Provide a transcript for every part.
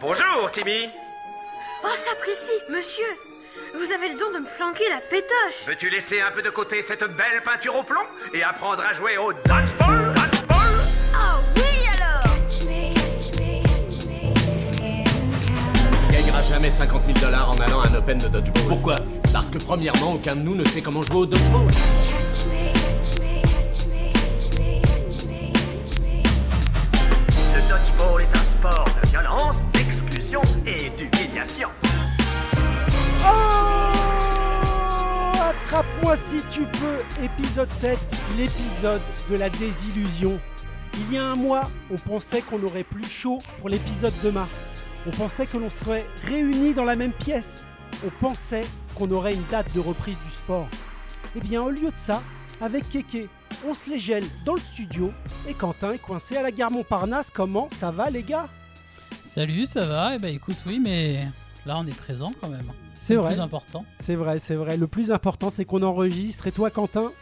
Bonjour, Timmy. Oh, s'apprécie, monsieur. Vous avez le don de me flanquer la pétoche. Veux-tu laisser un peu de côté cette belle peinture au plomb et apprendre à jouer au dodgeball Dodgeball? Oh oui alors On gagnera jamais 50 000 dollars en allant à un Open de dodgeball. Pourquoi? Parce que premièrement, aucun de nous ne sait comment jouer au dodgeball. Le Attrape-moi si tu peux, épisode 7, l'épisode de la désillusion. Il y a un mois, on pensait qu'on aurait plus chaud pour l'épisode de mars. On pensait que l'on serait réunis dans la même pièce. On pensait qu'on aurait une date de reprise du sport. Eh bien, au lieu de ça, avec Keke, on se les gèle dans le studio et Quentin est coincé à la gare Montparnasse. Comment ça va, les gars? Salut, ça va? Eh ben écoute, oui, mais là on est présent quand même. C'est le vrai. plus important. C'est vrai, c'est vrai. Le plus important, c'est qu'on enregistre. Et toi, Quentin?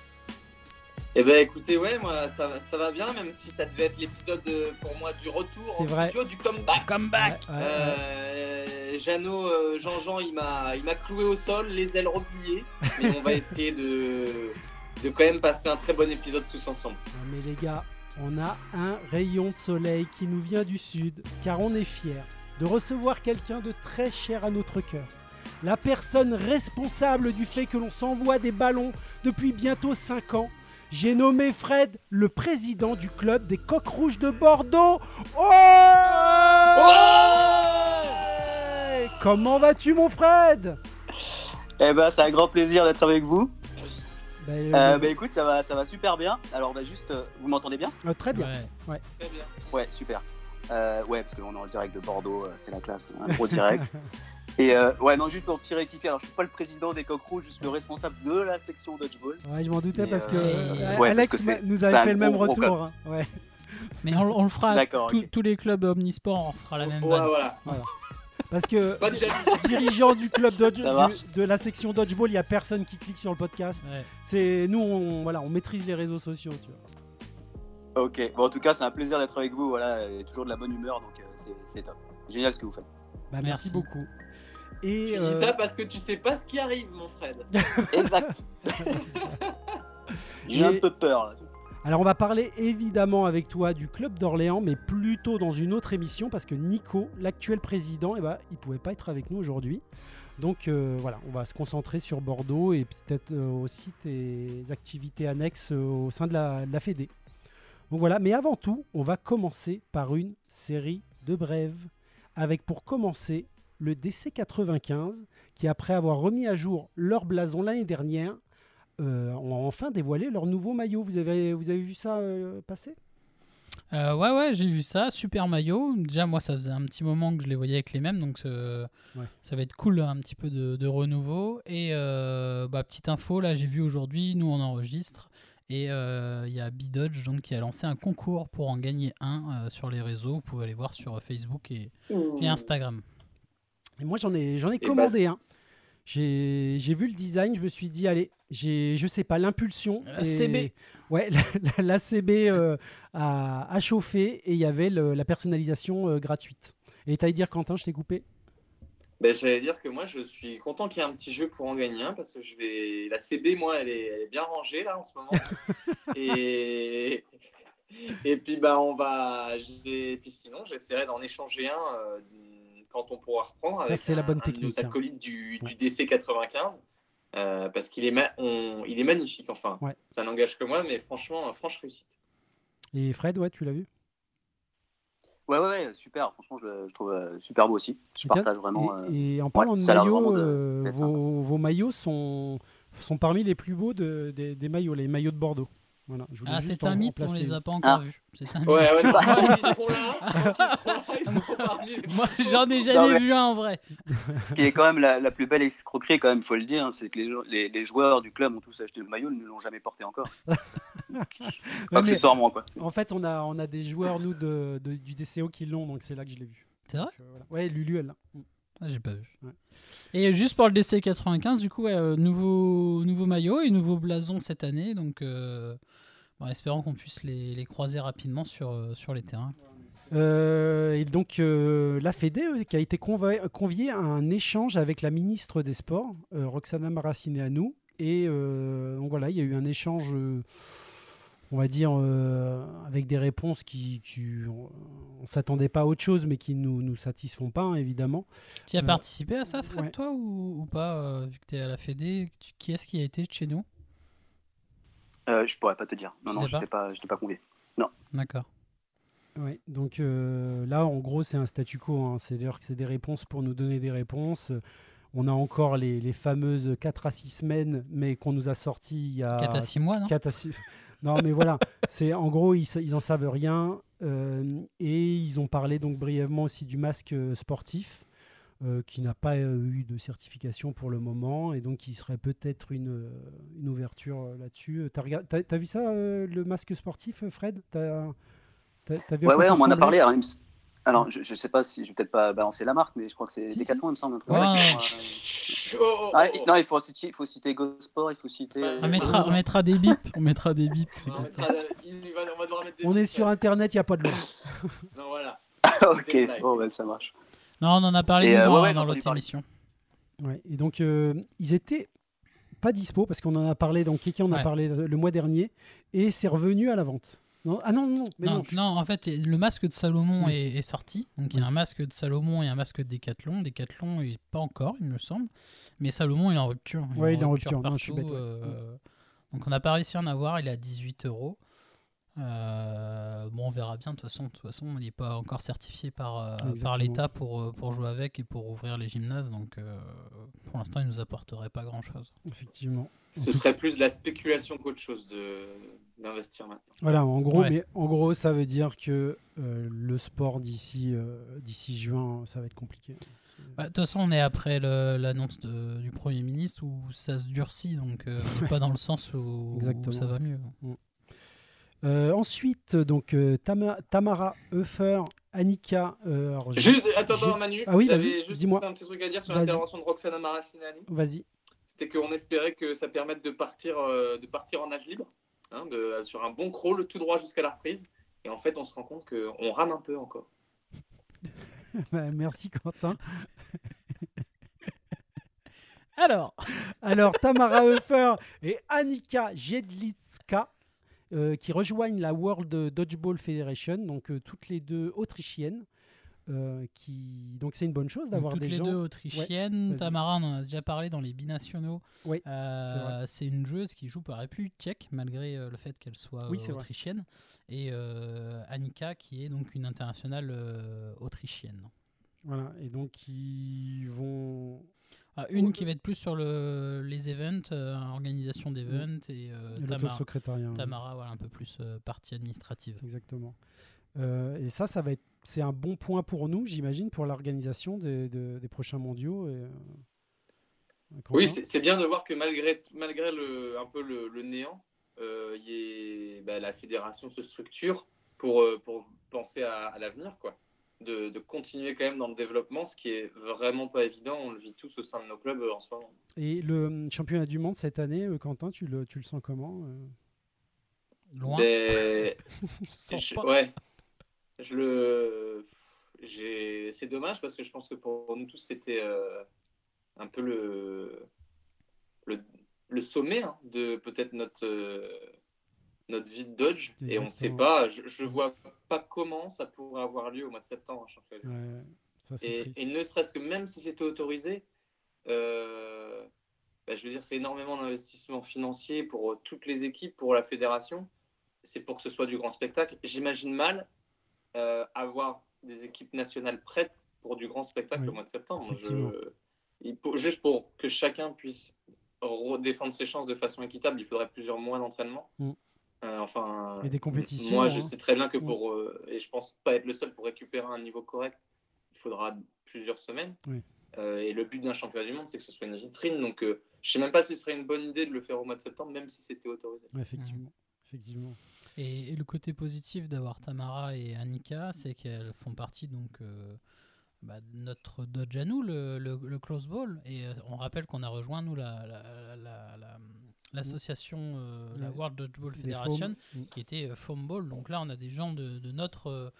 Eh ben écoutez, ouais, moi ça, va- ça va bien, même si ça devait être l'épisode euh, pour moi du retour C'est en vrai. studio, du comeback. Comeback Ouais, ouais, ouais. Euh, Jeannot, euh, Jean-Jean, il m'a, il m'a cloué au sol, les ailes repliées, mais on va essayer de, de quand même passer un très bon épisode tous ensemble. Non, mais les gars, on a un rayon de soleil qui nous vient du sud, car on est fiers de recevoir quelqu'un de très cher à notre cœur. La personne responsable du fait que l'on s'envoie des ballons depuis bientôt 5 ans. J'ai nommé Fred le président du club des Coqs Rouges de Bordeaux. Oh Comment vas-tu mon Fred? Eh ben, c'est un grand plaisir d'être avec vous. Ben, Euh, bah écoute, ça va, ça va super bien. Alors, bah juste, euh, vous m'entendez bien? Euh, Très bien. Ouais. Très bien. Ouais, super. Euh, ouais, parce qu'on est en direct de Bordeaux, euh, c'est la classe, un gros direct. Et euh, ouais, non, juste pour petit rectifier, alors je suis pas le président des Coqs Rouges, je suis le responsable de la section dodgeball. Ouais, je m'en doutais parce que euh, ouais, Alex parce que c'est- nous avait fait le même gros, gros retour. hein. Ouais. Mais on, on le fera, D'accord, tous- les clubs omnisports, on fera la même Ouais, vanne. voilà. Parce que dirigeant du club dodge, du- de la section dodgeball, il y a personne qui clique sur le podcast. Ouais. C'est nous, on, voilà, on maîtrise les réseaux sociaux. Tu vois. Ok, bon, en tout cas, c'est un plaisir d'être avec vous, voilà, et toujours de la bonne humeur, donc euh, c'est- c'est top. Génial ce que vous faites. Bah, merci. Merci. beaucoup. Et Tu euh, dis ça parce que tu sais pas ce qui arrive, mon Fred. Exact. J'ai Et- un peu peur là. alors on va parler évidemment avec toi du club d'Orléans, mais plutôt dans une autre émission parce que Nico, l'actuel président, eh ben, il pouvait pas être avec nous aujourd'hui. Donc euh, voilà, on va se concentrer sur Bordeaux et peut-être euh, aussi tes activités annexes euh, au sein de la, de la Fédé. Donc voilà, mais avant tout, on va commencer par une série de brèves avec pour commencer le DC95 qui après avoir remis à jour leur blason l'année dernière euh, ont enfin dévoilé leur nouveau maillot. Vous avez, vous avez vu ça euh, passer? Euh, ouais, ouais, j'ai vu ça. Super maillot. Déjà, moi, ça faisait un petit moment que je les voyais avec les mêmes, donc euh, Ouais. ça va être cool, un petit peu de, de renouveau. Et euh, bah, petite info, là, j'ai vu aujourd'hui, nous, on enregistre. Et euh, il y a Bidodge donc, qui a lancé un concours pour en gagner un euh, sur les réseaux. Vous pouvez aller voir sur Facebook et, et Instagram. Et moi, j'en ai, j'en ai Et commandé un. J'ai, j'ai vu le design, je me suis dit, allez, j'ai, je sais pas, l'impulsion. La et- CB. Ouais, la, la- la CB euh, a, a chauffé et il y avait le- la personnalisation euh, gratuite. Et t'allais dire, Quentin, je t'ai coupé? Ben, j'allais dire que moi je suis content qu'il y ait un petit jeu pour en gagner un parce que je vais la CB moi elle est, elle est bien rangée là en ce moment et et puis bah on va et puis sinon j'essaierai d'en échanger un euh, quand on pourra reprendre Ça, avec c'est la bonne un technique, nos hein. acolytes du, Ouais. du DC 95 euh, parce qu'il est ma- on- il est magnifique enfin Ouais. ça n'engage que moi mais franchement franche réussite Et Fred, ouais, tu l'as vu? Ouais, ouais, ouais, super. Franchement, je, je trouve euh, super beau aussi. Je Et partage vraiment. euh, et, et en parlant de maillots, de- euh, vos, vos maillots sont, sont parmi les plus beaux de- des, des maillots, les maillots de Bordeaux. Voilà, je voulais Ah, c'est un en mythe, on les a pas encore Ah. vus. C'est un mythe. ouais ouais non, moi, parmi les- Moi, j'en ai jamais mais- vu un en vrai. Ce qui est quand même la, la plus belle escroquerie, quand même, faut le dire, hein, c'est que les, les- les joueurs du club ont tous acheté le maillot, ils ne l'ont jamais porté encore. Accessoirement, quoi. en fait, on a, on a des joueurs, nous, de, de- du DCO qui l'ont, donc c'est là que je l'ai vu. C'est vrai Donc, euh, voilà. Ouais, Lulu, elle l'a. Ah, j'ai pas vu. Ouais. Et juste pour le DC 95, du coup, ouais, euh, nouveau, nouveau maillot et nouveau blason cette année. Donc, euh, bon, espérons qu'on puisse les, les croiser rapidement sur, euh, sur les terrains. Euh, et donc euh, la Fédé euh, qui a été conviée à un échange avec la ministre des Sports, euh, Roxana Maracineanu. Et euh, donc voilà, il y a eu un échange, euh, on va dire, euh, avec des réponses qui, qui- on, on s'attendait pas à autre chose, mais qui nous nous satisfont pas hein, évidemment. Tu as Euh, participé à ça, Fred, ouais. toi, ou, ou pas euh, Vu que tu es à la Fédé, tu- qui est-ce qui a été chez nous? Euh, je pourrais pas te dire. Non, Tu non, sais je pas n'étais pas, j'étais pas convié. D'accord. Ouais, donc euh, là, en gros, c'est un statu quo. hein. C'est-à-dire que c'est des réponses pour nous donner des réponses. On a encore les, les fameuses 4 à 6 semaines, mais qu'on nous a sorties il y a 4 à 6 mois, non? 4 à 6 Non, mais voilà, c'est en gros, ils, ils en savent rien. euh, et ils ont parlé donc brièvement aussi du masque euh, sportif, euh, qui n'a pas eu de certification pour le moment. Et donc, il serait peut-être une, une ouverture là-dessus. T'as- t'as vu ça, euh, le masque sportif, Fred? Vu à Ouais, ouais, on m'en a parlé. Me s- alors, je, je sais pas si je vais peut-être pas balancer la marque, mais je crois que c'est Si, Decathlon, il me semble. Oh, Ah, non, il faut citer, il faut citer GoSport, il faut citer. On mettra, on mettra des bips. On mettra des bips. On, mettra- il va- on va devoir mettre des On est sur. Internet, il n'y a pas de loi. Non, voilà. ok, bon, bah, ça marche. Non, on en a parlé nous, euh, dans, ouais, ouais, j'ai dans entendu l'autre émission. Ouais, et donc, euh, ils étaient pas dispo parce qu'on en a parlé, donc Kiki en a parlé le mois dernier, et c'est revenu à la vente. Non ah non, non, mais non, non, je- non, en fait, le masque de Salomon Oui. est, est sorti. Donc, il y a Oui. un masque de Salomon et un masque de Decathlon. Decathlon, il pas encore, il me semble. Mais Salomon, il est en rupture. Ouais, il est en rupture. Non, je suis partout, bête, ouais. euh, Donc, on n'a pas réussi à en avoir. Il est à 18 euros. Euh, bon, on verra bien. De toute façon, de toute façon il n'est pas encore certifié par, euh, par l'État pour, euh, pour jouer avec et pour ouvrir les gymnases. Donc, euh, pour l'instant, il nous apporterait pas grand-chose. effectivement. Ce serait plus de la spéculation qu'autre chose de d'investir maintenant. Voilà, en gros, Ouais. mais en gros, ça veut dire que euh, le sport d'ici euh, d'ici juin, ça va être compliqué. Bah, De toute façon, on est après l'annonce du Premier ministre où ça se durcit, donc euh, on n'est pas dans le sens où, ça va mieux. Euh, ensuite, donc euh, Tama- Tamara Hoefer, Annika. euh, alors, Juste, attends, attends, Manu. Ah oui, j'avais vas-y, juste dis-moi. un petit truc à dire sur Vas-y. l'intervention de Roxana Maracinani. Vas-y. C'était qu'on espérait que ça permette de partir, euh, de partir en nage libre, hein, de, sur un bon crawl tout droit jusqu'à la reprise. Et en fait, on se rend compte qu'on rame un peu encore. Bah, Merci Quentin. Alors, Alors, Tamara Hoefer et Annika Jedlicka euh, qui rejoignent la World Dodgeball Federation, donc euh, toutes les deux autrichiennes. euh, qui... Donc, c'est une bonne chose d'avoir toutes des les gens. deux autrichiennes. Tamara, on en a déjà parlé dans les binationaux. Oui, Euh, c'est une joueuse qui joue par République tchèque, malgré le fait qu'elle soit Oui, c'est vrai. autrichienne. Et euh, Annika, qui est donc une internationale autrichienne. Voilà, et donc ils vont. Ah, une qui va être plus sur le, les events, euh, organisation d'events, et euh, et Tamara, l'autosecrétariat. Tamara, voilà, un peu plus euh, partie administrative. Exactement. Euh, et ça, ça va être, c'est un bon point pour nous, j'imagine, pour l'organisation des, de- des prochains mondiaux. Et, euh, Oui, c'est c'est bien de voir que malgré, malgré le, un peu le, le néant, euh, y bah, la fédération se structure pour, euh, pour penser à, à l'avenir, quoi. De, de continuer quand même dans le développement, ce qui est vraiment pas évident. On le vit tous au sein de nos clubs euh, en ce moment. Et le hum, championnat du monde cette année, euh, Quentin, tu le, tu le sens comment euh Loin, Ben, je sens je- pas. ouais, je le, j'ai, c'est dommage parce que je pense que pour nous tous c'était euh, un peu le, le, le sommet hein, de peut-être notre euh, notre vie de Dodge et on sait Exactement. pas, je, je vois pas comment ça pourrait avoir lieu au mois de septembre. Ouais, ça c'est Et, ne serait-ce que même si c'était autorisé, euh, bah, je veux dire, c'est énormément d'investissement financier pour euh, toutes les équipes, pour la fédération. C'est pour que ce soit du grand spectacle. J'imagine mal euh, avoir des équipes nationales prêtes pour du grand spectacle Oui, au mois de septembre. Je- il juste pour que chacun puisse re- défendre ses chances de façon équitable, il faudrait plusieurs mois d'entraînement. Mm. Euh, enfin, Et des compétitions, Moi, je sais très bien que pour, euh, et je pense pas être le seul pour récupérer un niveau correct, il faudra plusieurs semaines. Oui. Euh, et le but d'un championnat du monde, c'est que ce soit une vitrine. Donc, euh, je sais même pas si ce serait une bonne idée de le faire au mois de septembre, même si c'était autorisé. Ouais, effectivement. effectivement. Et, et le côté positif d'avoir Tamara et Annika, c'est qu'elles font partie donc euh, bah, notre Dodge à nous, le, le, le close ball. Et euh, on rappelle qu'on a rejoint nous la- la- la- la- l'association, euh, la Ouais. World Dodgeball Federation, qui était euh, foam ball. Donc là, on a des gens de, de notre euh,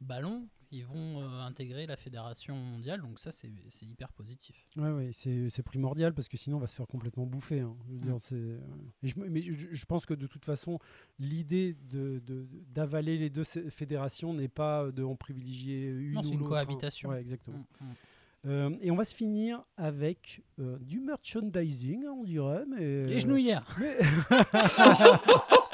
ballon, ils vont euh, intégrer la fédération mondiale. Donc ça, c'est c'est hyper positif. Ouais, ouais, c'est c'est primordial parce que sinon on va se faire complètement bouffer. hein. Je veux Mm. dire, c'est- et je, me- mais je, je pense que de toute façon, l'idée de- de- d'avaler les deux fédérations n'est pas de en privilégier une Non, ou c'est une l'autre, hein. cohabitation. Ouais, exactement. Mm, mm. Euh, et on va se finir avec euh, du merchandising, on dirait. Mais, Les genouillères. mais-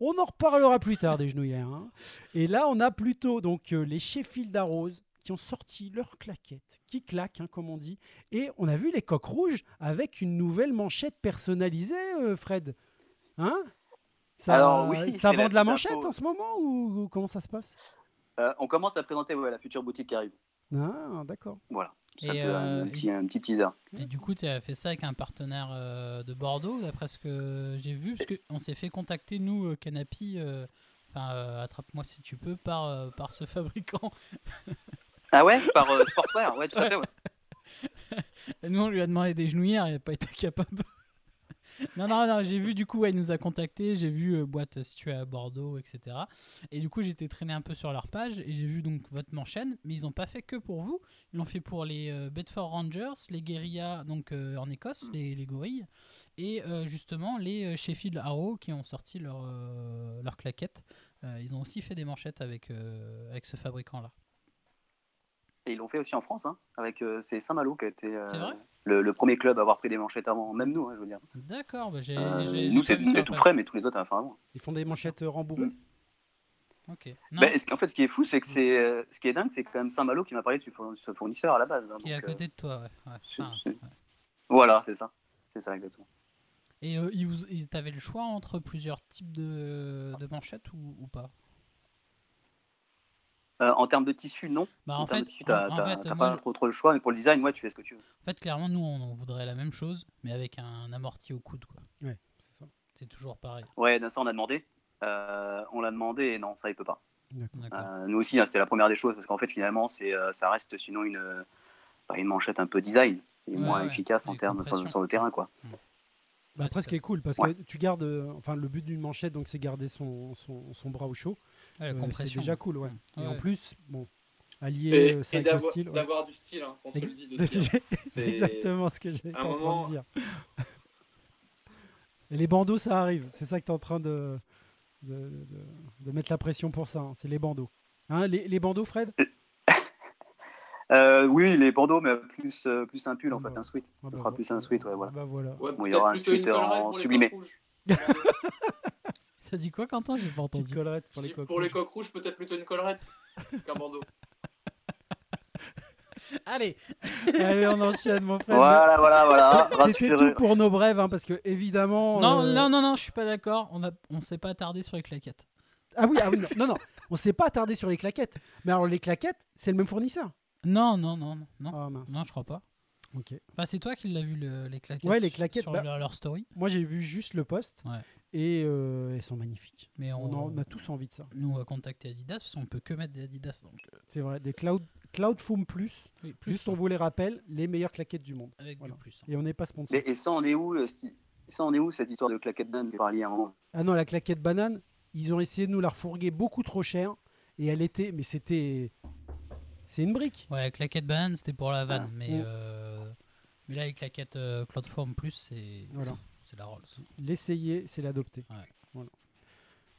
on en reparlera plus tard des genouillères. hein. Et là, on a plutôt donc euh, les Sheffield Arrows qui ont sorti leurs claquettes, qui claquent, hein, comme on dit. Et on a vu les coques rouges avec une nouvelle manchette personnalisée, euh, Fred. Hein? Ça, Alors, oui, ça vend de la manchette info. en ce moment ou, ou comment ça se passe? Euh, on commence à présenter ouais, la future boutique qui arrive. Ah, d'accord. Voilà. Et, peut, euh, un, petit, un petit teaser. Et du coup, tu as fait ça avec un partenaire euh, de Bordeaux, d'après ce que j'ai vu, parce qu'on s'est fait contacter, nous, euh, Canapi, enfin, attrape-moi si tu peux, par, par ce fabricant. Ah ouais? Par Sportswear Ouais, tout à fait. Ouais. Nous, on lui a demandé des genouillères, il n'a pas été capable. Non, non, non, j'ai vu, du coup, ouais, il nous a contacté, j'ai vu euh, boîte située à Bordeaux, etc. Et du coup, j'étais traîné un peu sur leur page et j'ai vu donc votre manchette, mais ils n'ont pas fait que pour vous. Ils l'ont fait pour les euh, Bedford Rangers, les guérillas donc euh, en Écosse, les, les gorilles, et euh, justement les Sheffield Arrow qui ont sorti leur, leur claquette. Ils ont aussi fait des manchettes avec, avec ce fabricant-là. Et ils l'ont fait aussi en France, hein, avec euh, c'est Saint-Malo qui a été euh, C'est le, le premier club à avoir pris des manchettes avant, même nous, hein, je veux dire. D'accord, bah j'ai, Euh, nous, c'est c'est tout frais, mais tous les autres, enfin, avant. Ils font des manchettes euh, rembourrées? Ok. Non, Bah, ce en fait, ce qui est fou, c'est que c'est, euh, ce qui est dingue, c'est quand même Saint-Malo qui m'a parlé de ce fourn- ce fournisseur à la base. hein, qui est à euh, côté de toi, ouais. ouais. c'est- Enfin, c'est- ouais. Voilà, c'est ça. C'est ça, exactement. Et euh, ils, vous, ils avaient le choix entre plusieurs types de, de manchettes ou, ou pas? Euh, en termes de tissu, non. Bah, en, fait, t'as moi, pas trop, trop le choix, mais pour le design, ouais, tu fais ce que tu veux. En fait, clairement, nous, on, on voudrait la même chose, mais avec un amorti au coude. quoi. Ouais, c'est ça. C'est toujours pareil. Ouais, ça, on a demandé. Euh, on l'a demandé et non, ça, il peut pas. D'accord. Euh, nous aussi, hein, c'est la première des choses, parce qu'en fait, finalement, c'est, euh, ça reste sinon une, bah, une manchette un peu design et Ouais, moins ouais, efficace en termes sur, sur le terrain, quoi. Bah, après, ce qui est cool, parce Ouais. que tu gardes. enfin, le but d'une manchette, donc, c'est garder son, son, son bras au chaud. Euh, c'est déjà cool, ouais. Et Ouais, en plus, bon, allier Et, euh, ça et avec le style. ouais. d'avoir du style, hein, qu'on se le Ex- dise aussi. hein. C'est exactement ce que j'étais en train de dire. Et les bandeaux, ça arrive. C'est ça que tu es en train de, de, de- de mettre la pression pour ça. hein. C'est les bandeaux. Hein, les, les bandeaux, Fred? Euh, oui, les bandeaux, mais plus, euh, plus un pull, en Ah fait, bah. un sweat. Ah Ce bah sera plus un sweat, ouais, voilà. Bah voilà. Ouais, Bon, il y aura un suite en les sublimé. Ça dit quoi, Quentin? J'ai pas Petite entendu. collerette pour les coques. Pour les rouges. coqs rouges, peut-être plutôt une collerette qu'un bandeau. Allez Allez, on enchaîne, mon frère. Voilà, voilà, voilà. C'est- C'était tout pour nos brèves, hein, parce que évidemment. Non, euh, non, non, non, je suis pas d'accord. On a, on s'est pas attardé sur les claquettes. Ah oui, ah oui, non, non, non. On s'est pas attardé sur les claquettes. Mais alors, les claquettes, c'est le même fournisseur. Non, non, non, non, non, Ah mince. non, je crois pas. Ok. Enfin, c'est toi qui l'as vu le- les claquettes. Ouais, les claquettes, sur bah- leur, leur story. Moi, j'ai vu juste le poste. Ouais. Et euh, elles sont magnifiques. Mais on, On, en- on a tous envie de ça. nous on va contacter Adidas parce qu'on peut que mettre des Adidas. Donc, euh, C'est vrai. Des Cloud, Cloud Foam Plus. oui, plus Juste, on vous les rappelle, les meilleures claquettes du monde. avec Voilà. du plus. hein. Et on n'est pas sponsor. Mais, et ça, on est où, euh, ça, on est où cette histoire de claquette d'âne que à un moment Ah non, la claquette banane, ils ont essayé de nous la refourguer beaucoup trop cher. Et elle était. Mais c'était. C'est une brique. Ouais, claquette banane c'était pour la vanne, Ah. mais, Mm. euh, mais là, les claquettes euh, Cloudform Plus, c'est Voilà. C'est la Rolls. L'essayer, c'est l'adopter. Ouais. Voilà.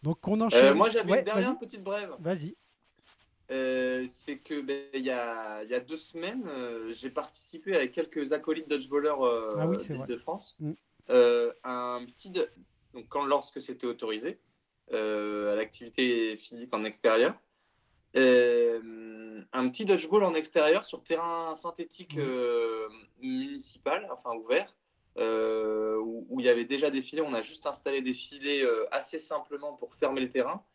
Donc, on enchaîne. Euh, moi, j'avais Ouais, une dernière vas-y. petite brève. Vas-y. Euh, c'est que ben, il y, a, il y a deux semaines, euh, j'ai participé avec quelques acolytes dodgeballers euh, Ah oui, c'est vrai. de France Mm. euh, un petit do- donc quand lorsque c'était autorisé euh, à l'activité physique en extérieur, euh, un petit dodgeball en extérieur sur terrain synthétique euh, municipal, enfin ouvert. Euh, où, il y avait déjà des filets, on a juste installé des filets euh, assez simplement pour fermer le terrain.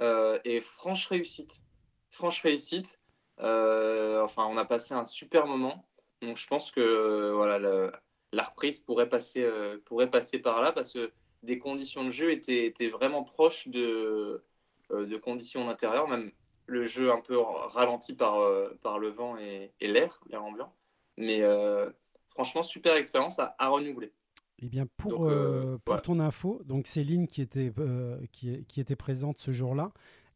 Euh, et franche réussite. Franche réussite. Enfin, on a passé un super moment. Donc, je pense que voilà, la reprise pourrait passer, pourrait passer par là parce que des conditions de jeu étaient, vraiment proches de, conditions d'intérieur, même le jeu un peu ralenti par, le vent et, et l'air, l'air ambiant. Mais franchement, super expérience à, à renouveler. Eh bien, pour, Donc, euh, euh, pour ouais. ton info, donc Céline qui était, euh, qui, était présente ce jour-là,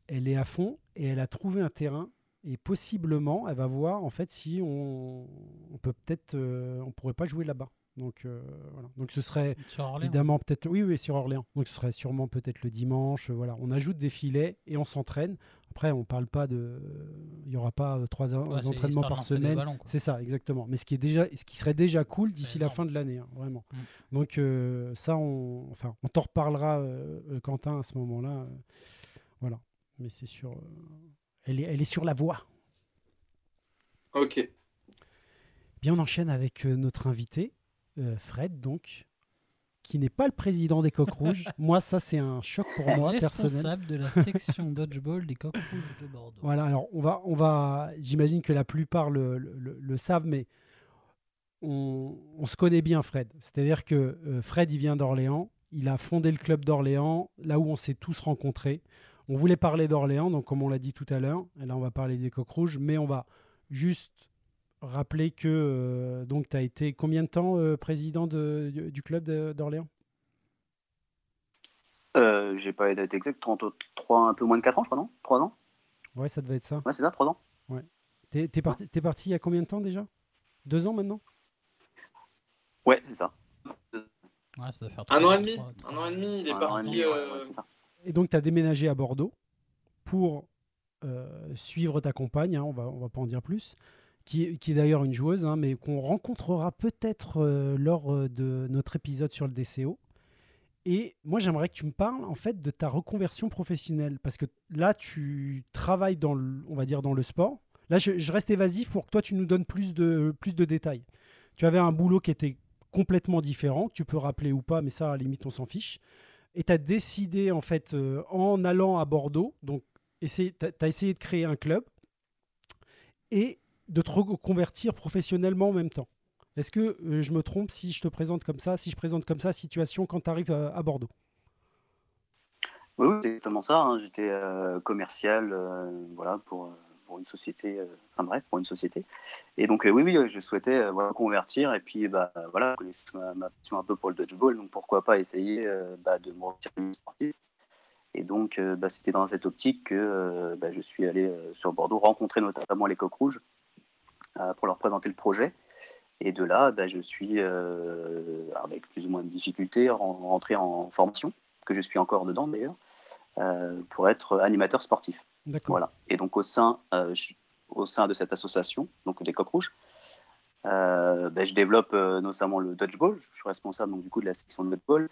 elle est à fond et elle a trouvé un terrain et possiblement elle va voir en fait si on, on peut peut-être euh, on pourrait pas jouer là-bas. Donc euh, voilà. Donc ce serait Sur Orléans. évidemment peut-être oui oui sur Orléans. Donc ce serait sûrement peut-être le dimanche. voilà, on ajoute des filets et on s'entraîne. Après on parle pas de il y aura pas euh, trois Ouais, entraînements par semaine. C'est ça, exactement. Mais ce qui est déjà, ce qui serait déjà cool d'ici la fin de l'année, hein, vraiment. Mm. Donc euh, ça, on, enfin, on t'en reparlera, euh, Quentin, à ce moment-là. euh, voilà. Mais c'est sûr, euh, elle est, elle est sur la voie. Ok. Bien, on enchaîne avec euh, notre invité, euh, Fred, donc, qui n'est pas le président des Coqs Rouges. moi, ça, c'est un choc pour moi personnel. Responsable de la section dodgeball des Coqs Rouges de Bordeaux. Voilà, alors on va, on va j'imagine que la plupart le, le- le- le savent, mais on, on se connaît bien, Fred. C'est-à-dire que euh, Fred, il vient d'Orléans, il a fondé le club d'Orléans, là où on s'est tous rencontrés. On voulait parler d'Orléans, donc comme on l'a dit tout à l'heure, là on va parler des Coqs Rouges, mais on va juste rappeler que euh, donc tu as été combien de temps euh, président de- du, du club d'Orléans? Euh, J'ai pas été exact, 33, un peu moins de 4 ans, je crois, non? 3 ans? Ouais, ça devait être ça. Ouais, c'est ça, 3 ans T'es t'es parti, t'es parti il y a combien de temps déjà? Deux ans maintenant? Ouais, c'est ça. Ouais, ça doit faire Un an et demi. Un an et demi, il est Un an et parti. demi, ouais, euh, ouais, c'est ça. Et donc, tu as déménagé à Bordeaux pour euh, suivre ta compagne, hein, on va, on va pas en dire plus, qui, est- d'ailleurs une joueuse, hein, mais qu'on rencontrera peut-être euh, lors euh, de notre épisode sur le DCO. Et moi, j'aimerais que tu me parles en fait de ta reconversion professionnelle, parce que là, tu travailles dans, le, on va dire, dans le sport. Là, je, reste évasif pour que toi, tu nous donnes plus de, plus de détails. Tu avais un boulot qui était complètement différent, tu peux rappeler ou pas, mais ça, à la limite, on s'en fiche et tu as décidé, en fait, euh, en allant à Bordeaux, donc tu as essayé de créer un club et de te reconvertir professionnellement en même temps. Est-ce que euh, je me trompe si je te présente comme ça, si je présente comme ça situation quand tu arrives à, à Bordeaux? Oui, c'est exactement ça. hein. J'étais euh, commercial euh, voilà, pour, euh, pour une société, euh, enfin bref, pour une société. Et donc, euh, oui, oui, je souhaitais euh, convertir. Et puis, bah, voilà, ma, ma passion un peu pour le dodgeball. Donc, pourquoi pas essayer euh, bah, de me retirer sportif. Et donc, euh, bah, c'était dans cette optique que euh, bah, je suis allé euh, sur Bordeaux rencontrer notamment les Coqs Rouges euh, pour leur présenter le projet. Et de là, bah, je suis, euh, avec plus ou moins de difficultés, ren- rentré en formation, que je suis encore dedans d'ailleurs, euh, pour être animateur sportif. Voilà. Et donc au sein, euh, au sein de cette association, donc des Coqs Rouges, euh, ben, je développe euh, notamment le dodgeball. Je suis responsable donc du coup de la section de dodgeball.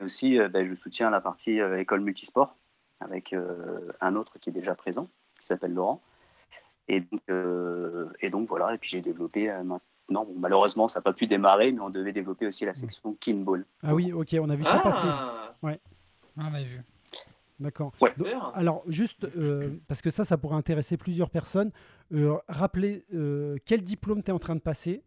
Et aussi, euh, ben, je soutiens la partie euh, école multisport avec euh, un autre qui est déjà présent, qui s'appelle Laurent. Et donc, euh, et donc voilà. Et puis j'ai développé euh, maintenant. bon, malheureusement, ça n'a pas pu démarrer, mais on devait développer aussi la section kinball. Ah oui, ok, on a vu ça passer. Ah, Ah, on l'a vu. D'accord. Ouais. Alors, juste, euh, parce que ça, ça pourrait intéresser plusieurs personnes, euh, rappeler euh, quel diplôme tu es en train de passer,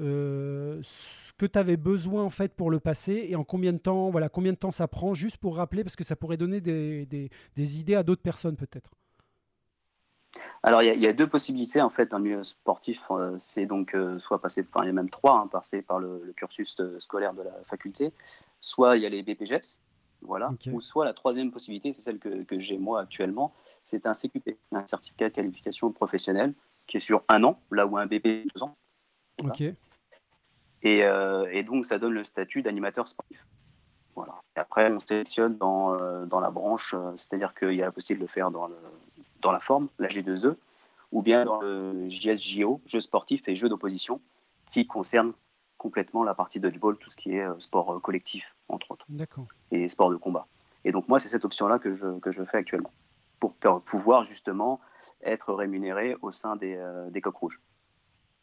euh, ce que tu avais besoin en fait pour le passer et en combien de temps, voilà, combien de temps ça prend, juste pour rappeler, parce que ça pourrait donner des, des- des idées à d'autres personnes peut-être. Alors, il y, a- il y a deux possibilités en fait le milieu sportif. Euh, c'est donc euh, soit passer, enfin, il y a même trois, hein, passer par le, le cursus euh, scolaire de la faculté, soit il y a les BPGEPS, voilà, ou soit la troisième possibilité, c'est celle que, que j'ai moi actuellement, c'est un CQP, un certificat de qualification professionnelle, qui est sur un an, là où un BP est deux ans. Voilà. Ok. Et, euh, et donc, ça donne le statut d'animateur sportif. Voilà. Et après, on sélectionne dans, dans la branche, c'est-à-dire qu'il y a la possibilité de le faire dans, le, dans la forme, la G2E, ou bien dans le JSJO, jeux sportifs et jeux d'opposition, qui concerne complètement la partie dodgeball, tout ce qui est euh, sport euh, collectif, entre autres, D'accord. et sport de combat. Et donc, moi, c'est cette option-là que je, que je fais actuellement, pour pouvoir justement être rémunéré au sein des, euh, des coqs rouges.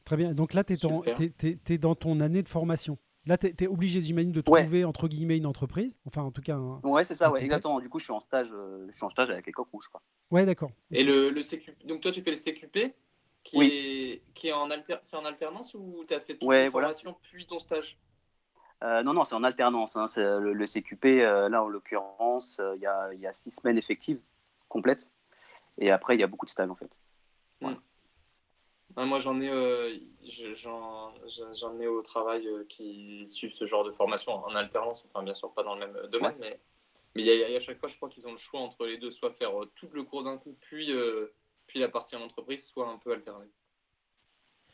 Très bien. Donc là, tu Super. es, dans ton année de formation. Là, tu es, obligé, j'imagine, de Ouais. trouver, entre guillemets, une entreprise. Enfin, en tout cas, un... Ouais, c'est ça, ouais, exactement. Du coup, je suis en stage, euh, je suis en stage avec les coqs rouges. Quoi. Ouais, d'accord. Et le, le CQP, donc toi tu fais le CQP qui Oui. est qui est en alter, c'est en alternance ou tu as fait toute Ouais, voilà, formation puis ton stage? Euh, non, non, c'est en alternance. hein. Le, le CQP, euh, là, en l'occurrence, euh, il y, a, il y a six semaines effectives, complètes. Et après, il y a beaucoup de stages, en fait. Moi j'en ai euh, je- j'en j'en- ai au travail euh, qui suivent ce genre de formation en alternance, enfin bien sûr pas dans le même domaine, mais Mais il y a- il y a à chaque fois, je crois qu'ils ont le choix entre les deux, soit faire euh, tout le cours d'un coup, puis, euh, puis la partie en entreprise, soit un peu alterner.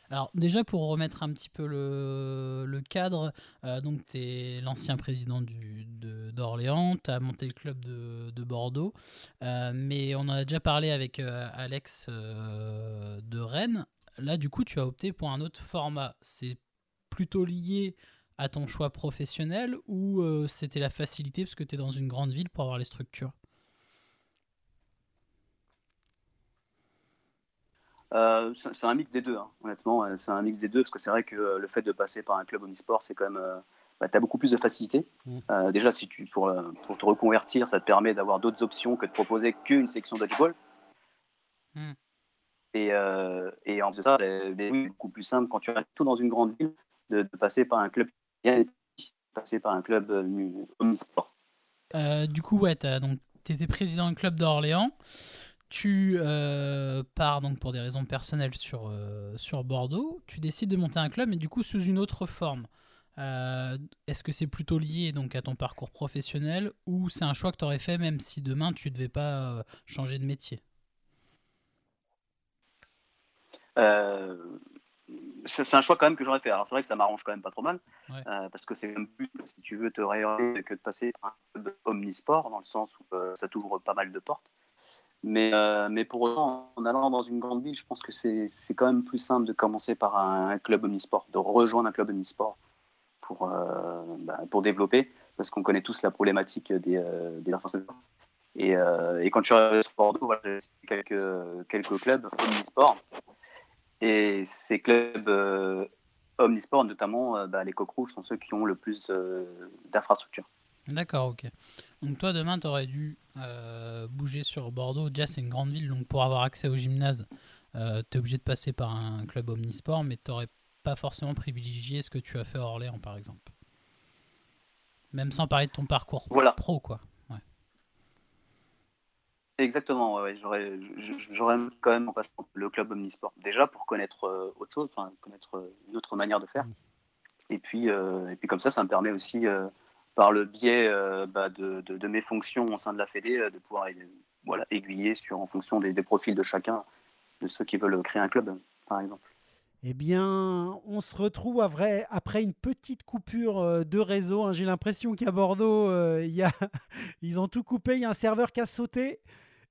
Alors déjà pour remettre un petit peu le, le cadre, euh, donc tu es l'ancien président du- de- d'Orléans, tu as monté le club de, de Bordeaux, euh, mais on en a déjà parlé avec euh, Alex euh, de Rennes. Là du coup tu as opté pour un autre format. C'est plutôt lié à ton choix professionnel ou euh, c'était la facilité parce que tu es dans une grande ville pour avoir les structures? Euh, c'est un mix des deux, hein, honnêtement. C'est un mix des deux parce que c'est vrai que euh, le fait de passer par un club omnisport, c'est quand même. Euh, tu as beaucoup plus de facilité. Mm. Euh, déjà, si tu, pour, pour te reconvertir, ça te permet d'avoir d'autres options que de proposer qu'une section dodgeball. Mm. Et, euh, et en plus de ça, ben, ben oui, beaucoup plus simple quand tu restes tout dans une grande ville de, passer par un club bien passer par un club euh, omnisport. Euh, du coup, ouais, tu étais président du club d'Orléans. Tu euh, pars donc pour des raisons personnelles sur, Bordeaux. Tu décides de monter un club, mais du coup sous une autre forme. Est-ce que c'est plutôt lié donc à ton parcours professionnel ou c'est un choix que tu aurais fait même si demain tu devais pas changer de métier? Euh, c'est un choix quand même que j'aurais fait. Alors c'est vrai que ça m'arrange quand même pas trop mal, Ouais. euh, parce que c'est un but, si tu veux te réorienter, que de passer par un club omnisport, dans le sens où euh, ça t'ouvre pas mal de portes. Mais, euh, mais pour autant, en allant dans une grande ville, je pense que c'est quand même plus simple de commencer par un, un club omnisport, de rejoindre un club omnisport pour, bah, pour développer, parce qu'on connaît tous la problématique des, des infrastructures. Et, et quand je suis arrivé sur Bordeaux, voilà, j'ai essayé quelques, quelques clubs omnisport. Et ces clubs euh, omnisport, notamment euh, bah, les coqs rouges, sont ceux qui ont le plus euh, d'infrastructures. D'accord, ok. Donc toi demain tu aurais dû bouger sur Bordeaux. Déjà c'est une grande ville, donc pour avoir accès au gymnase, tu es obligé de passer par un club omnisport, mais tu n'aurais pas forcément privilégié ce que tu as fait à Orléans par exemple. Même sans parler de ton parcours Voilà. pro quoi. Exactement, ouais, j'aurais, quand même en passant le club omnisport. Déjà pour connaître euh, autre chose, enfin connaître euh, une autre manière de faire. Mm. Et puis, euh, et puis comme ça, ça me permet aussi, par le biais bah, de, de- de mes fonctions au sein de la Fédé, de pouvoir voilà, aiguiller sur, en fonction des, des profils de chacun, de ceux qui veulent créer un club, par exemple. Eh bien, on se retrouve à vrai- après une petite coupure de réseau. hein. J'ai l'impression qu'à Bordeaux, il y a... ils ont tout coupé. Il y a un serveur qui a sauté.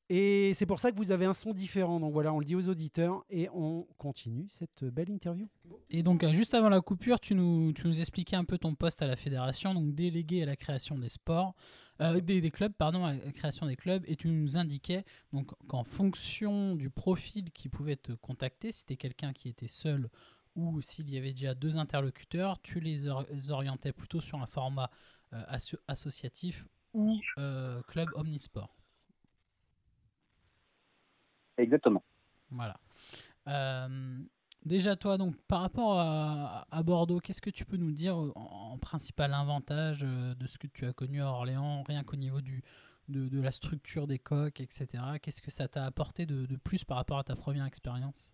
Et c'est pour ça que vous avez un son différent. Donc voilà, on le dit aux auditeurs. Et on continue cette belle interview. Et donc, euh, juste avant la coupure, tu nous, tu nous expliquais un peu ton poste à la fédération, donc délégué à la création des sports, euh, des, des clubs, pardon, à la création des clubs, et tu nous indiquais donc qu'en fonction du profil qui pouvait te contacter, si c'était quelqu'un qui était seul ou s'il y avait déjà deux interlocuteurs, tu les, or- les orientais plutôt sur un format euh, asso- associatif ou euh, club omnisport. Exactement. Voilà. Euh, déjà, toi, donc, par rapport à, à Bordeaux, qu'est-ce que tu peux nous dire en, en principal avantage euh, de ce que tu as connu à Orléans, rien qu'au niveau du, de, de la structure des coques, etc. Qu'est-ce que ça t'a apporté de, de plus par rapport à ta première expérience?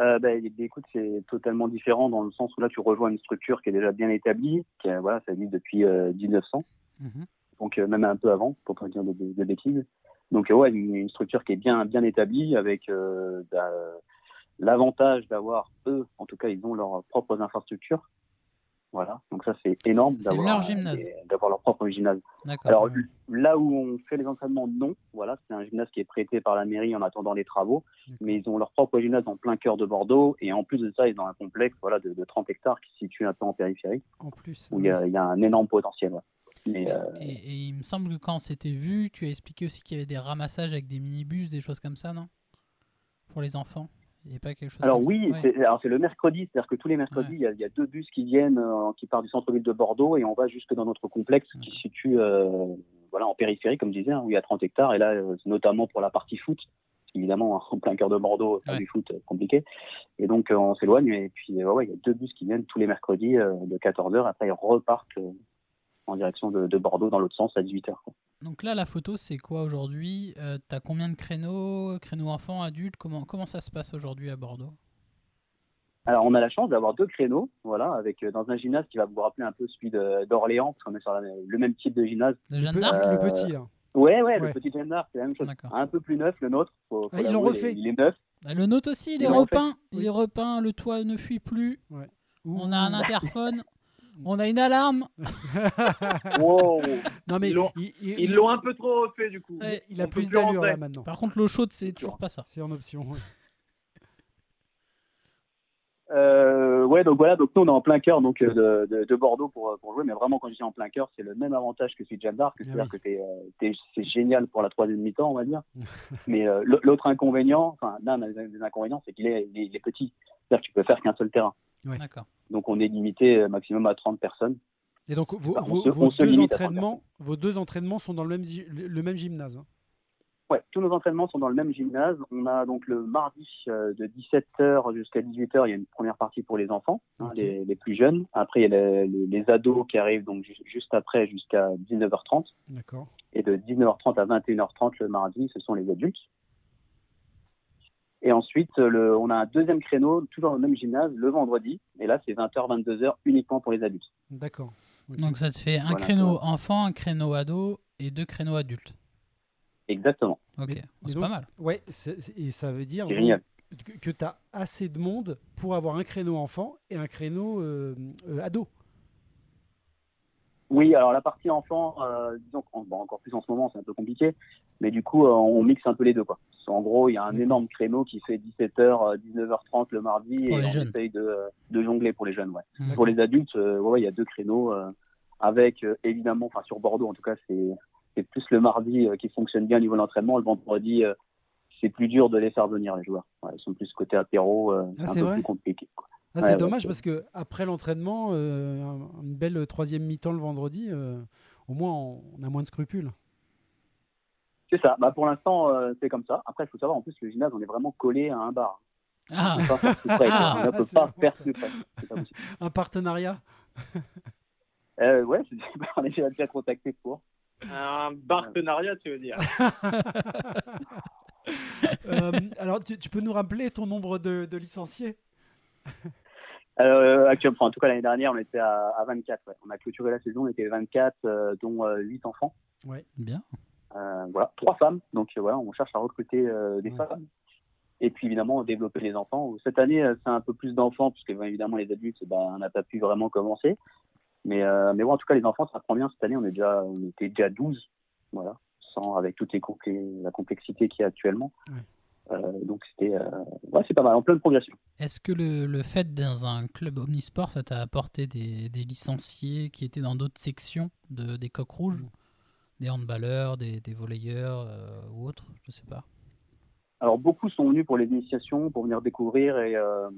Euh, ben, écoute, c'est totalement différent dans le sens où là, tu rejoins une structure qui est déjà bien établie, qui voilà, ça existe depuis euh, 1900, Mhm. donc euh, même un peu avant, pour pas dire de, de- de bêtises. Donc euh, ouais, une, une structure qui est bien bien établie avec euh, bah, l'avantage d'avoir eux, en tout cas, ils ont leurs propres infrastructures. Voilà, donc ça c'est énorme d'avoir leur euh, leur propre gymnase. Alors là où on fait les entraînements, non. Voilà, c'est un gymnase qui est prêté par la mairie en attendant les travaux, mais ils ont leur propre gymnase en plein cœur de Bordeaux et en plus de ça, ils ont un complexe voilà de, de 30 hectares qui se situe un peu en périphérie En plus. où il y a, il y a un énorme potentiel. ouais. Mais euh, Et, et il me semble que quand on s'était vu, tu as expliqué aussi qu'il y avait des ramassages avec des minibus, des choses comme ça, non? Pour les enfants Il n'y a pas quelque chose alors comme oui, Ouais. c'est le mercredi, c'est-à-dire que tous les mercredis, Ouais. il, y a, il y a deux bus qui viennent, euh, qui partent du centre-ville de Bordeaux et on va jusque dans notre complexe qui se situe euh, voilà en périphérie, comme je disais, hein, où il y a 30 hectares et là, notamment pour la partie foot. Évidemment, en plein cœur de Bordeaux, faire Ouais. du foot, compliqué. Et donc, euh, on s'éloigne. Et puis, euh, ouais, il y a deux bus qui viennent tous les mercredis euh, de 14h. Après, ils repartent en direction de, de Bordeaux dans l'autre sens à 18h. Donc là, la photo, c'est quoi aujourd'hui? Euh, T'as combien de créneaux? Créneaux enfants, adultes? Comment, comment ça se passe aujourd'hui à Bordeaux? Alors, on a la chance d'avoir deux créneaux, voilà, avec euh, dans un gymnase qui va vous rappeler un peu celui d'Orléans, parce qu'on est sur la- le même type de gymnase. Le Jeanne d'Arc? Le petit, là. Ouais, ouais, Ouais. le petit Jeanne d'Arc, c'est la même chose. Un peu plus neuf, le nôtre. Faut, faut Ah, ils l'ont refait. Il est neuf. Ah, Le nôtre aussi, il est repeint. Il est repeint, le toit ne fuit plus. On a un interphone. On a une alarme. Wow. Non, mais Ils l'ont- un peu trop refait du coup. Ouais, il a On plus d'allure là maintenant. Par contre, l'eau chaude, c'est toujours pas ça. C'est en option. ouais. Euh, ouais, donc voilà, donc nous on est en plein cœur donc euh, de, de, de Bordeaux pour, pour jouer, mais vraiment quand je dis en plein cœur, c'est le même avantage que celui de Jeanne d'Arc, c'est-à-dire Ah oui. que euh, c'est génial pour la troisième mi-temps, on va dire. mais euh, l'autre inconvénient, enfin l'un des des inconvénients, c'est qu'il est, il est, il est petit, c'est-à-dire que tu peux faire qu'un seul terrain. Ouais. D'accord. Donc on est limité euh, maximum à 30 personnes. Et donc, vos, deux entraînements, vos deux entraînements sont dans le même, le même gymnase. hein. Ouais, tous nos entraînements sont dans le même gymnase. On a donc le mardi euh, de 17h jusqu'à 18h, il y a une première partie pour les enfants, hein, les, les plus jeunes. Après, il y a les, les- les ados qui arrivent donc ju- juste après jusqu'à 19h30. D'accord. Et de 19h30 à 21h30 le mardi, ce sont les adultes. Et ensuite, le, on a un deuxième créneau, toujours dans le même gymnase, le vendredi. Et là, c'est 20h, 22h uniquement pour les adultes. D'accord. Donc ça te fait un Voilà, créneau enfant, un créneau ado et deux créneaux adultes. Exactement. Ok, c'est pas mal. Ouais, et ça veut dire C'est donc génial. que, tu as assez de monde pour avoir un créneau enfant et un créneau euh, euh, ado. Oui, alors la partie enfant, euh, disons bon, encore plus en ce moment, c'est un peu compliqué, mais du coup, euh, on mixe un peu les deux. Quoi. En gros, il y a un D'accord. énorme créneau qui fait 17h, 19h30 le mardi, Pour et on jeunes. essaye de, de jongler pour les jeunes. Ouais. D'accord. Pour les adultes, euh, ouais, il y a deux créneaux, euh, avec euh, évidemment, enfin sur Bordeaux en tout cas, c'est plus le mardi euh, qui fonctionne bien au niveau de l'entraînement. Le vendredi, euh, c'est plus dur de les faire venir, les joueurs. Ouais, ils sont plus côté apéro, euh, Ah, un peu plus compliqué. quoi. Ah, c'est ouais, dommage parce que après l'entraînement, euh, un- une belle troisième mi-temps le vendredi, euh, au moins on, on a moins de scrupules. C'est ça. Bah, pour l'instant, euh, c'est comme ça. Après, il faut savoir, en plus, le gymnase, on est vraiment collé à un bar. Ah, On ne peut pas faire plus près. Un partenariat Euh, ouais, on est déjà déjà contacté pour. Un partenariat, tu veux dire. Euh, alors, tu, tu peux nous rappeler ton nombre de, de licenciés? Euh, actuellement, enfin, en tout cas, l'année dernière, on était à, à 24. ouais. On a clôturé la saison, on était 24, euh, dont euh, 8 enfants. bien. Euh, voilà, trois femmes. Donc voilà, on cherche à recruter des Ouais. femmes. Et puis évidemment, développer les enfants. Cette année, c'est un peu plus d'enfants, puisque ben, évidemment, les adultes, ben, on n'a pas pu vraiment commencer. Mais, mais bon, en tout cas, les enfants, ça prend bien cette année. On, est déjà, on était déjà 12, voilà, sans, avec toute les complé- la complexité qu'il y a actuellement. Ouais. Euh, donc c'était, euh, ouais, c'est pas mal, en pleine progression. Est-ce que le, le fait d'être dans un club omnisport, ça t'a apporté des, des licenciés qui étaient dans d'autres sections de, des coqs rouges. Des handballeurs, des, des volleyeurs euh, ou autres Je sais pas? Alors beaucoup sont venus pour les initiations, pour venir découvrir et euh,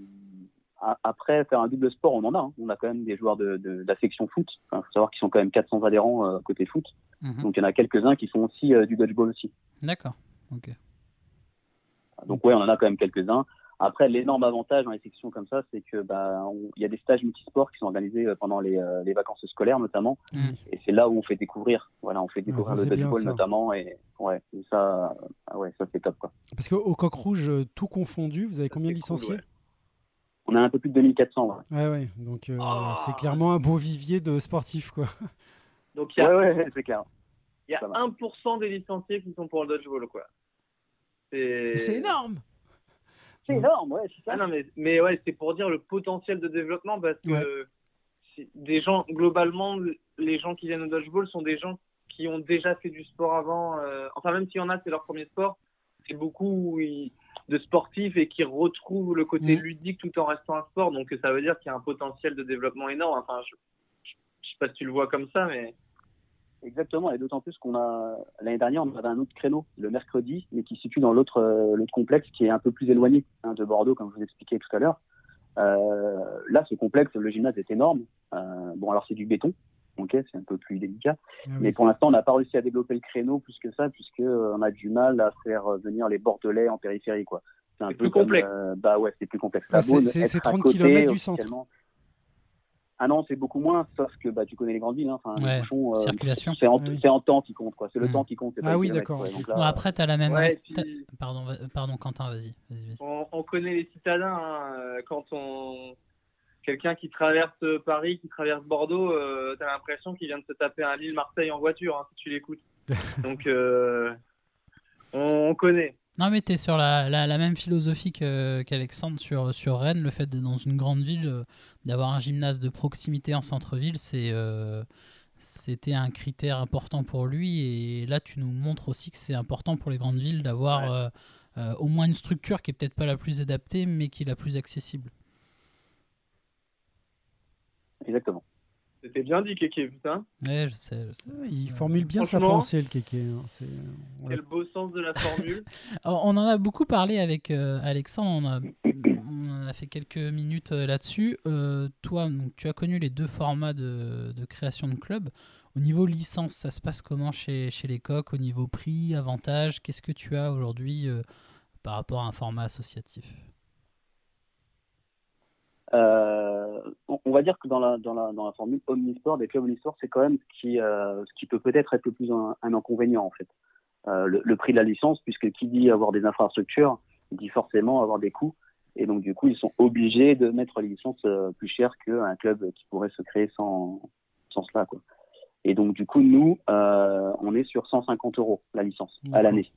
après faire un double sport, on en a. hein. On a quand même des joueurs de, de, de la section foot. Il faut savoir qu'ils sont quand même 400 adhérents euh, côté foot. Mhm. Donc il y en a quelques-uns qui font aussi euh, du dodgeball aussi. D'accord. Ok. Donc ouais, on en a quand même quelques-uns. Après, l'énorme avantage dans les sections comme ça, c'est que bah, on- il y a des stages multisports qui sont organisés euh, pendant les, euh, les vacances scolaires notamment, Mm. et c'est là où on fait découvrir. Voilà, on fait découvrir ça, le dodgeball notamment, et ouais, et ça, euh, ouais, ça c'est top quoi. Parce qu'au Coq Rouge, tout confondu, vous avez combien de cool, licenciés? Ouais. On a un peu plus de 2400. Ouais, Ouais, ouais. Donc, euh, Ah. c'est clairement un beau vivier de sportifs, quoi. Donc il y a, ouais, ouais, c'est clair. il y a ça va. 1% des licenciés qui sont pour le dodgeball, quoi. C'est C'est énorme C'est énorme, ouais, c'est ça. Ah non, mais, mais ouais, c'est pour dire le potentiel de développement parce que Ouais. des gens, globalement, les gens qui viennent au dodgeball sont des gens qui ont déjà fait du sport avant. euh, enfin, même s'il y en a, c'est leur premier sport. C'est beaucoup de sportifs et qui retrouvent le côté Mhm. ludique tout en restant un sport. Donc ça veut dire qu'il y a un potentiel de développement énorme. Enfin, je, je, je sais pas si tu le vois comme ça, mais Exactement, et d'autant plus qu'on a l'année dernière on avait un autre créneau le mercredi, mais qui se situe dans l'autre euh, l'autre complexe qui est un peu plus éloigné hein, de Bordeaux, comme je vous expliquais tout à l'heure. Euh, là, ce complexe, le gymnase est énorme. Euh, bon, alors c'est du béton, ok, c'est un peu plus délicat. Ah oui. Mais pour l'instant, on n'a pas réussi à développer le créneau plus que ça, puisque euh, on a du mal à faire euh, venir les Bordelais en périphérie, quoi. C'est un peu plus comme, complexe. euh, bah ouais, c'est plus complexe. Ah, c'est- c'est- être c'est à 30 côté, kilomètres du centre. Ah non, c'est beaucoup moins, sauf que bah, tu connais les grandes villes. Hein. Enfin, Ouais, euh, circulation. C'est en, Oui. c'est en temps qui compte, quoi. C'est le Mm. temps qui compte. pas Ah oui, d'accord, ouais. Bon, après, t'as la même. Ouais, t'as- puis- Pardon, pardon, Quentin, vas-y. Vas-y, vas-y. on, on connaît les citadins. hein, euh, Quand on quelqu'un qui traverse Paris, qui traverse Bordeaux, euh, t'as l'impression qu'il vient de se taper un Lille-Marseille en voiture hein, si tu l'écoutes. Donc euh, on, on connaît. Non, mais t'es sur la, la, la même philosophie qu'Alexandre sur, sur Rennes. Le fait d'être dans une grande ville, euh, d'avoir un gymnase de proximité en centre-ville, c'est. euh, c'était un critère important pour lui et là tu nous montres aussi que c'est important pour les grandes villes d'avoir Ouais. euh, euh, au moins une structure qui est peut-être pas la plus adaptée mais qui est la plus accessible. Exactement. C'était bien dit, Kéké, putain. Ouais, je sais. je sais. Il formule bien sa pensée, le kéké. hein. Quel beau sens de la formule. Alors, on en a beaucoup parlé avec euh, Alexandre, on, a, on a fait quelques minutes euh, là-dessus. Euh, toi, donc, tu as connu les deux formats de, de création de club. Au niveau licence, ça se passe comment chez, chez les coqs? Au niveau prix, avantage, qu'est-ce que tu as aujourd'hui euh, par rapport à un format associatif? Euh, on, on va dire que dans la, dans la, dans la formule omnisport, des clubs omnisport, c'est quand même ce qui, euh, ce qui peut peut-être être le plus un, un inconvénient, en fait. Euh, le, le prix de la licence, puisque qui dit avoir des infrastructures, dit forcément avoir des coûts. Et donc, du coup, ils sont obligés de mettre les licences plus chères qu'un club qui pourrait se créer sans, sans cela, quoi. Et donc, du coup, nous, on est sur 150 euros la licence à l'année.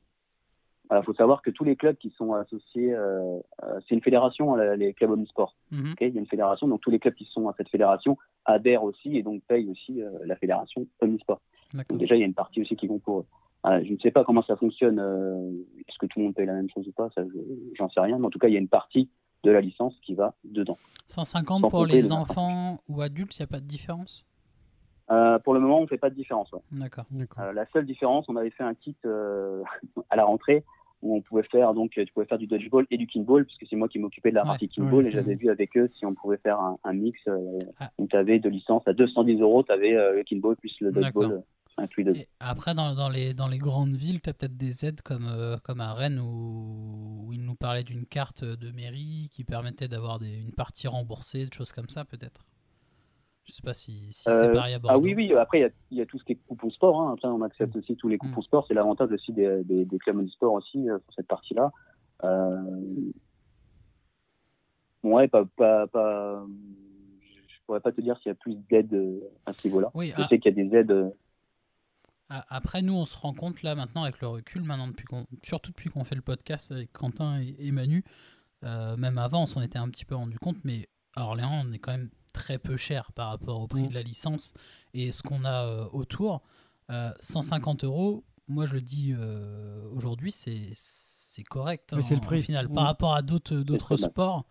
Il faut savoir que tous les clubs qui sont associés, euh, euh, c'est une fédération, euh, les clubs omnisport. Mhm. Il y a une fédération, donc tous les clubs qui sont à cette fédération adhèrent aussi et donc payent aussi euh, la fédération Omnisport. Donc déjà, il y a une partie aussi qui vont pour eux. Je ne sais pas comment ça fonctionne, euh, est-ce que tout le monde paye la même chose ou pas, ça, j'en sais rien, mais en tout cas, il y a une partie de la licence qui va dedans. 150 Sans pour les enfants ou adultes, il n'y a pas de différence? Euh, pour le moment, on ne fait pas de différence. ouais. D'accord. D'accord. Euh, la seule différence, on avait fait un kit euh, à la rentrée où on pouvait faire donc tu pouvais faire du dodgeball et du kinball puisque c'est moi qui m'occupais de la Ouais. partie kinball Ouais. et j'avais vu avec eux si on pouvait faire un, un mix euh, Ah. où tu avais de licence à 210 euros, tu avais le kinball plus le dodgeball euh, inclus dedans. Après, dans, dans les, dans les grandes villes, tu as peut-être des aides comme, euh, comme à Rennes où, où il nous parlait d'une carte de mairie qui permettait d'avoir une partie remboursée, des choses comme ça peut-être? Je sais pas si, si c'est Euh, pareil à Bordeaux. Ah oui, oui, après il y a- il y, a tout ce qui est coupons sport, hein. Après, on accepte Mm. aussi tous les coupons sport, c'est l'avantage aussi des, des, des clubs de sport aussi euh, sur cette partie-là. Euh... Ouais, pas, pas, pas... je pourrais pas te dire s'il y a plus d'aides euh, à ce niveau-là. Oui, Je ah. sais qu'il y a des aides. euh, Après, nous, on se rend compte là maintenant avec le recul, maintenant depuis surtout depuis qu'on fait le podcast avec Quentin et, et Manu, euh, même avant, on s'en était un petit peu rendu compte, mais à Orléans, on est quand même très peu cher par rapport au prix Mm. de la licence et ce qu'on a euh, autour. Euh, 150 euros, moi je le dis euh, aujourd'hui, c'est, correct. Oui, c'est le en- prix. Au final, Mm. par rapport à d'autres, sports.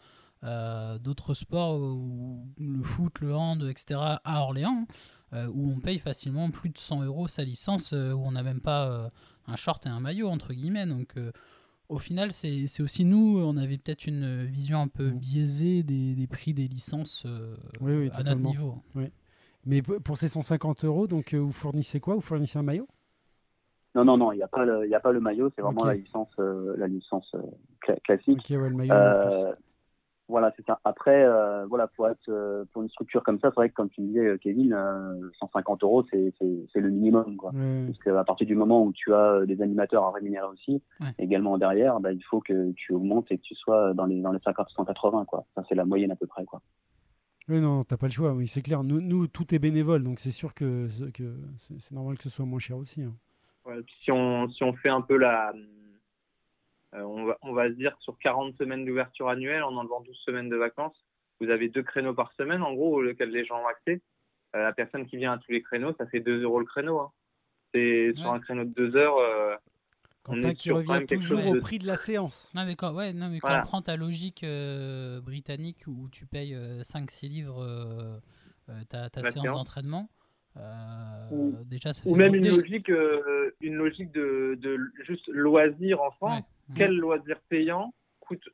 euh, d'autres sports où le foot, le hand, etc. à Orléans, euh, où on paye facilement plus de 100 euros sa licence, euh, où on n'a même pas euh, un short et un maillot, entre guillemets. Donc, euh, au final, c'est aussi nous, on avait peut-être une vision un peu Mm. biaisée des, des prix des licences euh, Oui, oui, à notre totalement. niveau. Mais p- pour ces 150 euros, donc euh, vous fournissez quoi? Vous fournissez un maillot? Non, non, non, il n'y a, pas le- il y a pas le maillot, c'est vraiment la licence, euh, la licence euh, cla- classique. Ok, ouais, le maillot. Voilà, c'est ça. Après, euh, voilà, pour être euh, pour une structure comme ça, c'est vrai que comme tu disais, euh, Kevin, euh, 150 euros, c'est c'est- c'est le minimum, quoi. Ouais, Parce qu'à partir du moment où tu as des animateurs à rémunérer aussi, Ouais. également derrière, bah, il faut que tu augmentes et que tu sois dans les dans les 50 180 quoi. Ça c'est la moyenne à peu près quoi. Oui, non, t'as pas le choix, oui, c'est clair. Nous, nous, tout est bénévole, donc c'est sûr que, que c'est normal que ce soit moins cher aussi. hein. Ouais, si on, si on fait un peu la. Euh, on, va, on va se dire que sur 40 semaines d'ouverture annuelle, en enlevant 12 semaines de vacances, vous avez deux créneaux par semaine, en gros, auxquels les gens ont accès. Euh, la personne qui vient à tous les créneaux, ça fait 2 euros le créneau. hein. C'est sur un créneau de 2 heures. euh, On est qui sur revient même quelque toujours chose au de- prix de la séance. Non, mais quand, ouais, non, mais quand Voilà. on prend ta logique euh, britannique où tu payes 5-6 livres ta, ta séance. d'entraînement, euh, Ou- déjà ça fait ou même une logique, euh, une logique de, de juste loisir en France. Ouais. Quel loisir payant coûte,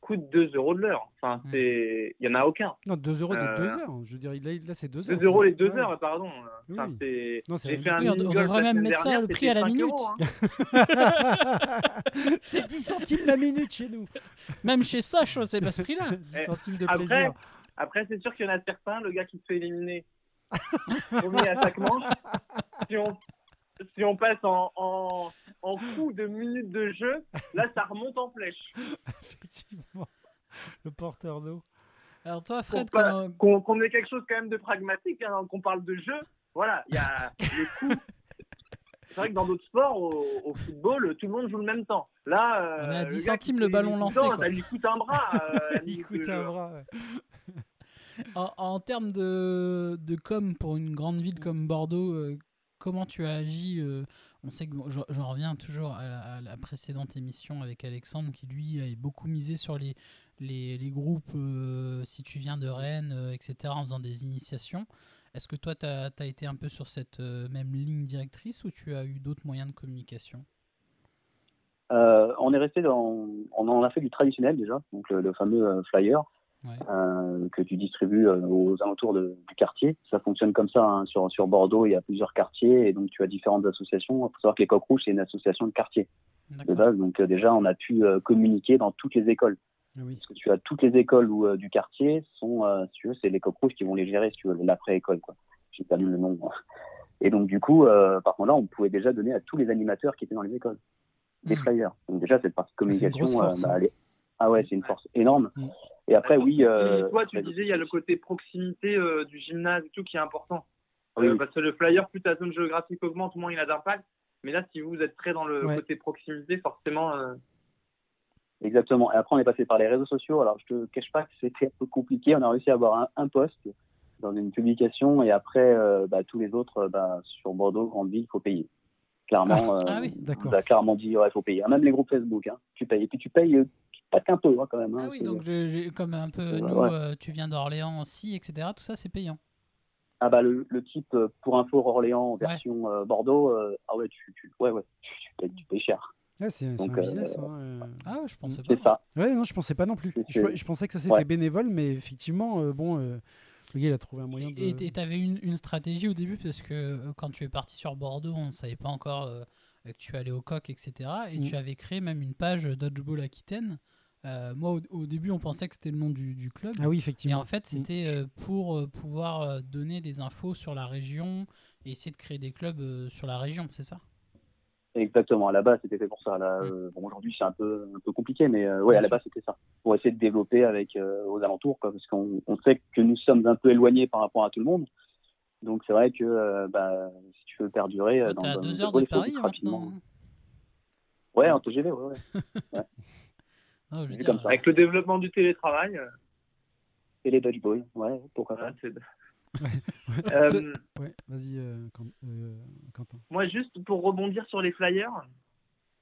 coûte 2 euros de l'heure? Enfin, c'est- il n'y en a aucun. Non, 2 euros des Euh, 2 heures. Je veux dire, là, là, c'est 2 heures. 2 euros les c'est- 2 ouais. heures, pardon. Enfin, Oui. c'est- Non, c'est on- devrait même mettre ça, dernière, le prix à la 5 minute. hein. c'est 10 centimes la minute chez nous. Même chez Soch, c'est pas ce prix-là. 10 centimes de Après, plaisir. Après, c'est sûr qu'il y en a certains, le gars qui se fait éliminer premier à chaque manche, si on, si on passe en, en, en coup de minutes de jeu, là, ça remonte en flèche. Effectivement. Le porteur d'eau. Alors toi, Fred, pas- quand- Qu'on qu'on ait quelque chose quand même de pragmatique, hein, qu'on parle de jeu, voilà, il y a le coup. C'est vrai que dans d'autres sports, au, au football, tout le monde joue le même temps. Là, euh, On est à le 10 gars centimes le ballon lancé, coups, quoi. Ça lui coûte un bras. euh, Il coûte un jeu. bras. ouais. En, termes de, de com pour une grande ville comme Bordeaux, euh, comment tu as agi euh, On sait que j'en reviens toujours à la, précédente émission avec Alexandre qui lui avait beaucoup misé sur les, groupes euh, si tu viens de Rennes, etc. en faisant des initiations. Est-ce que toi, tu as, été un peu sur cette même ligne directrice ou tu as eu d'autres moyens de communication? On est resté dans, on en a fait du traditionnel déjà, donc le, fameux flyer Ouais. euh, que tu distribues euh, aux alentours de- du quartier. Ça fonctionne comme ça hein. sur, sur Bordeaux. Il y a plusieurs quartiers et donc tu as différentes associations. Il faut savoir que les Coqs Rouges c'est une association de quartier de base. Donc euh, déjà on a pu communiquer dans toutes les écoles. Ah oui. Parce que tu as toutes les écoles où, euh, du quartier sont, euh, si tu veux, c'est les Coqs Rouges qui vont les gérer, si tu veux, l'après-école quoi. J'ai perdu le nom. moi. Et donc du coup, euh, par contre là, on pouvait déjà donner à tous les animateurs qui étaient dans les écoles des Mm. flyers. Donc déjà cette partie c'est une communication, force, bah, hein. elle est- ah ouais, c'est une force énorme. Mm. Et après oui. euh, toi, tu bah, disais, il y a le côté proximité euh, du gymnase et tout qui est important. Oui, Euh, oui. parce que le flyer, plus ta zone géographique augmente, moins il a d'impact. Mais là, si vous êtes très dans le Ouais. côté proximité, forcément. euh, Exactement. Et après, on est passé par les réseaux sociaux. Alors, je te cache pas que c'était un peu compliqué. On a réussi à avoir un, un post dans une publication et après, euh, bah, tous les autres, bah, sur Bordeaux, grande ville, il faut payer. Clairement, Ah, euh, oui, d'accord. on a clairement dit, ouais, il faut payer. Même les groupes Facebook, hein, tu payes. Et puis, tu payes euh, pas qu'un peu, hein, quand même. hein. Ah oui, donc je- j'ai- comme un peu nous, ouais. euh, tu viens d'Orléans aussi, etc. Tout ça, c'est payant. Ah bah, le, le type, euh, pour info, Orléans, version euh, Bordeaux, euh, ah ouais, tu, tu, ouais, ouais, tu, tu payes, tu payes cher. Ouais, c'est un euh, business. hein, euh. Ah ouais, je pensais pas. C'est ça. Ouais, non, je pensais pas non plus. Je, pensais que ça c'était Ouais. bénévole, mais effectivement, euh, bon, euh, gars, il a trouvé un moyen de. Et tu avais une, une stratégie au début parce que euh, quand tu es parti sur Bordeaux, on ne savait pas encore euh, que tu allais au coq, etc. Et Mm. tu avais créé même une page Dodgeball Aquitaine. Euh, moi, au, au début, on pensait que c'était le nom du, du club. Ah oui, Et effectivement. en fait, c'était euh, pour euh, pouvoir euh, donner des infos sur la région et essayer de créer des clubs euh, sur la région, c'est ça? Exactement, à la base c'était fait pour ça. Là, euh, bon, aujourd'hui c'est un peu un peu compliqué, mais euh, ouais, à la base c'était ça, pour essayer de développer avec euh, aux alentours, quoi, parce qu'on on sait que nous sommes un peu éloignés par rapport à tout le monde. Donc c'est vrai que euh, bah, si tu veux perdurer, euh, T'es à dans deux dans- heures dans- de Paris maintenant. rapidement. Ouais, en TGV, ouais, ouais. Je dire, comme ça. Avec le développement du télétravail. euh, Et les dodgeball, ouais, pourquoi pas. C'est- Euh, Ouais, vas-y, euh, euh, Quentin. Moi, juste pour rebondir sur les flyers,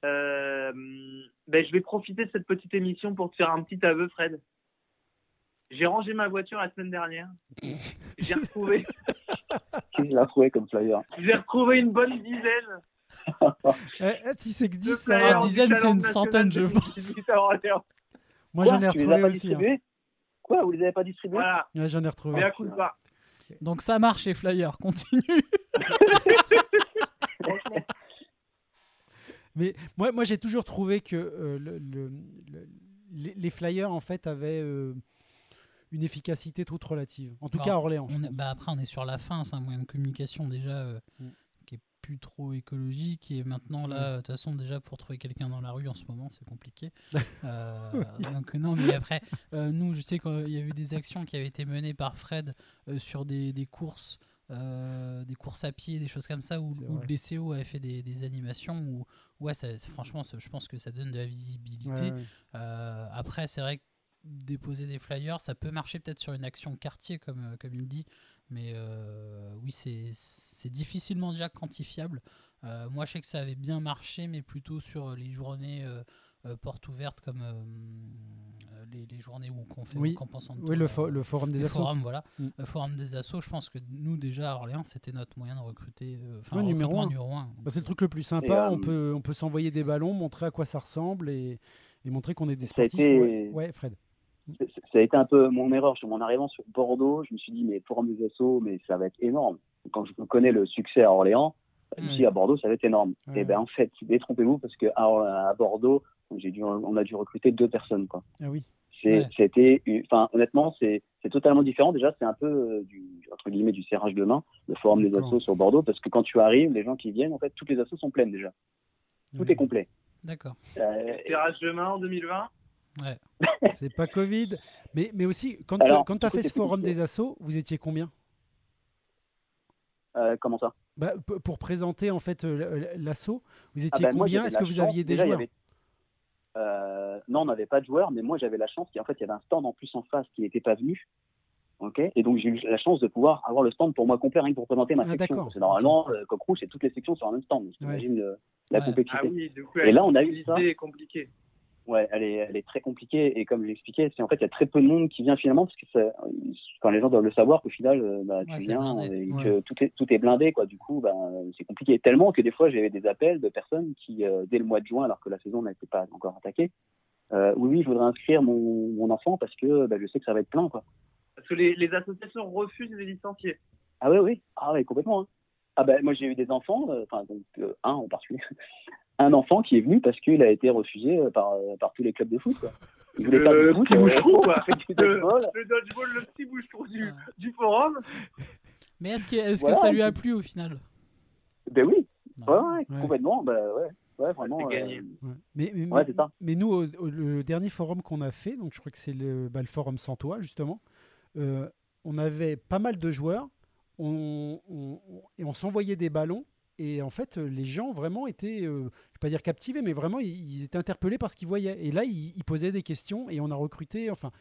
euh, ben, je vais profiter de cette petite émission pour te faire un petit aveu, Fred. J'ai rangé ma voiture la semaine dernière. J'ai retrouvé, Qu'est-ce qu'il a trouvé comme flyer j'ai retrouvé une bonne dizaine. Eh, eh, si c'est que 10, de ça flyers va. une du dizaine, c'est une centaine, je 2018 à Orléans. Moi, j'en ai as retrouvé aussi. hein. distribués Quoi, vous les avez pas distribués Voilà, Ouais, j'en ai retrouvé. mais à coup de pas. Donc ça marche les flyers, continue. Mais moi, moi j'ai toujours trouvé que euh, le- le- le- les, flyers, en fait, avaient euh, une efficacité toute relative. En tout Bah, cas, à Orléans. je On est- pense. bah après, on est sur la fin, c'est un moyen de communication déjà euh, Mm. Plus trop écologique et maintenant là, de toute façon déjà pour trouver quelqu'un dans la rue en ce moment c'est compliqué. Euh, donc non, mais après, euh, nous je sais qu'il y a eu des actions qui avaient été menées par Fred euh, sur des, des courses. des courses à pied, des choses comme ça, où, où le DCO avait fait des, des animations où, ouais, ça- franchement, je pense que ça donne de la visibilité. Ouais, ouais. Après, c'est vrai que déposer des flyers, ça peut marcher peut-être sur une action quartier, comme, comme il dit, mais euh, oui, c'est c'est difficilement déjà quantifiable. Euh, moi, je sais que ça avait bien marché, mais plutôt sur les journées euh, euh, portes ouvertes, comme les, les journées où on fait Oui. au Camp en Santo, Oui, le, euh, fo- le forum des assos. forum, voilà. Mm. Le forum des assos, je pense que nous, déjà, à Orléans, c'était notre moyen de recruter. euh, Enfin, Ouais, numéro recrutement un. numéro un. Bah, c'est le truc le plus sympa. Et, euh, on peut, on peut s'envoyer des ballons, montrer à quoi ça ressemble et, et montrer qu'on est des Ça a sportifs. été- Ouais, ouais, Fred. Ça a été un peu mon erreur sur mon arrivant sur Bordeaux. Je me suis dit, mais Forum des Assos, mais ça va être énorme. Quand je connais le succès à Orléans, je me suis dit, à Bordeaux, ça va être énorme. Et ben en fait, détrompez-vous parce que à, à Bordeaux, j'ai dû, on a dû recruter deux personnes. Quoi. Ah oui. Ouais. c'était, enfin, honnêtement, c'est, totalement différent. Déjà, c'est un peu euh, du, entre guillemets, du serrage de main, le forum des assos sur Bordeaux, parce que quand tu arrives, les gens qui viennent, en fait, toutes les assos sont pleines déjà. Tout est complet. D'accord. Euh, Tirage de main en 2020. C'est pas Covid. Mais, mais aussi, quand, Alors, quand tu as fait ce forum compliqué. des assos, vous étiez combien? Euh, comment ça? Bah, Pour présenter en fait euh, l'assaut, vous Ah étiez moi, combien? Est-ce que vous chance- aviez des déjà, joueurs? avait- Euh, Non, on n'avait pas de joueurs, mais moi j'avais la chance qu'en fait il y avait un stand en plus en face qui n'était pas venu. Ok, et donc j'ai eu la chance de pouvoir avoir le stand pour moi complet, rien que pour présenter ma Ah, section. d'accord. Parce que normalement, euh, Coq Rouge, c'est toutes les sections sur un même stand. J'imagine euh, la Ouais. complexité. Ah oui, du coup, Et là, on a eu ça. est compliquée. Ouais, elle est, elle est très compliquée et comme je l'expliquais, c'est en fait il y a très peu de monde qui vient finalement parce que ça, enfin, les gens doivent le savoir qu'au final euh, bah, tu Ouais, viens blindé. et Ouais. que tout est tout est blindé quoi. Du coup, bah, c'est compliqué tellement que des fois j'avais des appels de personnes qui euh, dès le mois de juin alors que la saison n'était pas encore attaquée, euh, oui oui je voudrais inscrire mon, mon enfant parce que bah, je sais que ça va être plein quoi. Parce que les, les associations refusent les licenciés. Ah oui oui ah ouais complètement. hein. Ah ben moi j'ai eu des enfants, euh, enfin donc euh, un en particulier, un enfant qui est venu parce qu'il a été refusé euh, par euh, par tous les clubs de foot quoi. Il voulait faire du Le foot, petit euh, bouche-trou, quoi. Le, dodgeball. le dodgeball, le petit bouche-trou du, Ouais. du forum. Mais est-ce que, est Voilà. que ça lui a plu au final? Ben oui, ouais, ouais, Ouais. complètement, bah ouais, ouais, vraiment. gagné. euh, Ouais. Mais, mais, Ouais, mais- ça. mais nous, au, au- le dernier forum qu'on a fait, donc je crois que c'est le, bah, le forum Santois, justement, euh, on avait pas mal de joueurs on, on- on- et on s'envoyait des ballons. Et en fait, euh, les gens vraiment étaient, euh, je ne vais pas dire captivés, mais vraiment, ils, ils étaient interpellés par ce qu'ils voyaient. Et là, ils, ils posaient des questions et on a recruté, enfin,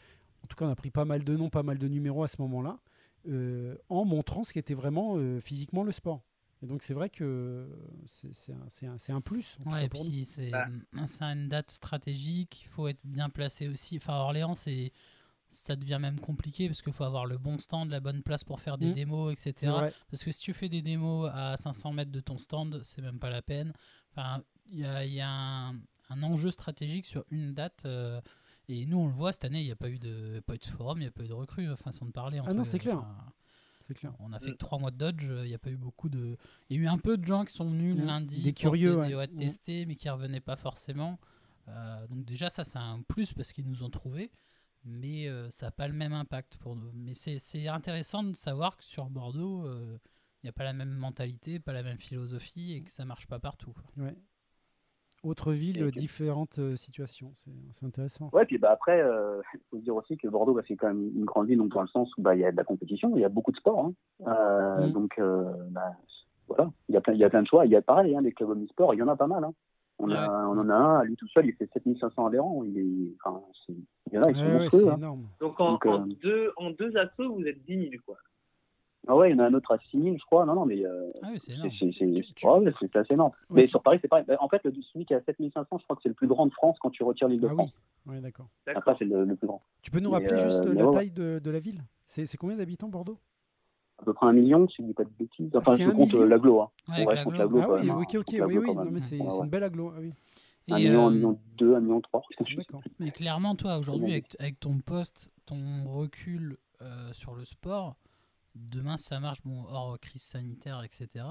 en tout cas, on a pris pas mal de noms, pas mal de numéros à ce moment-là, euh, en montrant ce qu'était vraiment euh, physiquement le sport. Et donc, c'est vrai que c'est un, plus. en tout Ouais, cas et puis c'est Bah. c'est une date stratégique, il faut être bien placé aussi. Enfin, Orléans, c'est ça devient même compliqué parce qu'il faut avoir le bon stand, la bonne place pour faire des Mm. démos, etc. Parce que si tu fais des démos à 500 mètres de ton stand, c'est même pas la peine. Enfin, il y a, y a un, un enjeu stratégique sur une date. euh, et nous, on le voit cette année, il n'y a pas eu de, pas eu de forum, il n'y a pas eu de recrues, euh, façon de parler. Ah non, c'est clair. enfin, clair. on a fait que trois mois de Dodge, il n'y a pas eu beaucoup de. Il y a eu un peu de gens qui sont venus Mm. lundi, Des pour curieux, te- ouais. des- ouais, Mm. tester, mais qui revenaient pas forcément. Euh, donc déjà, ça, c'est un plus parce qu'ils nous ont trouvé, mais euh, ça n'a pas le même impact pour nous. Mais c'est c'est intéressant de savoir que sur Bordeaux, euh, il n'y a pas la même mentalité, pas la même philosophie et que ça marche pas partout. quoi. Ouais. Autre ville, Ok. différentes euh, situations. C'est c'est intéressant. Ouais, puis bah après, il faut se dire aussi que Bordeaux, bah, c'est quand même une grande ville, donc dans le sens où bah, il y a de la compétition, il y a beaucoup de sport. hein. Euh, Mm. Donc euh, bah, voilà, il y, a plein, il y a plein de choix. Il y a pareil, hein, des clubs omnisports, il y en a pas mal. hein. On, a, on en a un, à lui tout seul, il fait 7500 adhérents. Il, est, enfin, c'est- il y en a, ils sont Ouais, ouais, monstrueux. hein. énorme. Donc en, Donc, en euh, deux, en deux assos, vous êtes 10 000, quoi. Ah ouais, il y en a un autre à 6000, je crois. Non, non, mais euh, Ah oui, c'est énorme. c'est- tu- ouais, ouais, assez énorme. Ouais, mais tu- sur Paris, c'est pareil. Bah, En fait, le, celui qui a 7500, je crois que c'est le plus grand de France quand tu retires l'île de Ah oui, France. ouais, d'accord. Après, c'est le, le plus grand. Tu peux nous Mais, rappeler juste euh, mais la ouais, taille de, de la ville? C'est combien d'habitants, Bordeaux? À peu près un million, si je dis pas de bêtises. Enfin, je compte euh, l'agglo. Hein. Ouais, Ouais, avec je la compte Ah oui, même, hein. ok, ok, oui, oui. Non, mais c'est Ouais, c'est ouais. une belle aglo. Ah oui. Un Et, million, un euh, million deux, un million trois. D'accord. Mais clairement, toi, aujourd'hui, avec, avec ton poste, ton recul euh, sur le sport, demain, ça marche, bon, hors crise sanitaire, etc.,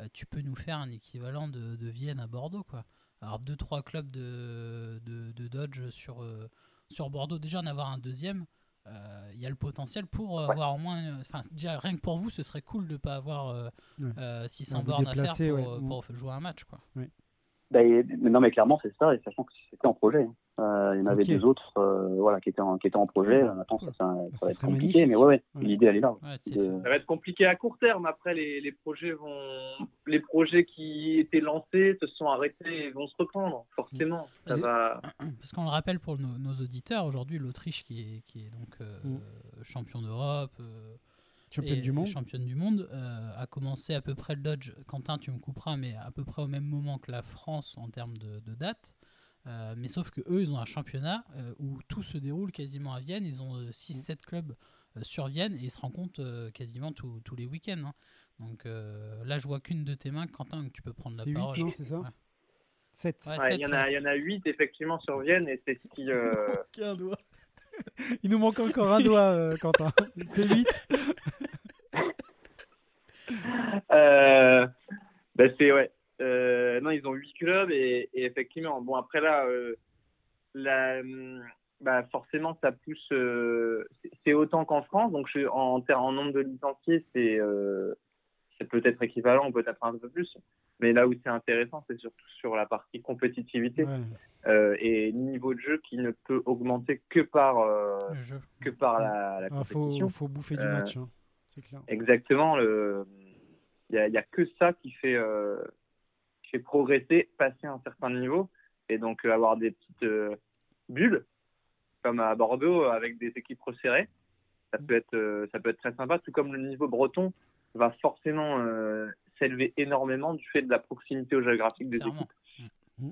euh, tu peux nous faire un équivalent de, de Vienne à Bordeaux, quoi. Alors, deux, trois clubs de, de, de Dodge sur, euh, sur Bordeaux, déjà en avoir un deuxième, euh, il y a le potentiel pour euh, Ouais. avoir au moins. une- Enfin, déjà, rien que pour vous, ce serait cool de ne pas avoir euh, Ouais. euh, 600 Ouais, vous bornes à faire pour, ouais. euh, Mm. pour jouer un match, quoi. Mais non, mais clairement, c'est ça, et sachant que c'était en projet. hein. Euh, il y en avait des autres euh, voilà, qui, étaient en, qui étaient en projet. Cool. Maintenant, ça, ça, ça Ça va être compliqué, magnifique. mais ouais, ouais, Ouais. l'idée, elle est là. Ouais, De-. Ça va être compliqué à court terme. Après, les, les projets vont, les projets qui étaient lancés se sont arrêtés et vont se reprendre. Forcément, ça Vas-y. va. Parce qu'on le rappelle pour nos, nos auditeurs, aujourd'hui, l'Autriche qui est, qui est donc euh, Mm. champion d'Europe, euh, Championne et du monde. championne du monde, euh, a commencé à peu près le Dodge. Quentin, tu me couperas, mais à peu près au même moment que la France en termes de, de date. Euh, mais sauf que eux, ils ont un championnat euh, où tout se déroule quasiment à Vienne. Ils ont 6-7 clubs euh, sur Vienne et ils se rencontrent euh, quasiment tous- tous les week-ends. hein. Donc euh, là, je vois qu'une de tes mains, Quentin, que tu peux prendre la C'est 8, parole. non, c'est ça Ouais. 7. Ouais, Ouais, sept, il y en ouais. a, il y en a huit effectivement sur Vienne et c'est ce qui. euh, Aucun doigt. Il nous manque encore un doigt, euh, Quentin. C'est 8. Euh, ben c'est ouais. Euh, non, ils ont huit clubs et, et effectivement, bon après là, euh, la, hum, bah forcément, ça pousse. euh, c'est- autant qu'en France. Donc, je- en, ter- en nombre de licenciés, c'est euh, c'est peut-être équivalent peut-être un peu plus. Mais là où c'est intéressant, c'est surtout sur la partie compétitivité Ouais. euh, et niveau de jeu qui ne peut augmenter que par, euh, que par la, la Ah, compétition. faut, faut bouffer du match, hein. c'est clair. Exactement. Il n'y a, il y a que ça qui fait, euh, qui fait progresser, passer un certain niveau. Et donc, avoir des petites bulles, comme à Bordeaux, avec des équipes resserrées, ça peut être, ça peut être très sympa. Tout comme le niveau breton va forcément euh, s'élever énormément du fait de la proximité géographique des Clairement. équipes.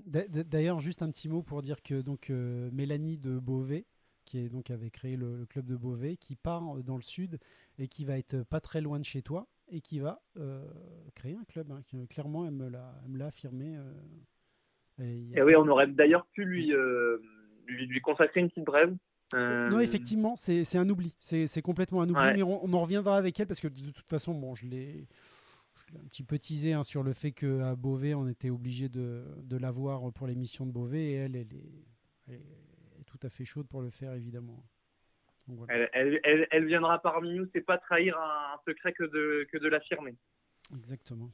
D- D'ailleurs, juste un petit mot pour dire que donc euh, Mélanie de Beauvais, qui est donc avait créé le, le club de Beauvais, qui part euh, dans le sud et qui va être pas très loin de chez toi et qui va euh, créer un club. hein, qui, clairement, elle me l'a affirmé. euh, et a- oui, on aurait d'ailleurs pu lui, euh, lui, lui consacrer une petite brève. Euh, Non, effectivement, c'est un oubli. C'est complètement un oubli. Ouais. Mais on, on en reviendra avec elle parce que de, toute façon, bon, je l'ai un petit peu teasé hein, sur le fait qu'à Beauvais, on était obligé de, de la voir pour l'émission de Beauvais et elle, elle est, elle est tout à fait chaude pour le faire, évidemment. Donc, voilà. Elle, elle, viendra parmi nous, c'est pas trahir un, un secret que de, que de l'affirmer. Exactement.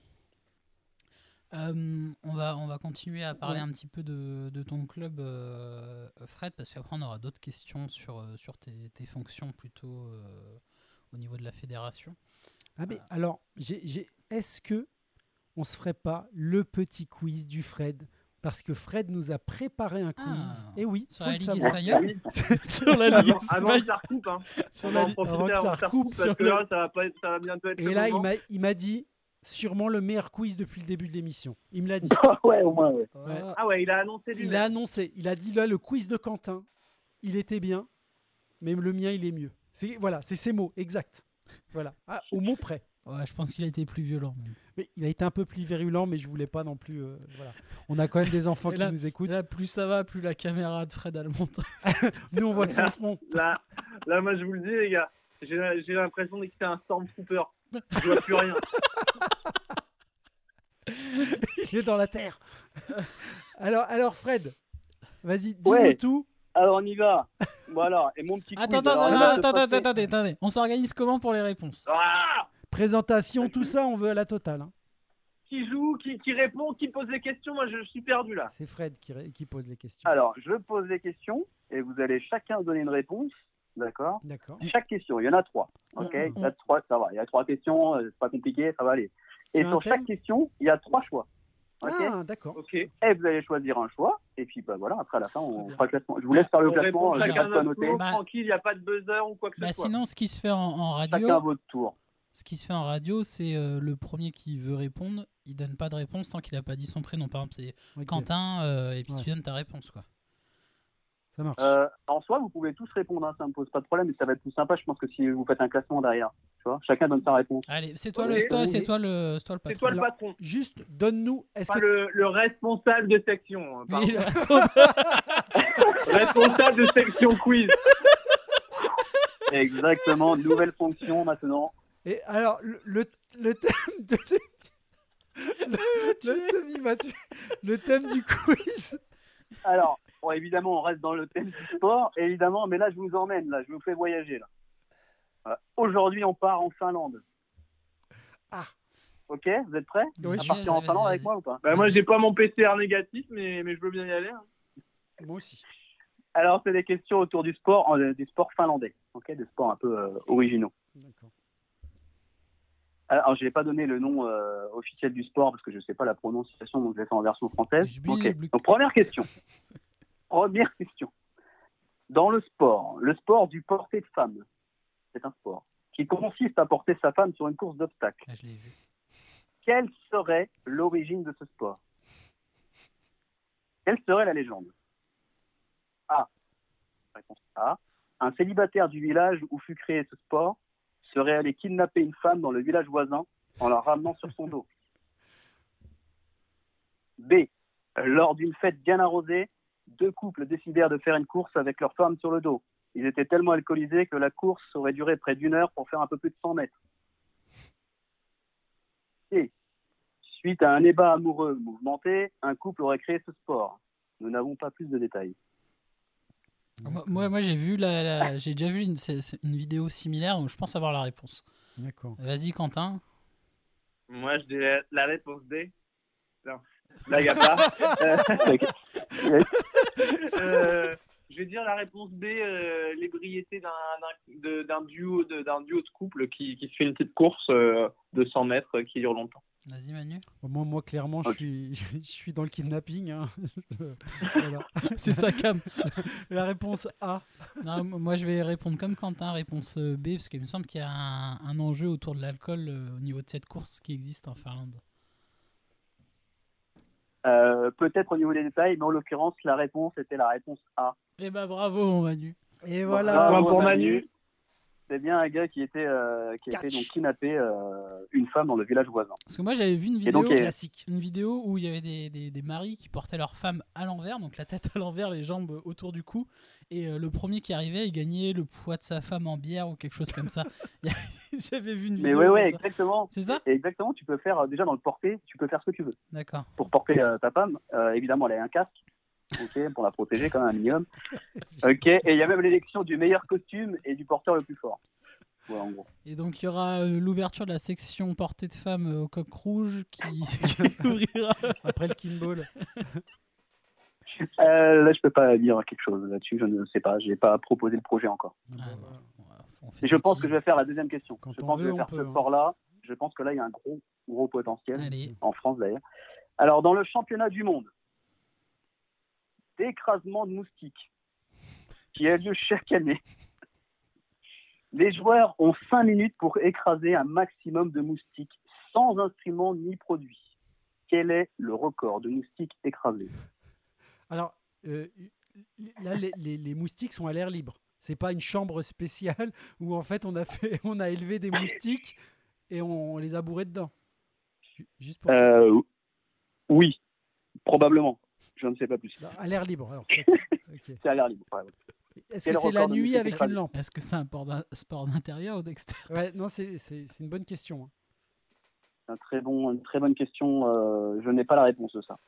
Euh, on, va, on va continuer à parler Ouais. un petit peu de, de ton club, euh, Fred, parce qu'après on aura d'autres questions sur, euh, sur tes, tes fonctions plutôt euh, au niveau de la fédération. Ah, mais alors, j'ai- j'ai- est-ce que on se ferait pas le petit quiz du Fred? Parce que Fred nous a préparé un quiz. Ah, et oui, sur faut la le Ligue espagnole sur la Ligue Avant, avant que espagnole. ça recoupe, hein. Sur On la Ligue- avant que ça recoupe parce que le- là, ça va, pas être- ça va bientôt être Et là, il moment. m'a, il m'a dit sûrement le meilleur quiz depuis le début de l'émission. Il me l'a dit. ouais, au moins, ouais. Ouais. Ah ouais, il a annoncé lui Il a annoncé, il a dit là le quiz de Quentin, il était bien, mais le mien il est mieux. C'est voilà, c'est ses mots, exact. Voilà, Ah, au mot près. Ouais, je pense qu'il a été plus violent. Mais il a été un peu plus virulent, mais je voulais pas non plus. euh, voilà, on a quand même des enfants qui là- nous écoutent. Là, plus ça va, plus la caméra de Fred elle monte. Nous on voit que son front. Là, là, moi, je vous le dis, les gars, j'ai j'ai l'impression que c'est un Stormtrooper. Je vois plus rien. il est dans la terre. alors, alors Fred, vas-y, dis-nous Ouais. tout. Alors, on y va. Voilà. Et mon petit Attends, quiz, attends, alors, attends, attendez, attendez. On s'organise comment pour les réponses? Ah Présentation, tout ça, on veut à la totale. hein. qui joue, qui, qui répond, qui pose des questions, moi, je, suis perdu là. C'est Fred qui, qui pose les questions. Alors, je pose des questions et vous allez chacun donner une réponse. D'accord D'accord. Chaque question, il y en a trois. Ok On- Il y a trois, ça va. Il y a trois questions, euh, c'est pas compliqué, ça va aller. Et sur chaque question, il y a trois choix. Ah, d'accord. Ok. Et vous allez choisir un choix. Et puis, bah voilà, après à la fin, on fera le classement. Je vous laisse faire le On classement. chacun notre tour, Bah- tranquille, il n'y a pas de buzzer ou quoi que Bah ce soit. sinon, ce qui se fait en, en radio, Chacun à votre tour. ce qui se fait en radio, c'est euh, le premier qui veut répondre, il donne pas de réponse tant qu'il a pas dit son prénom. Par exemple, c'est Quentin euh, et puis Ouais. tu donnes ta réponse quoi. Ça marche. Euh, en soi, vous pouvez tous répondre, hein, ça me pose pas de problème, mais ça va être plus sympa, je pense, que si vous faites un classement derrière. Tu vois Chacun donne sa réponse. Allez, c'est toi Oui, le c'est toi, oui. toi le c'est toi le C'est patron. toi le Alors- patron, Juste, donne-nous. Est-ce pas que le, le responsable de section. hein. Oui, responsable de section quiz. Exactement, nouvelle fonction maintenant. Et alors, le, le, le thème de thème. Le thème du quiz. Alors, bon, évidemment, on reste dans le thème du sport, évidemment, mais là, je vous emmène, là, je vous fais voyager, là. Voilà. Aujourd'hui, on part en Finlande. Ah. Ok, vous êtes prêts? Oui, à partir en Finlande avec moi ou pas? Bah, moi, j'ai pas mon PCR négatif, mais, mais je veux bien y aller. hein. Moi aussi. Alors, c'est des questions autour du sport, euh, des sports finlandais, ok, des sports un peu euh, originaux. D'accord. Alors, je n'ai pas donné le nom euh, officiel du sport parce que je ne sais pas la prononciation, donc je vais faire en version française. Je Ok. oublie- Donc, première question. première question. Dans le sport, le sport du porté de femme, c'est un sport qui consiste à porter sa femme sur une course d'obstacles. Ah, je l'ai vu. Quelle serait l'origine de ce sport? Quelle serait la légende? A. Réponse A. Un célibataire du village où fut créé ce sport serait allé kidnapper une femme dans le village voisin en la ramenant sur son dos. B. Lors d'une fête bien arrosée, deux couples décidèrent de faire une course avec leur femme sur le dos. Ils étaient tellement alcoolisés que la course aurait duré près d'une heure pour faire un peu plus de 100 mètres. C. Suite à un débat amoureux mouvementé, un couple aurait créé ce sport. Nous n'avons pas plus de détails. Moi, moi, moi, j'ai vu la, la- j'ai déjà vu une, vidéo similaire, donc je pense avoir la réponse. D'accord. Vas-y, Quentin. Moi, je dirais la réponse D. Non, là, il n'y a pas. Euh, je vais dire la réponse B, euh, l'ébriété d'un duo, de- d'un duo de couple qui, qui se fait une petite course euh, de 100 mètres qui dure longtemps. Vas-y, Manu. Moi, moi clairement, je suis, je suis dans le kidnapping. hein. Voilà. C'est ça, Cam. La réponse A. Non, moi, je vais répondre comme Quentin, réponse B, parce qu'il me semble qu'il y a un, un enjeu autour de l'alcool euh, au niveau de cette course qui existe en Finlande. Euh, Peut-être au niveau des détails, mais en l'occurrence, la réponse était la réponse A. Eh ben, bravo, mon Manu. Et Bravo, voilà. Point pour Manu. Bien un gars qui était, euh, qui Catch. donc kidnappé euh, une femme dans le village voisin. Parce que moi, j'avais vu une vidéo, donc, Classique. une vidéo où il y avait des, des, des maris qui portaient leur femme à l'envers, donc la tête à l'envers, les jambes autour du cou. Et euh, le premier qui arrivait, il gagnait le poids de sa femme en bière ou quelque chose comme ça. J'avais vu une vidéo. Mais ouais, ouais, exactement. C'est ça? Et exactement, tu peux faire, déjà dans le porter, tu peux faire ce que tu veux. D'accord. Pour porter euh, ta femme, euh, évidemment, elle a un casque, ok, pour la protéger quand même un minimum. Ok, et il y a même l'élection du meilleur costume et du porteur le plus fort. Voilà, en gros. Et donc, il y aura euh, l'ouverture de la section portée de femmes euh, au coq rouge qui, qui ouvrira. Après le kinball. Euh, là, je peux pas dire quelque chose là-dessus, je ne sais pas, j'ai pas proposé le projet encore. Ah, fait Et je pense que je vais faire la deuxième question. Quand je pense que je vais faire peut, ce hein. sport-là. Je pense que là, il y a un gros, gros potentiel. Allez. en France d'ailleurs. Alors, dans le championnat du monde d'écrasement de moustiques, qui a lieu chaque année, les joueurs ont 5 minutes pour écraser un maximum de moustiques sans instrument ni produit. Quel est le record de moustiques écrasés? Alors, euh, là, les, les- les moustiques sont à l'air libre. C'est pas une chambre spéciale où en fait on a fait, on a élevé des moustiques et on, les a bourrés dedans. Juste pour. Euh, Oui, probablement. Je ne sais pas plus. À l'air libre. Alors, c'est- à l'air libre. ouais. Est-ce que c'est la nuit avec une lampe Est-ce que c'est un sport d'intérieur ou d'extérieur Ouais, non, c'est une bonne question. hein. Un très bon, une très bonne question. euh, je n'ai pas la réponse de ça.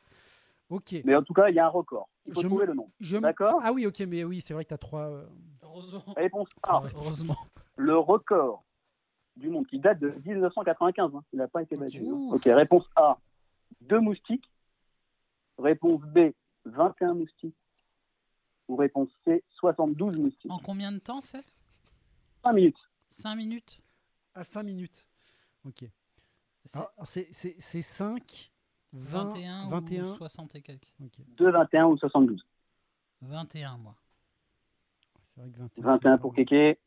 Ok. Mais en tout cas, il y a un record. Il faut Je trouver le nom. D'accord? Ah oui, ok, mais oui, c'est vrai que tu as trois. euh, Heureusement. Réponse A. Heureusement. le record du monde qui date de 1995. hein. Il n'a pas été battu. hein. Ok, réponse A, 2 moustiques. Réponse B, 21 moustiques. Ou réponse C, 72 moustiques. En combien de temps c'est? 5 minutes. 5 minutes? À 5 minutes. Ok. C'est Alors, alors, c'est c'est- c'est 5, 20, 21, 21. ou 60 et quelques Ok. 2, 21 ou 72. 21, moi. C'est vrai que 21. 21 c'est pour Kéké.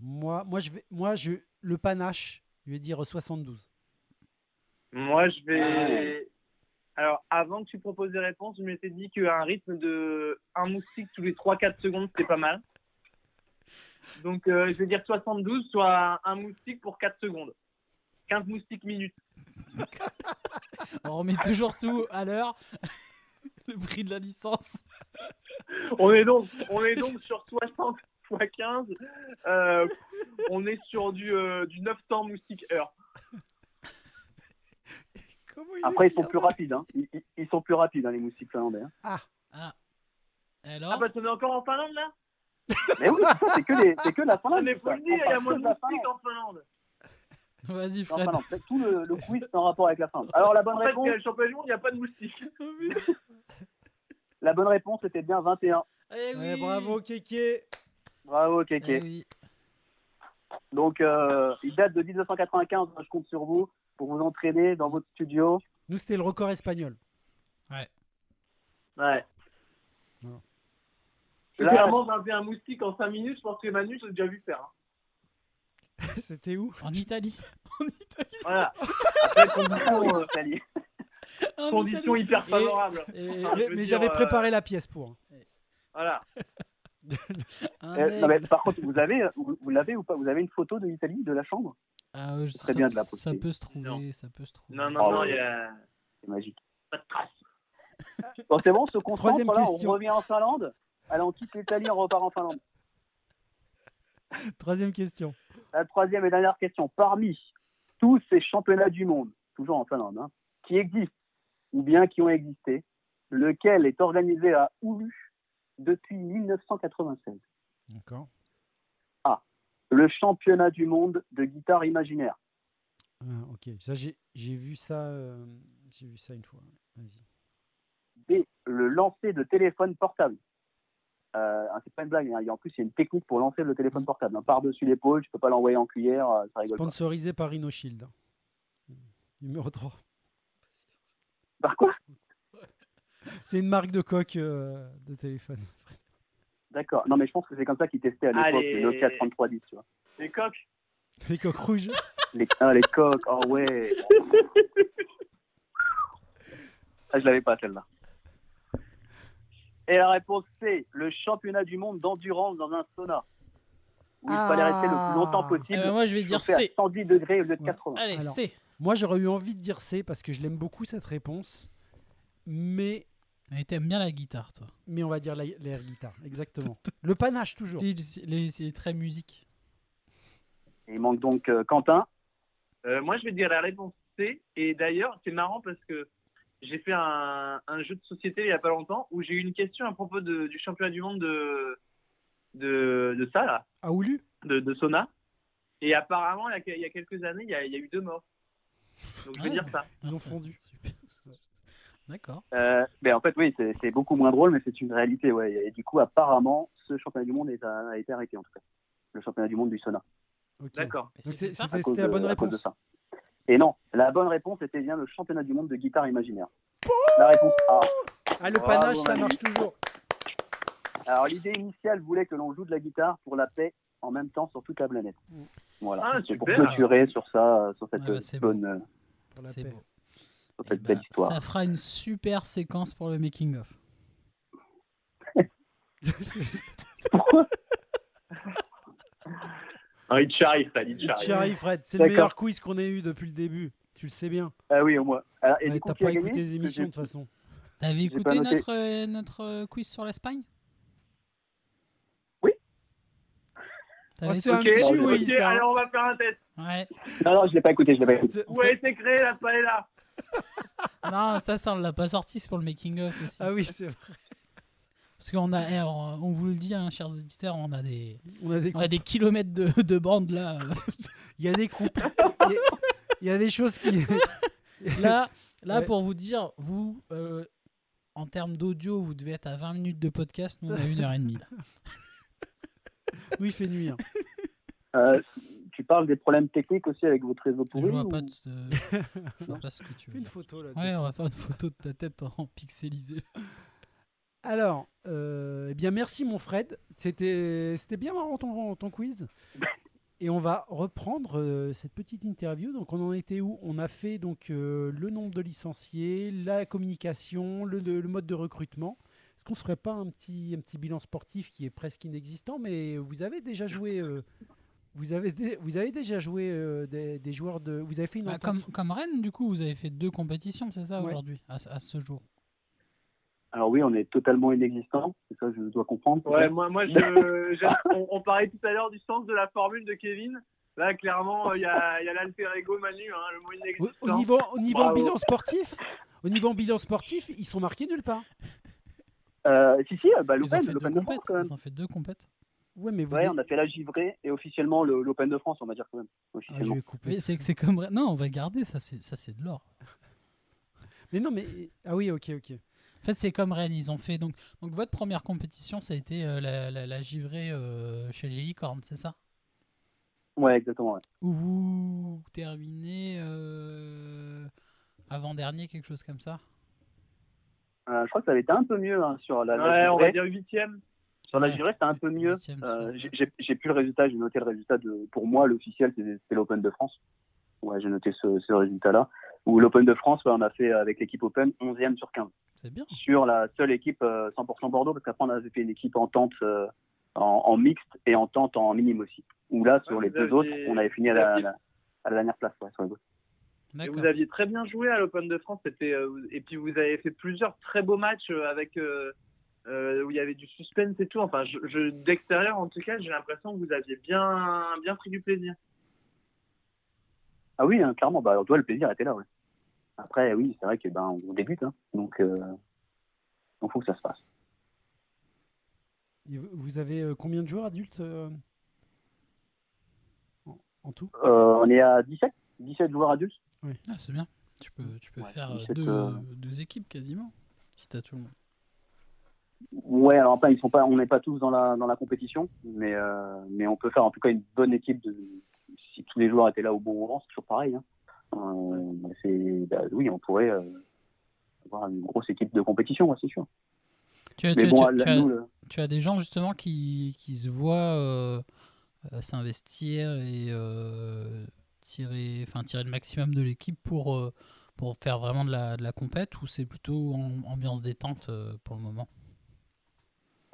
Moi, moi, je vais, moi, je, le panache, je vais dire 72. Moi, je vais. Alors, avant que tu proposes des réponses, je m'étais dit qu'un rythme de un moustique tous les 3-4 secondes, c'était pas mal. Donc, euh, je vais dire 72, soit un moustique pour 4 secondes. 15 moustiques minutes. On remet toujours tout à l'heure. le prix de la licence. On est donc, on est donc sur 60 x 15. Euh, on est sur du, euh, du 900 moustiques heure. Il Après, est ils sont plus de- rapides. hein. Ils, sont plus rapides, hein, les moustiques finlandais. hein. Ah. Alors Ah, bah, on est encore en Finlande là? Mais oui, c'est que, les- c'est que la Ah, Finlande. mais faut le dire, il y a moins de moustiques en Finlande. Vas-y, Non, Fred. Finlande. C'est Tout le, le quiz est en rapport avec la Finlande. Alors, la bonne En fait, réponse, le championnat du monde, il n'y a pas de moustiques. la bonne réponse était bien 21. Eh oui. Ouais, bravo, Kéké. Bravo, Eh Kéké. oui. Donc, euh, il date de 1995. Je compte sur vous pour vous entraîner dans votre studio. Nous, c'était le record espagnol. Ouais. Voilà. Là- Clairement, 21 moustiques en 5 minutes, je pense que Manu, j'ai déjà vu faire. hein. c'était où? En Italie. En Italie. Voilà. Après, oui, euh, Italie. En conditions Italie. hyper favorables. Et- je Mais, j'avais euh, préparé la pièce pour. Voilà. un Euh, non, mais par contre, vous avez, vous, vous l'avez ou pas? Vous avez une photo de l'Italie, de la chambre? Ah, euh, Très ça, bien de la ça poster. peut se trouver, Non. ça peut se trouver. Non, non, Oh, non, il y a C'est magique. pas de trace. Bon, c'est bon, on se concentre. Troisième Là, on question. revient en Finlande. Allez, on quitte l'Italie, on repart en Finlande. Troisième question. La troisième et dernière question. Parmi tous ces championnats du monde, toujours en Finlande, hein, qui existent ou bien qui ont existé, lequel est organisé à Oulu depuis 1996 D'accord. Le championnat du monde de guitare imaginaire. Ah, ok. Ça, j'ai vu ça. euh, J'ai vu ça une fois. Vas-y. B. Le lancer de téléphone portable. Euh, ah, c'est pas une blague. hein. En plus, il y a une technique pour lancer le téléphone portable. hein. Par-dessus l'épaule, tu peux pas l'envoyer en cuillère. euh, Ça rigole pas. Sponsorisé par InnoShield. Numéro 3. Par quoi? C'est une marque de coque euh, de téléphone. D'accord. Non, mais je pense que c'est comme ça qu'ils testaient à l'époque Allez. le Nokia 3310. Tu vois. Les coques. Les coques rouges. Les, ah, les coques. Oh ouais. Ah, je l'avais pas celle-là. Et la réponse C. Le championnat du monde d'endurance dans un sauna. Où il fallait rester le plus longtemps Ah. possible. Eh ben, moi, je vais dire chauffé à C. 110 degrés au lieu de Ouais. 80. Allez, Alors. C. Moi, j'aurais eu envie de dire C parce que je l'aime beaucoup cette réponse. Mais, Mais t'aimes bien la guitare, toi. mais on va dire la- l'air guitare. Exactement. Le panache, toujours. Les traits musique. Il manque donc euh, Quentin. Euh, moi, je vais dire la réponse C. Et d'ailleurs, c'est marrant parce que j'ai fait un, un jeu de société il y a pas longtemps où j'ai eu une question à propos de- du championnat du monde de, de, de ça, là, À Oulu? De, de sauna. Et apparemment, il y a, il y a quelques années, il y a, il y a eu deux morts. Donc, je vais Ah, dire ça. Ils ont fondu. D'accord. Euh, ben, en fait, oui, c'est beaucoup moins drôle, mais c'est une réalité. Ouais. Et du coup, apparemment, ce championnat du monde est- a, a été arrêté, en tout cas. Le championnat du monde du sauna. D'accord. C'était la bonne cause de réponse. ça. Et non, la bonne réponse était bien le championnat du monde de guitare imaginaire. La réponse A. Ah, le Bravo, panache, ça marche toujours. Alors, l'idée initiale voulait que l'on joue de la guitare pour la paix en même temps sur toute la planète. Mm. Voilà, Ah, c'est pour clôturer sur ça, euh, sur cette Ah bah, bonne, euh, Pour la C'est paix. beau. Sur Eh cette ben, histoire. ça fera une super séquence pour le making of. Ah, il te charrie, Fred, Fred. C'est le meilleur quiz qu'on ait eu depuis le début. Tu le sais bien. Ah oui, au moins. Alors, et Ouais, du coup, T'as pas écouté les émissions de toute façon. T'avais écouté notre, euh, notre euh, quiz sur l'Espagne? Oui. T'avais Oh, c'est un Ok, petit oui, ok, ça. alors on va faire un test. Ouais. Non, non, je l'ai pas écouté, je l'ai pas écouté. Où a été créée la paella Non, ça, ça, on l'a pas sorti, c'est pour le making of aussi. Ah oui, c'est vrai. Parce qu'on a, eh, on, on vous le dit, hein, chers auditeurs, on a des, On a des, on a des kilomètres de, de bande là. Il y a des coupes. Il y a- il y a des choses qui. là, là Ouais. pour vous dire, vous, euh, en termes d'audio, vous devez être à 20 minutes de podcast, nous on a une heure et demie. là. Nous, il fait nuit. hein. Euh, tu parles des problèmes techniques aussi avec votre réseau Je pourri vois ou- pas, de- je vois pas ce que tu Fais veux une dire. photo là. Ouais, on va faire une photo de ta tête en pixelisé. Alors, euh, eh bien, merci mon Fred. C'était, c'était bien marrant ton, ton quiz. Et on va reprendre euh, cette petite interview. Donc, on en était où? On a fait donc euh, le nombre de licenciés, la communication, le, le- le mode de recrutement. Est-ce qu'on ne ferait pas un petit, un petit bilan sportif qui est presque inexistant? Mais vous avez déjà joué. euh, vous avez, dé- vous avez déjà joué euh, des, des joueurs de. Vous avez fait une Bah, comme, comme Rennes, du coup, vous avez fait deux compétitions, c'est ça, Ouais. aujourd'hui, à, ce- à ce jour? Alors oui, on est totalement inexistant, c'est ça que je dois comprendre. Ouais, moi, moi je, j'ai- on, on parlait tout à l'heure du sens de la formule de Kevin. Là, clairement, il y a, il y a l'alter ego Manu, hein, le mot Au, inexistant. au niveau, au niveau bilan sportif, au niveau bilan sportif, ils sont marqués nulle part. Euh, si, si, bah, Ils ont l'Open, fait deux l'Open de France compètes. quand même. Ils ont fait deux compètes. Ouais, mais vous Ouais, avez- on a fait la givrée et officiellement le- l'Open de France, on va dire quand même. Ah, je vais couper. C'est que c'est comme Rennes. Non, on va garder ça, c'est ça, c'est de l'or. Mais non, mais ah oui, ok, ok. En fait, c'est comme Rennes. Ils ont fait donc donc votre première compétition, ça a été euh, la, la, la givrée euh, chez les licornes, c'est ça? Ouais, exactement. ouais. Où vous terminez euh, avant dernier, quelque chose comme ça? Euh, je crois que ça avait été un peu mieux hein, sur la, la Ouais, on va dire huitième. Sur la givrée, c'était un peu mieux. Euh, j'ai- plus le résultat, j'ai noté le résultat de. Pour moi, l'officiel, c'est c'est l'Open de France. Ouais, j'ai noté ce, ce résultat-là. Où l'Open de France, ouais, on a fait avec l'équipe Open 11e sur 15. C'est bien. Sur la seule équipe euh, 100% Bordeaux, parce qu'après, on avait fait une équipe en tente euh, en, en mixte et en tente en minime aussi. Où là, sur Ouais, les deux autres, on avait fini à la, aviez- la- à la dernière place. Ouais, sur les autres. Et D'accord. vous aviez très bien joué à l'Open de France. C'était, euh, et puis vous avez fait plusieurs très beaux matchs euh, avec euh, euh, où il y avait du suspense et tout. Enfin, je, je- d'extérieur, en tout cas, j'ai l'impression que vous aviez bien, bien pris du plaisir. Ah oui, hein, clairement, bah, toi, le plaisir était là. Ouais. Après, oui, c'est vrai que ben, on débute, hein, donc il faut que ça se passe. Et vous- vous avez euh, combien de joueurs adultes euh, en, en tout? Euh, on est à 17, 17 joueurs adultes. Ah, c'est bien. Tu peux, tu peux Ouais, faire euh, deux, deux équipes quasiment, si t'as tout le monde. Ouais, alors après, ils sont pas, on n'est pas tous dans la, dans la compétition, mais, euh, mais on peut faire en tout cas une bonne équipe de, si tous les joueurs étaient là au bon moment, c'est toujours pareil. Hein. Euh, bah, oui, on pourrait euh, avoir une grosse équipe de compétition, ouais, c'est sûr. Tu as, tu- bon, tu- là, as- nous, le- tu as des gens justement qui, qui se voient euh, s'investir et tirer, enfin, tirer le maximum de l'équipe pour, pour faire vraiment de la, de la compète ou c'est plutôt en- ambiance détente pour le moment?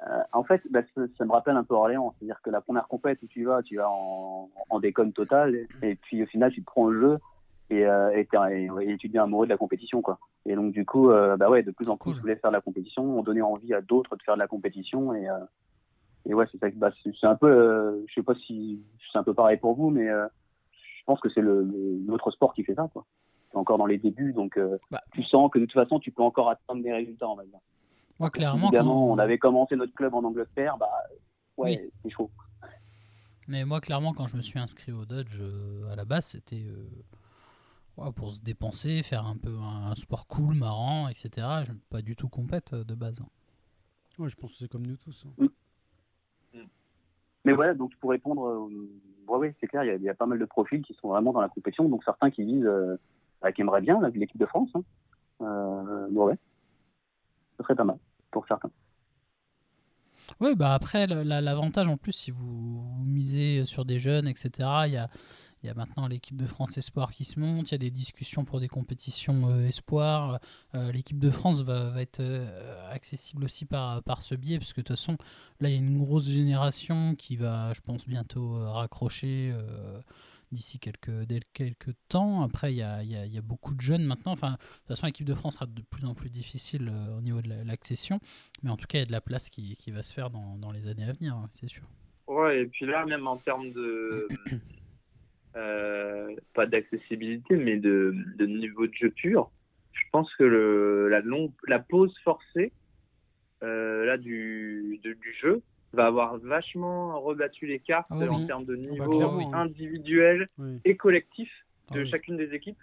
Euh, en fait, bah, ça, ça me rappelle un peu Orléans. C'est-à-dire que la première compète où tu vas, tu vas en, en déconne totale. Et, puis au final, tu te prends le jeu et, euh, et, et- et tu deviens amoureux de la compétition. Quoi. Et donc, du coup, euh, bah ouais, de plus en plus, Cool. je voulais faire de la compétition. On donnait envie à d'autres de faire de la compétition. Et, euh, et ouais, c'est ça. Bah, c'est un peu, euh, je sais pas si c'est un peu pareil pour vous, mais euh, je pense que c'est le, le- l'autre sport qui fait ça. Quoi. Encore dans les débuts. Donc, euh, Bah. tu sens que de toute façon, tu peux encore atteindre des résultats, on va dire. Moi, clairement, Évidemment, quand- on avait commencé notre club en Angleterre, bah ouais, Oui. c'est chaud. Mais moi, clairement, quand je me suis inscrit au Dodge, euh, à la base, c'était euh, ouais, pour se dépenser, faire un peu un, un sport cool, marrant, etc. Je pas du tout compète euh, de base. hein. Ouais, je pense que c'est comme nous tous. hein. Mais voilà, donc pour répondre, euh, ouais, ouais, c'est clair, il y, a- il y a pas mal de profils qui sont vraiment dans la compétition, donc certains qui visent, euh, bah, qui aimeraient bien l'équipe de France. Hein. Euh, ouais, ouais, ce serait pas mal pour certains. Oui, bah après, l'avantage en plus, si vous, misez sur des jeunes, etc., il y a, maintenant l'équipe de France Espoir qui se monte, il y a des discussions pour des compétitions euh, Espoir. Euh, l'équipe de France va, être euh, accessible aussi par, par ce biais, parce que de toute façon, là, il y a une grosse génération qui va, je pense, bientôt raccrocher d'ici quelques, quelques temps. Après, il y a, y a- y a beaucoup de jeunes maintenant. Enfin, de toute façon, l'équipe de France sera de plus en plus difficile euh, au niveau de la- l'accession. Mais en tout cas, il y a de la place qui, qui va se faire dans, dans les années à venir, ouais, c'est sûr. Ouais, et puis là, même en termes de. euh, pas d'accessibilité, mais de, de niveau de jeu pur, je pense que le, la, longue, la pause forcée euh, là, du, de- du jeu va avoir vachement rebattu les cartes Ah oui. en termes de bah, niveau clairement, hein. individuel Oui. et collectif Ah de oui. chacune des équipes.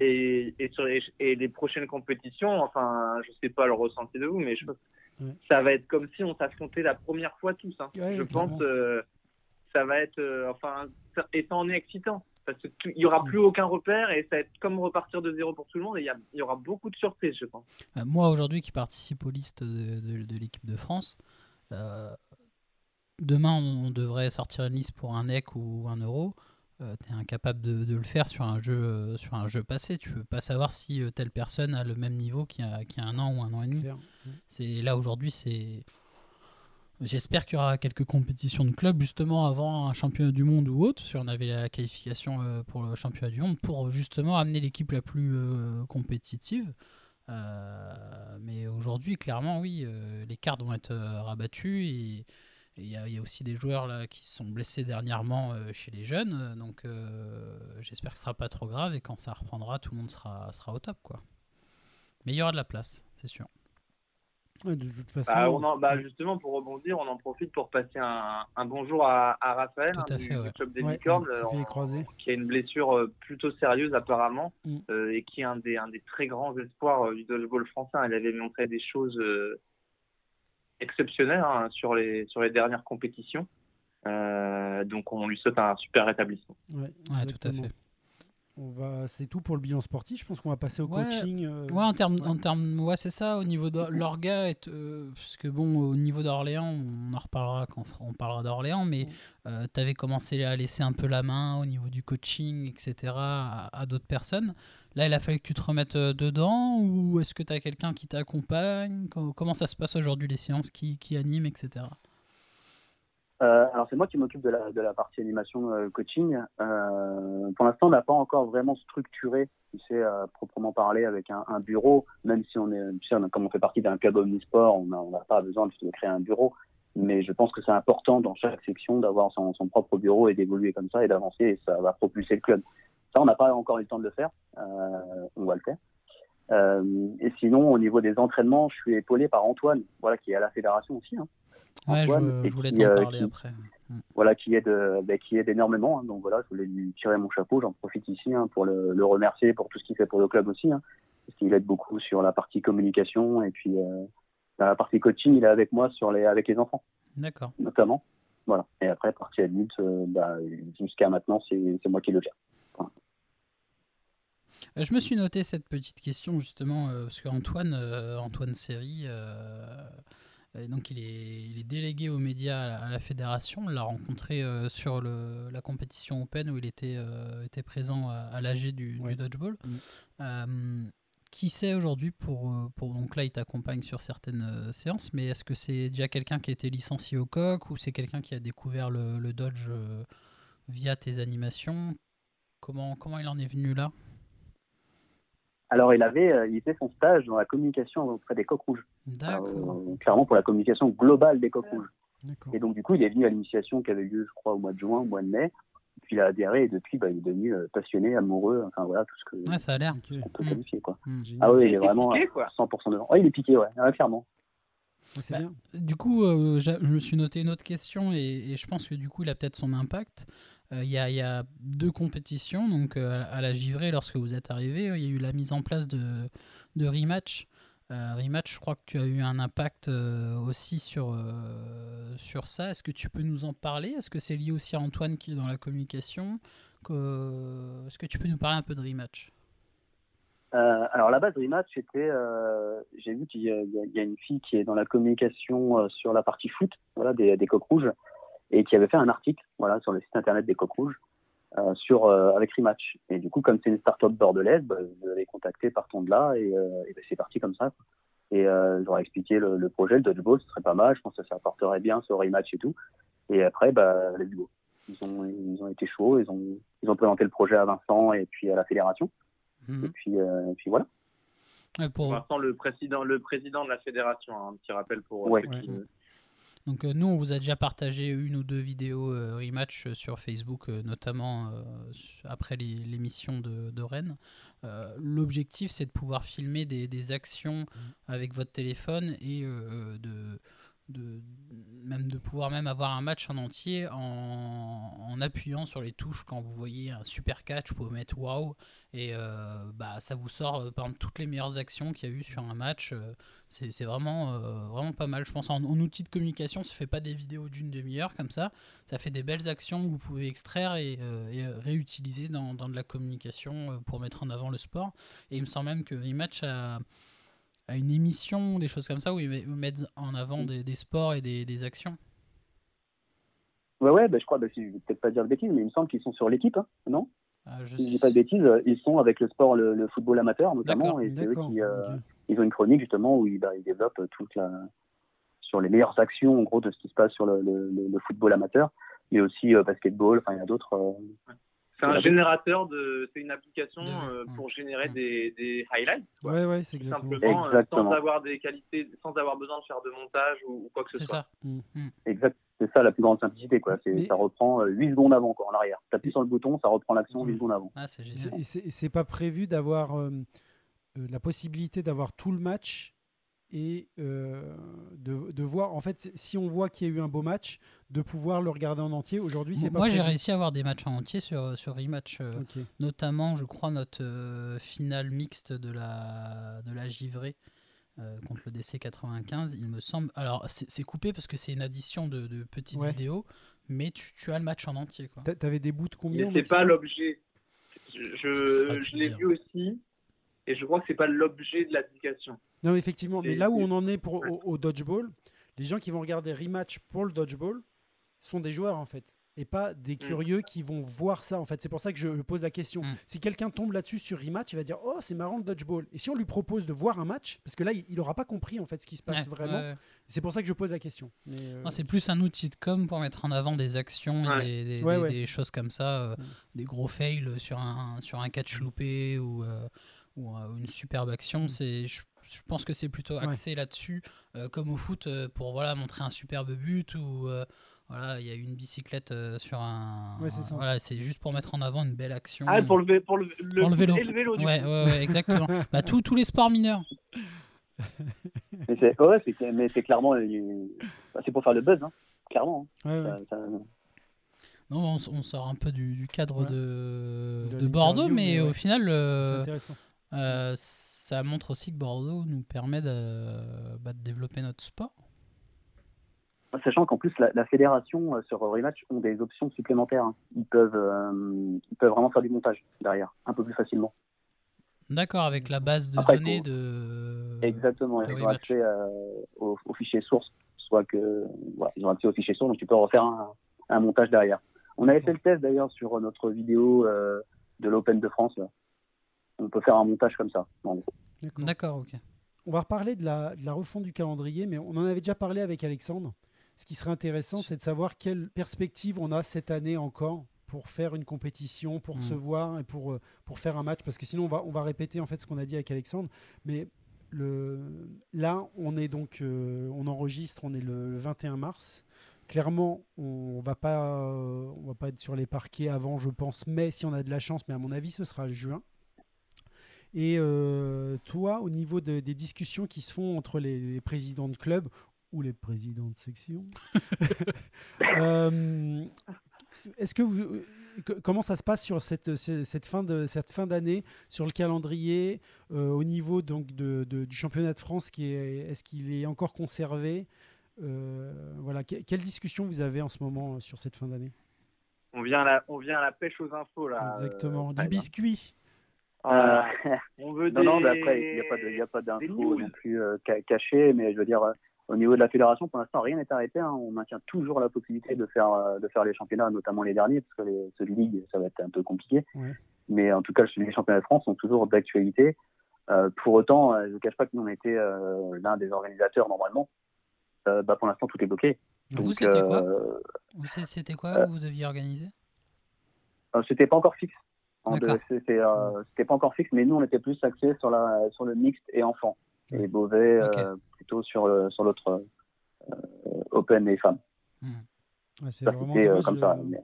Et, et sur les, et les prochaines compétitions, enfin, je sais pas le ressenti de vous, mais je pense que Ouais. ça va être comme si on s'affrontait la première fois tous. hein. Ouais, je clairement. pense euh, ça va être, euh, enfin, ça- et ça en est excitant. Parce qu'il n'y aura plus aucun repère et ça va être comme repartir de zéro pour tout le monde et il y, aura beaucoup de surprises, je pense. Euh, Moi, aujourd'hui, qui participe aux listes de, de- de l'équipe de France, euh, demain, on, devrait sortir une liste pour un NEC ou un Euro. tu es incapable de, de le faire sur un jeu euh, sur un jeu passé. Tu peux pas savoir si euh, telle personne a le même niveau qu'il y a, qu'il y a un an ou un an et demi. C'est là aujourd'hui, c'est. J'espère qu'il y aura quelques compétitions de clubs justement avant un championnat du monde ou autre, si on avait la qualification euh, pour le championnat du monde, pour justement amener l'équipe la plus euh, compétitive. Euh, mais aujourd'hui, clairement, oui, euh, les cartes vont être euh, rabattues et il y, a- il y a aussi des joueurs là qui se sont blessés dernièrement euh, chez les jeunes, euh, donc euh, j'espère que ce sera pas trop grave et quand ça reprendra, tout le monde sera, sera au top, quoi. Mais il y aura de la place, c'est sûr. Ouais, de toute façon. Bah, on en- bah, justement, pour rebondir, on en profite pour passer un, un bonjour à, à Raphaël Tout hein, du, fait, ouais. du club des Ouais, licornes, euh, qui a une blessure plutôt sérieuse apparemment Mm. euh, et qui est un des, un des très grands espoirs euh, du dodgeball français. Elle avait montré des choses exceptionnelles hein, sur, les, sur les dernières compétitions. Euh, donc on lui souhaite un super rétablissement. Ouais, tout à fait. On va, c'est tout pour le bilan sportif. Je pense qu'on va passer au Ouais. coaching. euh, Ouais, en termes, ouais. en termes, ouais, c'est ça. Au niveau de l'orga, et, euh, parce que bon, au niveau d'Orléans, on en reparlera quand on parlera d'Orléans, mais tu avais commencé à laisser un peu la main au niveau du coaching, etc., à, à d'autres personnes. Là, il a fallu que tu te remettes euh, dedans, ou est-ce que tu as quelqu'un qui t'accompagne? Co- Comment ça se passe aujourd'hui, les séances qui, qui animent, etc. Euh, alors c'est moi qui m'occupe de la, partie animation euh, coaching. Euh, pour l'instant, on n'a pas encore vraiment structuré, tu sais, proprement parler avec un, bureau, même si on est, tu sais, comme on fait partie d'un club omnisport, on n'a pas besoin de, créer un bureau. Mais je pense que c'est important dans chaque section d'avoir son, propre bureau et d'évoluer comme ça et d'avancer et ça va propulser le club. Ça, on n'a pas encore eu le temps de le faire. On va le faire. Et sinon, au niveau des entraînements, je suis épaulé par Antoine, voilà, qui est à la fédération aussi. Hein. Ouais, je, Antoine, je voulais qui, t'en euh, parler qui- après. voilà, qui aide, euh, bah, qui aide énormément. hein. donc voilà, je voulais lui tirer mon chapeau. J'en profite ici hein, pour le, le remercier pour tout ce qu'il fait pour le club aussi. hein, parce qu'il aide beaucoup sur la partie communication et puis euh, dans la partie coaching, il est avec moi sur les, avec les enfants D'accord. notamment. Voilà. Et après, partie adulte, euh, bah, jusqu'à maintenant, c'est c'est moi qui le gère. Je me suis noté cette petite question justement euh, parce qu'Antoine Antoine Seri, donc il est, il est délégué aux médias à la, à la fédération. On l'a rencontré euh, sur le, la compétition Open où il était, euh, était présent à, à l'AG du, dodgeball. Mm. Euh, qui sait aujourd'hui pour, pour donc là il t'accompagne sur certaines euh, séances, mais est-ce que c'est déjà quelqu'un qui a été licencié au coq ou c'est quelqu'un qui a découvert le, le dodge euh, via tes animations? Comment, comment il en est venu là? Alors, il avait, euh, il fait son stage dans la communication auprès des coqs rouges. D'accord. Euh, clairement pour la communication globale des coqs rouges. Et donc, du coup, il est venu à l'initiation qui avait lieu, je crois, au mois de juin, au mois de mai. Puis il a adhéré et depuis, bah, il est devenu euh, passionné, amoureux, enfin voilà, tout ce que Ouais, ça a l'air. Qu'on peut Mm. qualifier. Quoi. Mm. Ah oui, il est vraiment piqué, à quoi. 100% dedans. Ouais, il est piqué, ouais, ouais, clairement. Bah, bien. Du coup, euh, je me suis noté une autre question et, et je pense que du coup, il a peut-être son impact. Euh, Il y, a, il y a deux compétitions. Donc, euh, à la Givrée, lorsque vous êtes arrivé, euh, il y a eu la mise en place de, de rematch. Euh, rematch, je crois que tu as eu un impact euh, aussi sur, euh, sur ça. Est-ce que tu peux nous en parler? Est-ce que c'est lié aussi à Antoine qui est dans la communication? Que- Est-ce que tu peux nous parler un peu de rematch? Euh, alors, la base rematch, c'était. euh, J'ai vu qu'il y, a- une fille qui est dans la communication euh, sur la partie foot voilà, des, des coqs rouges et qui avait fait un article voilà, sur le site internet des coqs rouges euh, sur, euh, avec rematch. Et du coup, comme c'est une start-up bordelaise, bah, je l'avais contacté partant de là et, euh, et bah, c'est parti comme ça. quoi. Et euh, j'aurais expliqué le, le projet, le dodgeball, ce serait pas mal, je pense que ça apporterait bien ce rematch et tout. Et après, bah, let's go. Ils ont, ils ont été chauds, ils ont, ils ont présenté le projet à Vincent et puis à la fédération. Mhm. Et puis, euh, et puis voilà. Pour pour, l'instant, le président, le président de la fédération, hein, un petit rappel pour euh, Ouais. ceux qui- Ouais. Donc euh, nous, on vous a déjà partagé une ou deux vidéos euh, rematch euh, sur Facebook, notamment après l'émission de, de Rennes. L'objectif, c'est de pouvoir filmer des, des actions avec votre téléphone et de, de même de pouvoir même avoir un match en entier en, en appuyant sur les touches quand vous voyez un super catch, vous pouvez mettre waouh et euh, bah ça vous sort euh, toutes les meilleures actions qu'il y a eu sur un match. euh, c'est vraiment, euh, vraiment pas mal. Je pense en, outil de communication, ça fait pas des vidéos d'une demi-heure comme ça. Ça fait des belles actions que vous pouvez extraire et, euh, réutiliser dans, dans de la communication pour mettre en avant le sport. Et il me semble même que Rematch a, a une émission, des choses comme ça, où ils mettent en avant des, des sports et des, des actions. Ouais, ouais, bah, je crois, bah, si, je vais peut-être pas dire de bêtises, mais il me semble qu'ils sont sur l'équipe, hein, non? Ah, je Si je dis pas de bêtises, euh, ils sont avec le sport, le, le football amateur notamment, et c'est eux D'accord. qui, euh, ils ont une chronique justement où ils, bah, ils développent toute la, sur les meilleures actions en gros de ce qui se passe sur le, le, le- le football amateur, mais aussi euh, basketball, enfin il y a d'autres. euh, C'est un générateur de, c'est une application De- euh, pour générer des, des highlights. quoi. Ouais, ouais, c'est Tout exactement ça. simplement, euh, Exactement. sans avoir des qualités, sans avoir besoin de faire de montage ou, ou quoi que ce C'est soit. ça. exact, c'est ça la plus grande simplicité quoi. C'est, Mais- Ça reprend euh, 8 secondes avant quoi, en arrière. T'appuies sur le bouton, ça reprend l'action 8 Ouais. secondes avant. Ah, c'est Et génial. c'est- c'est- c'est pas prévu d'avoir euh, euh, la possibilité d'avoir tout le match et euh, de, de voir. En fait, si on voit qu'il y a eu un beau match, de pouvoir le regarder en entier. Aujourd'hui, c'est pas Moi, j'ai réussi à avoir des matchs en entier sur, sur Rematch. euh, notamment, je crois, notre euh, finale mixte de la, de la Givrée euh, contre le DC 95, il me semble. Alors, c'est coupé parce que c'est une addition de, de petites Ouais. vidéos, mais tu, tu as le match en entier. T'avais des bouts de combien Mais c'est pas l'objet. Je, Je plus je l'ai vu aussi, et je crois que c'est pas l'objet de l'application. Non, effectivement. Mais là où on en est pour, au, au dodgeball, les gens qui vont regarder rematch pour le dodgeball sont des joueurs en fait. Et pas des curieux qui vont voir ça en fait. C'est pour ça que je pose la question. Mm. Si quelqu'un tombe là-dessus sur rematch, il va dire Oh, c'est marrant le dodgeball. Et si on lui propose de voir un match, parce que là, il n'aura pas compris en fait ce qui se passe Ouais, vraiment. ouais. C'est pour ça que je pose la question. Euh, c'est plus un outil de com pour mettre en avant des actions Ouais. et des, des- Ouais, des- ouais. des choses comme ça, euh, Mm. des gros fails sur un, sur un catch loupé ou, euh, ou une superbe action. C'est, je, je pense que c'est plutôt Ouais. axé là-dessus, euh, comme au foot, euh, pour voilà, montrer un superbe but ou euh, voilà, il y a une bicyclette euh, sur un. Ouais, c'est ça. Voilà, c'est juste pour mettre en avant une belle action. Ah, pour le, pour le, le, Pour le vélo. et le vélo, du Ouais, coup. ouais, ouais, exactement. bah, tous tous les sports mineurs. mais c'est ouais, clairement, euh, bah, c'est pour faire le buzz, hein, clairement. hein. Ouais, ouais. Ça- ça- Non, on, sort un peu du, du cadre Ouais. de, De Bordeaux, mais, au final, C'est euh, intéressant. Euh, ça montre aussi que Bordeaux nous permet de, bah, de développer notre sport. Sachant qu'en plus, la, la fédération euh, sur Rematch ont des options supplémentaires. hein. Ils peuvent, euh, ils peuvent vraiment faire du montage derrière, un peu plus facilement. D'accord, avec la base de Après, données de. Exactement, de ils ont Rematch. accès euh, au, au fichier source, soit que voilà, ils ont accès au fichier source, donc tu peux refaire un, un montage derrière. On avait fait le test d'ailleurs sur notre vidéo euh, de l'Open de France. là. On peut faire un montage comme ça. D'accord. Ok. On va reparler de la, de la refonte du calendrier, mais on en avait déjà parlé avec Alexandre. Ce qui serait intéressant, c'est de savoir quelle perspective on a cette année encore pour faire une compétition, pour Mm. se voir et pour, euh, pour faire un match. Parce que sinon, on va, on va répéter en fait ce qu'on a dit avec Alexandre. Mais le, là, on est donc, euh, on enregistre, on est le 21 mars. Clairement, on va pas, euh, on va pas être sur les parquets avant, je pense, mai si on a de la chance. Mais à mon avis, ce sera juin. Et euh, toi, au niveau de- des discussions qui se font entre les, les présidents de club ou les présidents de section, euh, est-ce que vous, euh, comment ça se passe sur cette, ce- cette fin de cette fin d'année sur le calendrier euh, au niveau donc de, de- du championnat de France qui est est-ce qu'il est encore conservé Euh, Voilà, Que- quelle discussion vous avez en ce moment sur cette fin d'année? On vient, à la, on vient à la pêche aux infos, là. Exactement, euh, du biscuit. Voilà. Euh, On veut Non, des... non, mais après, il n'y a pas d'infos non plus euh, ca- cachées, mais je veux dire, euh, au niveau de la fédération, pour l'instant, rien n'est arrêté. hein. On maintient toujours la possibilité de faire, euh, de faire les championnats, notamment les derniers, parce que les, ceux de Ligue, ça va être un peu compliqué. Ouais. Mais en tout cas, les championnats de France sont toujours d'actualité. Euh, pour autant, euh, je ne cache pas que nous, on était euh, l'un des organisateurs normalement. Euh, bah, pour l'instant, tout est bloqué. Vous, Donc, c'était quoi euh, Vous, C'était quoi euh, que vous deviez organiser? Euh, C'était pas encore fixe. En D'accord. deux- C'était euh, pas encore fixe, mais nous on était plus axés sur la sur le mixte et enfant. Et Beauvais euh, plutôt sur sur l'autre euh, open et femmes. Ouais, c'est Ça, vraiment euh, dommage, comme ça, euh, mais-.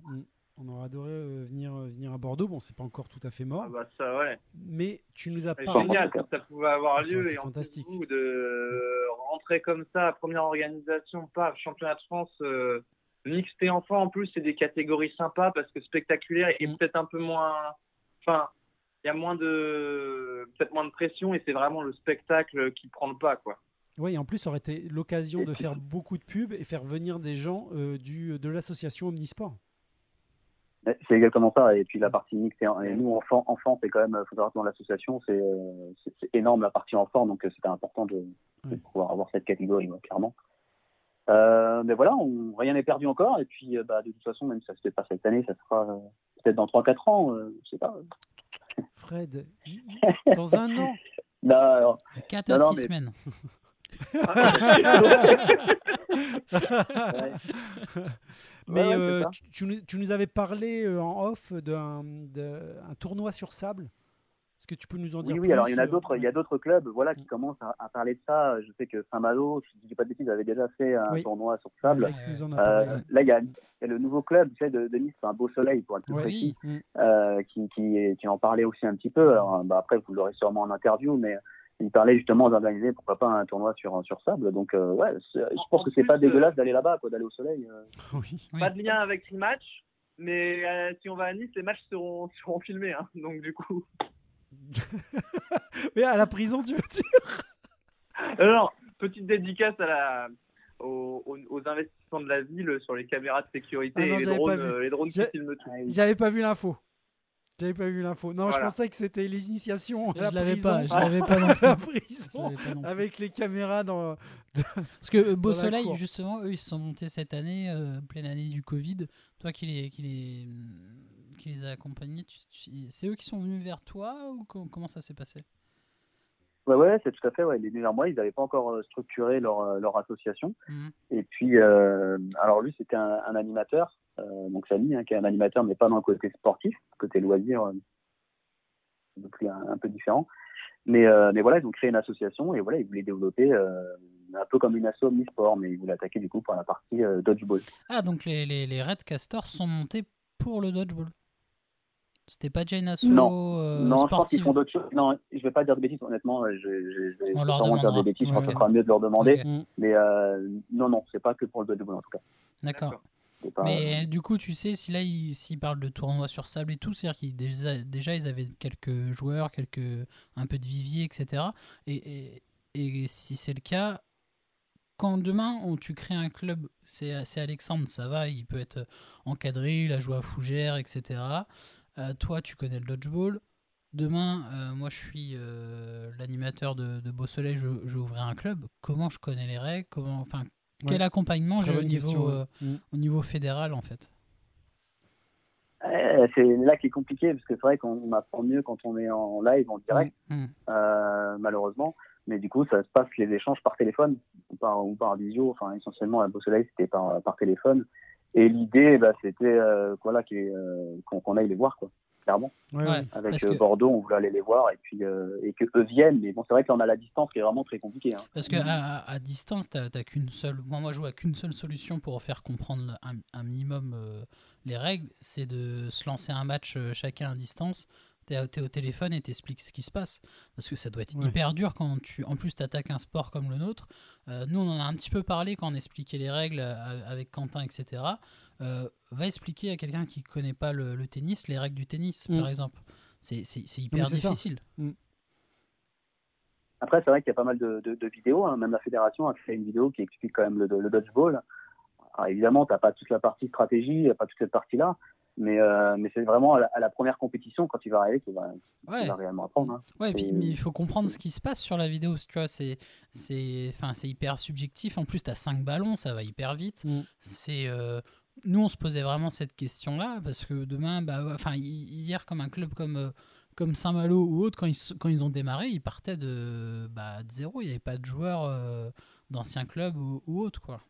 On aurait adoré euh, venir, euh, venir à Bordeaux. Bon, c'est pas encore tout à fait mort, Ah bah ça, ouais. mais tu nous as C'est parlé. génial que ça pouvait avoir lieu et en fantastique. plus vous, de rentrer comme ça, première organisation, paf, championnat de France, euh, mixte et enfant en plus, c'est des catégories sympas parce que spectaculaire et Mm. peut-être un peu moins. Enfin, il y a moins de. Peut-être moins de pression et c'est vraiment le spectacle qui prend le pas, quoi. Oui, et en plus, ça aurait été l'occasion de faire beaucoup de pubs et faire venir des gens euh, du, de l'association Omnisport. C'est exactement ça. Et puis la partie mixte et, et nous enfants enfants c'est quand même faut savoir que dans l'association c'est euh, c'est- c'est énorme la partie enfant donc euh, c'était important de, pouvoir avoir cette catégorie ouais, clairement. Euh, mais voilà, on- rien n'est perdu encore. Et puis, euh, bah, de toute façon, même si ça se fait pas cette année, ça sera euh, peut-être dans 3-4 ans. Euh, je sais pas. Fred, dans un an, Non, alors, 4 Non, à non, 6 mais- semaines. mais Ouais, ouais, euh, tu, tu nous, tu nous avais parlé en off d'un d'un tournoi sur sable. Est-ce que tu peux nous en dire Oui, oui, plus alors il y en a euh, d'autres, il y a d'autres clubs voilà, qui Mm. commencent à, à parler de ça. Je sais que Saint-Malo, si je dis pas de bêtises, avait déjà fait un Oui. tournoi sur sable. Euh, là, il y, a, il y a le nouveau club tu sais, de, de Nice, un beau soleil pour être plus Ouais. précis, Oui. Mm. euh, qui, qui, qui en parlait aussi un petit peu. Alors, bah, après, vous l'aurez sûrement en interview, mais il parlait justement d'organiser, pourquoi pas, un tournoi sur, sur sable. Donc, euh, ouais, je pense En que c'est pas euh, dégueulasse d'aller là-bas, quoi, d'aller au soleil. euh. Oui. Oui. Pas de lien avec Rematch, mais euh, si on va à Nice, les matchs seront, seront filmés. Hein. Donc du coup. mais à la prison, tu veux dire Alors, petite dédicace à la, aux, aux- investissements de la ville sur les caméras de sécurité Ah non, et les drones, euh, les drones qui filment tout. J'avais pas vu l'info. J'avais pas vu l'info. Non, je pensais que c'était les initiations à Je la l'avais prison. pas, je l'avais pas non la plus. Je prison. l'avais pas non plus. Avec les caméras dans. Parce que euh, Beau la Soleil, justement, eux, ils se sont montés cette année, euh, pleine année du Covid. Toi qui les, qui les, qui les a accompagnés, c'est eux qui sont venus vers toi ou co- comment ça s'est passé? Ouais, ouais, c'est tout à fait. Ouais. Les vers moi, ils n'avaient pas encore euh, structuré leur, euh, leur association. Mhm. Et puis, euh, alors lui, c'était un, un animateur, euh, donc Samy, hein, qui est un animateur, mais pas dans le côté sportif, côté loisir, euh, un, peu plus- un, un peu différent. Mais, mais voilà, ils ont créé une association et voilà, ils voulaient développer un peu comme une asso omnisport, mais ils voulaient attaquer du coup par la partie dodgeball. Ah, donc les, les, les Red Castors sont montés pour le dodgeball? C'était pas déjà une asso Non. euh, non, je pense qu'ils font d'autres choses. Non, je vais pas dire de bêtises, honnêtement. Je, je, je vais On leur dire des bêtises. Je pense que ce sera mieux de leur demander. Mm. Mais euh, non, non, c'est pas que pour le dodgeball en tout cas. D'accord. Pas- Mais du coup, tu sais, si là, ils- s'ils parlent de tournois sur sable et tout, c'est-à-dire qu'ils déjà, déjà, ils avaient quelques joueurs, quelques, un peu de vivier, etc. Et, et, et si c'est le cas, quand demain on, tu crées un club, c'est c'est Alexandre, ça va, il peut être encadré, il a joué à Fougères, etc. Euh, toi, tu connais le dodgeball. Demain, euh, moi, je suis euh, l'animateur de, de Beau Soleil, je, je vais ouvrir un club. Comment je connais les règles? Comment, enfin, quel Ouais. accompagnement Très j'ai au niveau, question, ouais. euh, Mm. au niveau fédéral, en fait? C'est là qui est compliqué parce que c'est vrai qu'on apprend mieux quand on est en live, en direct, Mm. euh, malheureusement. Mais du coup, ça se passe les échanges par téléphone ou par, ou par visio. Enfin, essentiellement, à Beau Soleil, c'était par, par téléphone. Et l'idée, bah, c'était euh, voilà, euh, qu'on aille les voir, quoi, clairement. Ouais, Ouais. ouais. Avec euh, que- Bordeaux, on voulait aller les voir et puis euh, et que eux viennent. Mais bon, c'est vrai qu'on a la distance qui est vraiment très compliquée. Hein. Parce que à, à- distance, t'as qu'une seule. Moi, moi, je vois qu'une seule solution pour faire comprendre un, un minimum euh, les règles, c'est de se lancer un match euh, chacun à distance. T'es es au téléphone et t'expliques ce qui se passe. Parce que ça doit être Ouais. hyper dur quand tu, en plus, t'attaques un sport comme le nôtre. Euh, nous, on en a un petit peu parlé quand on expliquait les règles euh, avec Quentin, etc. Euh, va expliquer à quelqu'un qui connaît pas le, le tennis les règles du tennis, Mm. par exemple. C'est hyper difficile. Après, c'est vrai qu'il y a pas mal de, de- de vidéos. hein. Même la fédération a fait une vidéo qui explique quand même le, le dodgeball. Alors, évidemment, tu n'as pas toute la partie stratégie, pas toute cette partie-là. Mais, euh, mais c'est vraiment à la, à la première compétition, quand il va arriver, qu'il va, Ouais. va réellement apprendre. hein. Ouais, et puis mais il faut comprendre ce qui se passe sur la vidéo, tu vois, c'est c'est enfin c'est hyper subjectif. En plus, tu as 5 ballons, ça va hyper vite. Mm. C'est euh, nous on se posait vraiment cette question-là parce que demain bah enfin hi- hier comme un club comme euh, comme Saint-Malo ou autre quand ils s- quand ils ont démarré, ils partaient de bah, de zéro, il n'y avait pas de joueurs euh, d'anciens clubs ou, ou autres quoi.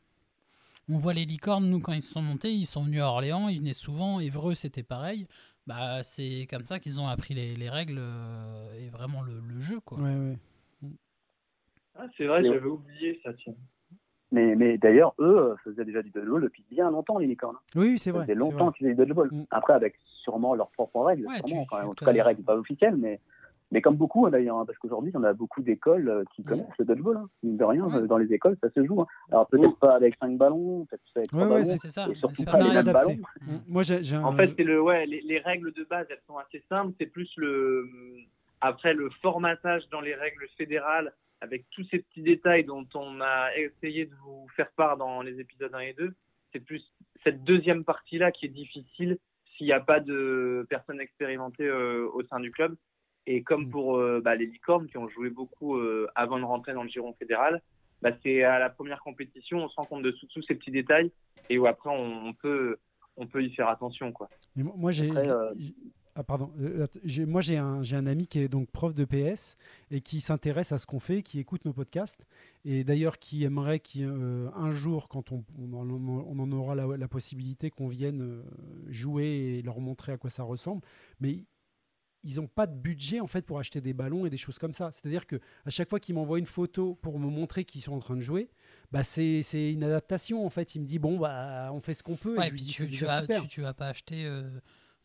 On voit les licornes, nous, quand ils se sont montés, ils sont venus à Orléans, ils venaient souvent, Évreux, c'était pareil. Bah, c'est comme ça qu'ils ont appris les, les règles euh, et vraiment le, le jeu, quoi. Ouais, ouais. Ah, c'est vrai, j'avais oublié ça, tiens. Mais, mais d'ailleurs, eux euh, faisaient déjà du dodgeball depuis bien longtemps, les licornes. Oui, oui, c'est Ça vrai. faisait c'est longtemps qu'ils faisaient du dodgeball. Mm. Après, avec sûrement leurs propres règles. Ouais, sûrement, tu- enfin, tu en tout cas, les règles pas officielles, mais, mais comme beaucoup hein, d'ailleurs, hein, parce qu'aujourd'hui, on a beaucoup d'écoles euh, qui connaissent le dodgeball. Hein. Mine de rien, Ouais. euh, dans les écoles, ça se joue. hein. Alors peut-être pas avec 5 ballons, peut-être avec 3 Ouais, ouais, ballons. C'est ça. Et surtout pas pas les mêmes ballons. Moi, un. En fait, c'est le, ouais, les, les règles de base, elles sont assez simples. C'est plus le, après le formatage dans les règles fédérales, avec tous ces petits détails dont on a essayé de vous faire part dans les épisodes 1 et 2. C'est plus cette deuxième partie-là qui est difficile s'il n'y a pas de personnes expérimentées euh, au sein du club. Et comme Mm. pour euh, bah, les licornes qui ont joué beaucoup euh, avant de rentrer dans le giron fédéral, bah, c'est à la première compétition, on se rend compte de tous ces petits détails et où après on, on peut on peut y faire attention quoi. Mais moi- j'ai. Euh, j'ai- Ah, pardon. Moi, j'ai un, un ami qui est donc prof de PS et qui s'intéresse à ce qu'on fait, qui écoute nos podcasts et d'ailleurs qui aimerait qu'un jour, quand on, on en, on en aura la, la possibilité, qu'on vienne jouer et leur montrer à quoi ça ressemble. Mais ils n'ont pas de budget en fait pour acheter des ballons et des choses comme ça. C'est-à-dire que à chaque fois qu'ils m'envoient une photo pour me montrer qu'ils sont en train de jouer, bah c'est une adaptation en fait. Il me dit bon bah on fait ce qu'on peut. et je lui puis dis tu, tu, vas, super. tu, tu vas pas acheter euh,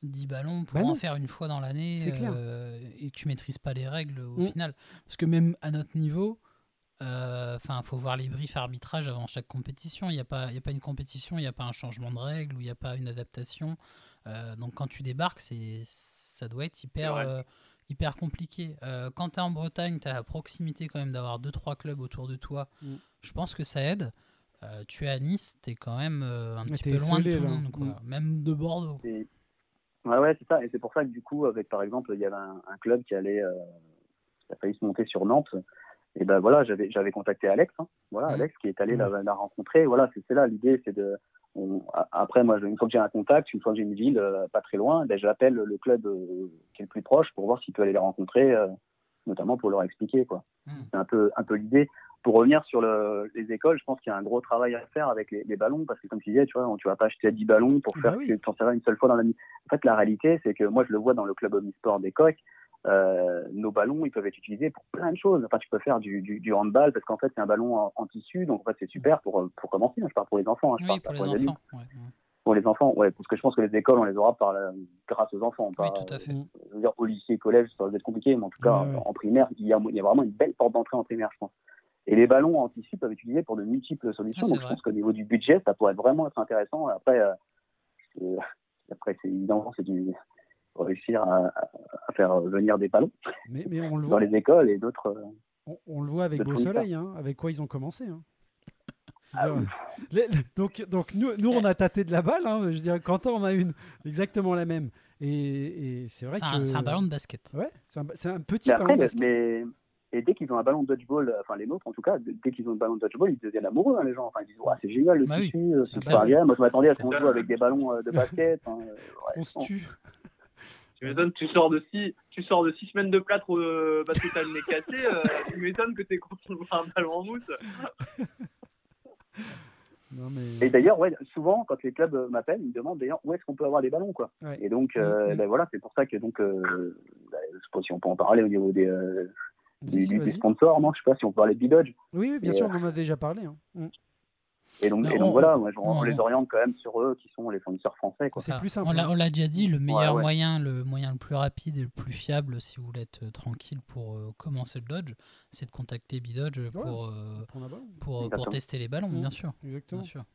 10 ballons pour Bah en faire une fois dans l'année euh, et tu maîtrises pas les règles au Mm. final. Parce que même à notre niveau, enfin, faut voir les briefs arbitrage avant chaque compétition. Il n'y a, pas- il y a pas une compétition, il n'y a pas un changement de règles ou il n'y a pas une adaptation. Euh, donc quand tu débarques, c'est, ça doit être hyper, euh, hyper compliqué. Euh, quand tu es en Bretagne, tu as la proximité quand même d'avoir 2-3 clubs autour de toi. Mm. Je pense que ça aide. Euh, tu es à Nice, tu es quand même euh, un petit peu loin de tout le monde, quoi. Mm. même de Bordeaux. Et- Ouais, ouais, c'est ça. Et c'est pour ça que du coup, avec par exemple, il y avait un, un club qui allait, euh, qui a failli se monter sur Nantes. Et ben voilà, j'avais j'avais contacté Alex. hein. Voilà, Mhm. Alex qui est allé la, la rencontrer. Voilà, c'est c'est là l'idée, c'est de. On- après, moi, une fois que j'ai un contact, une fois que j'ai une ville euh, pas très loin, ben, j'appelle le club euh, qui est le plus proche pour voir s'il peut aller les rencontrer, euh, notamment pour leur expliquer quoi. Mhm. C'est un peu un peu l'idée. Pour revenir sur le, les écoles, je pense qu'il y a un gros travail à faire avec les, les ballons parce que comme tu disais, tu vois, tu vas pas acheter 10 ballons pour Bah faire oui. que t'en servir une seule fois dans la nuit. En fait, la réalité, c'est que moi, je le vois dans le club omnisport des coqs. Euh, nos ballons, ils peuvent être utilisés pour plein de choses. Enfin, tu peux faire du, du, du handball parce qu'en fait, c'est un ballon en, en tissu, donc en fait, c'est super pour, pour commencer. hein. Je parle pour les enfants, hein, je Oui, parle pour pas les enfants. ouais, ouais. Pour les enfants, ouais, parce que je pense que les écoles, on les aura par la- grâce aux enfants. Oui, tout à fait. Je veux dire, au lycée, collège, ça va être compliqué, mais en tout cas, Ouais, en primaire, il y, a, il y a vraiment une belle porte d'entrée en primaire, je pense. Et les ballons en tissu peuvent être utilisés pour de multiples solutions. Ah, donc, je pense qu'au niveau du budget, ça pourrait vraiment être intéressant. Après, euh, euh, après c'est évidemment, c'est du réussir à, faire venir des ballons Mais, mais on le dans voit, les écoles et d'autres. euh, on, on le voit avec Beau. Soleil, hein, avec quoi ils ont commencé. hein. Ah les- donc, donc nous, nous, on a tâté de la balle. hein. Je dirais, Quentin, on a une exactement la même. Et, et c'est vrai C'est que un, c'est un ballon de basket. Ouais, c'est un, c'est un petit Mais ballon après, de basket. mais, et dès qu'ils ont un ballon de dodgeball, enfin les nôtres en tout cas, dès qu'ils ont un ballon de dodgeball, ils deviennent amoureux, hein, les gens. Enfin, ils disent, ouais, c'est génial le Bah tissu, euh, C'est super bien. Moi, je m'attendais à ce qu'on joue avec des ballons euh, de basket. hein, ouais, On se tue. Tu m'étonnes, tu sors de six, tu sors de six semaines de plâtre euh, parce que t'as le nez cassé. euh, tu m'étonnes que t'es content de voir un ballon en mousse. Non, mais... Et d'ailleurs, ouais, souvent, quand les clubs euh, m'appellent, ils me demandent d'ailleurs où est-ce qu'on peut avoir des ballons, quoi. Ouais. Et donc, euh, ben voilà, c'est pour ça que donc, euh, ben, je sais pas si on peut en parler au niveau des, euh, si, sponsors, non Je sais pas si on peut parler de Bidodge. Oui, oui, bien Et, sûr, euh, on en a déjà parlé. hein. Mm. Et donc, Mais et donc on- voilà, moi, je- on, on- les oriente quand même sur eux, qui sont les fournisseurs français, quoi. C'est Ah, plus simple, On l'a hein. on l'a déjà dit, le meilleur ouais. moyen, le moyen le plus rapide et le plus fiable, si vous voulez être euh, tranquille pour euh, commencer le Dodge, c'est de contacter Bidodge pour, euh, pour, pour Exactement. tester les ballons, bien sûr. Exactement. Bien sûr.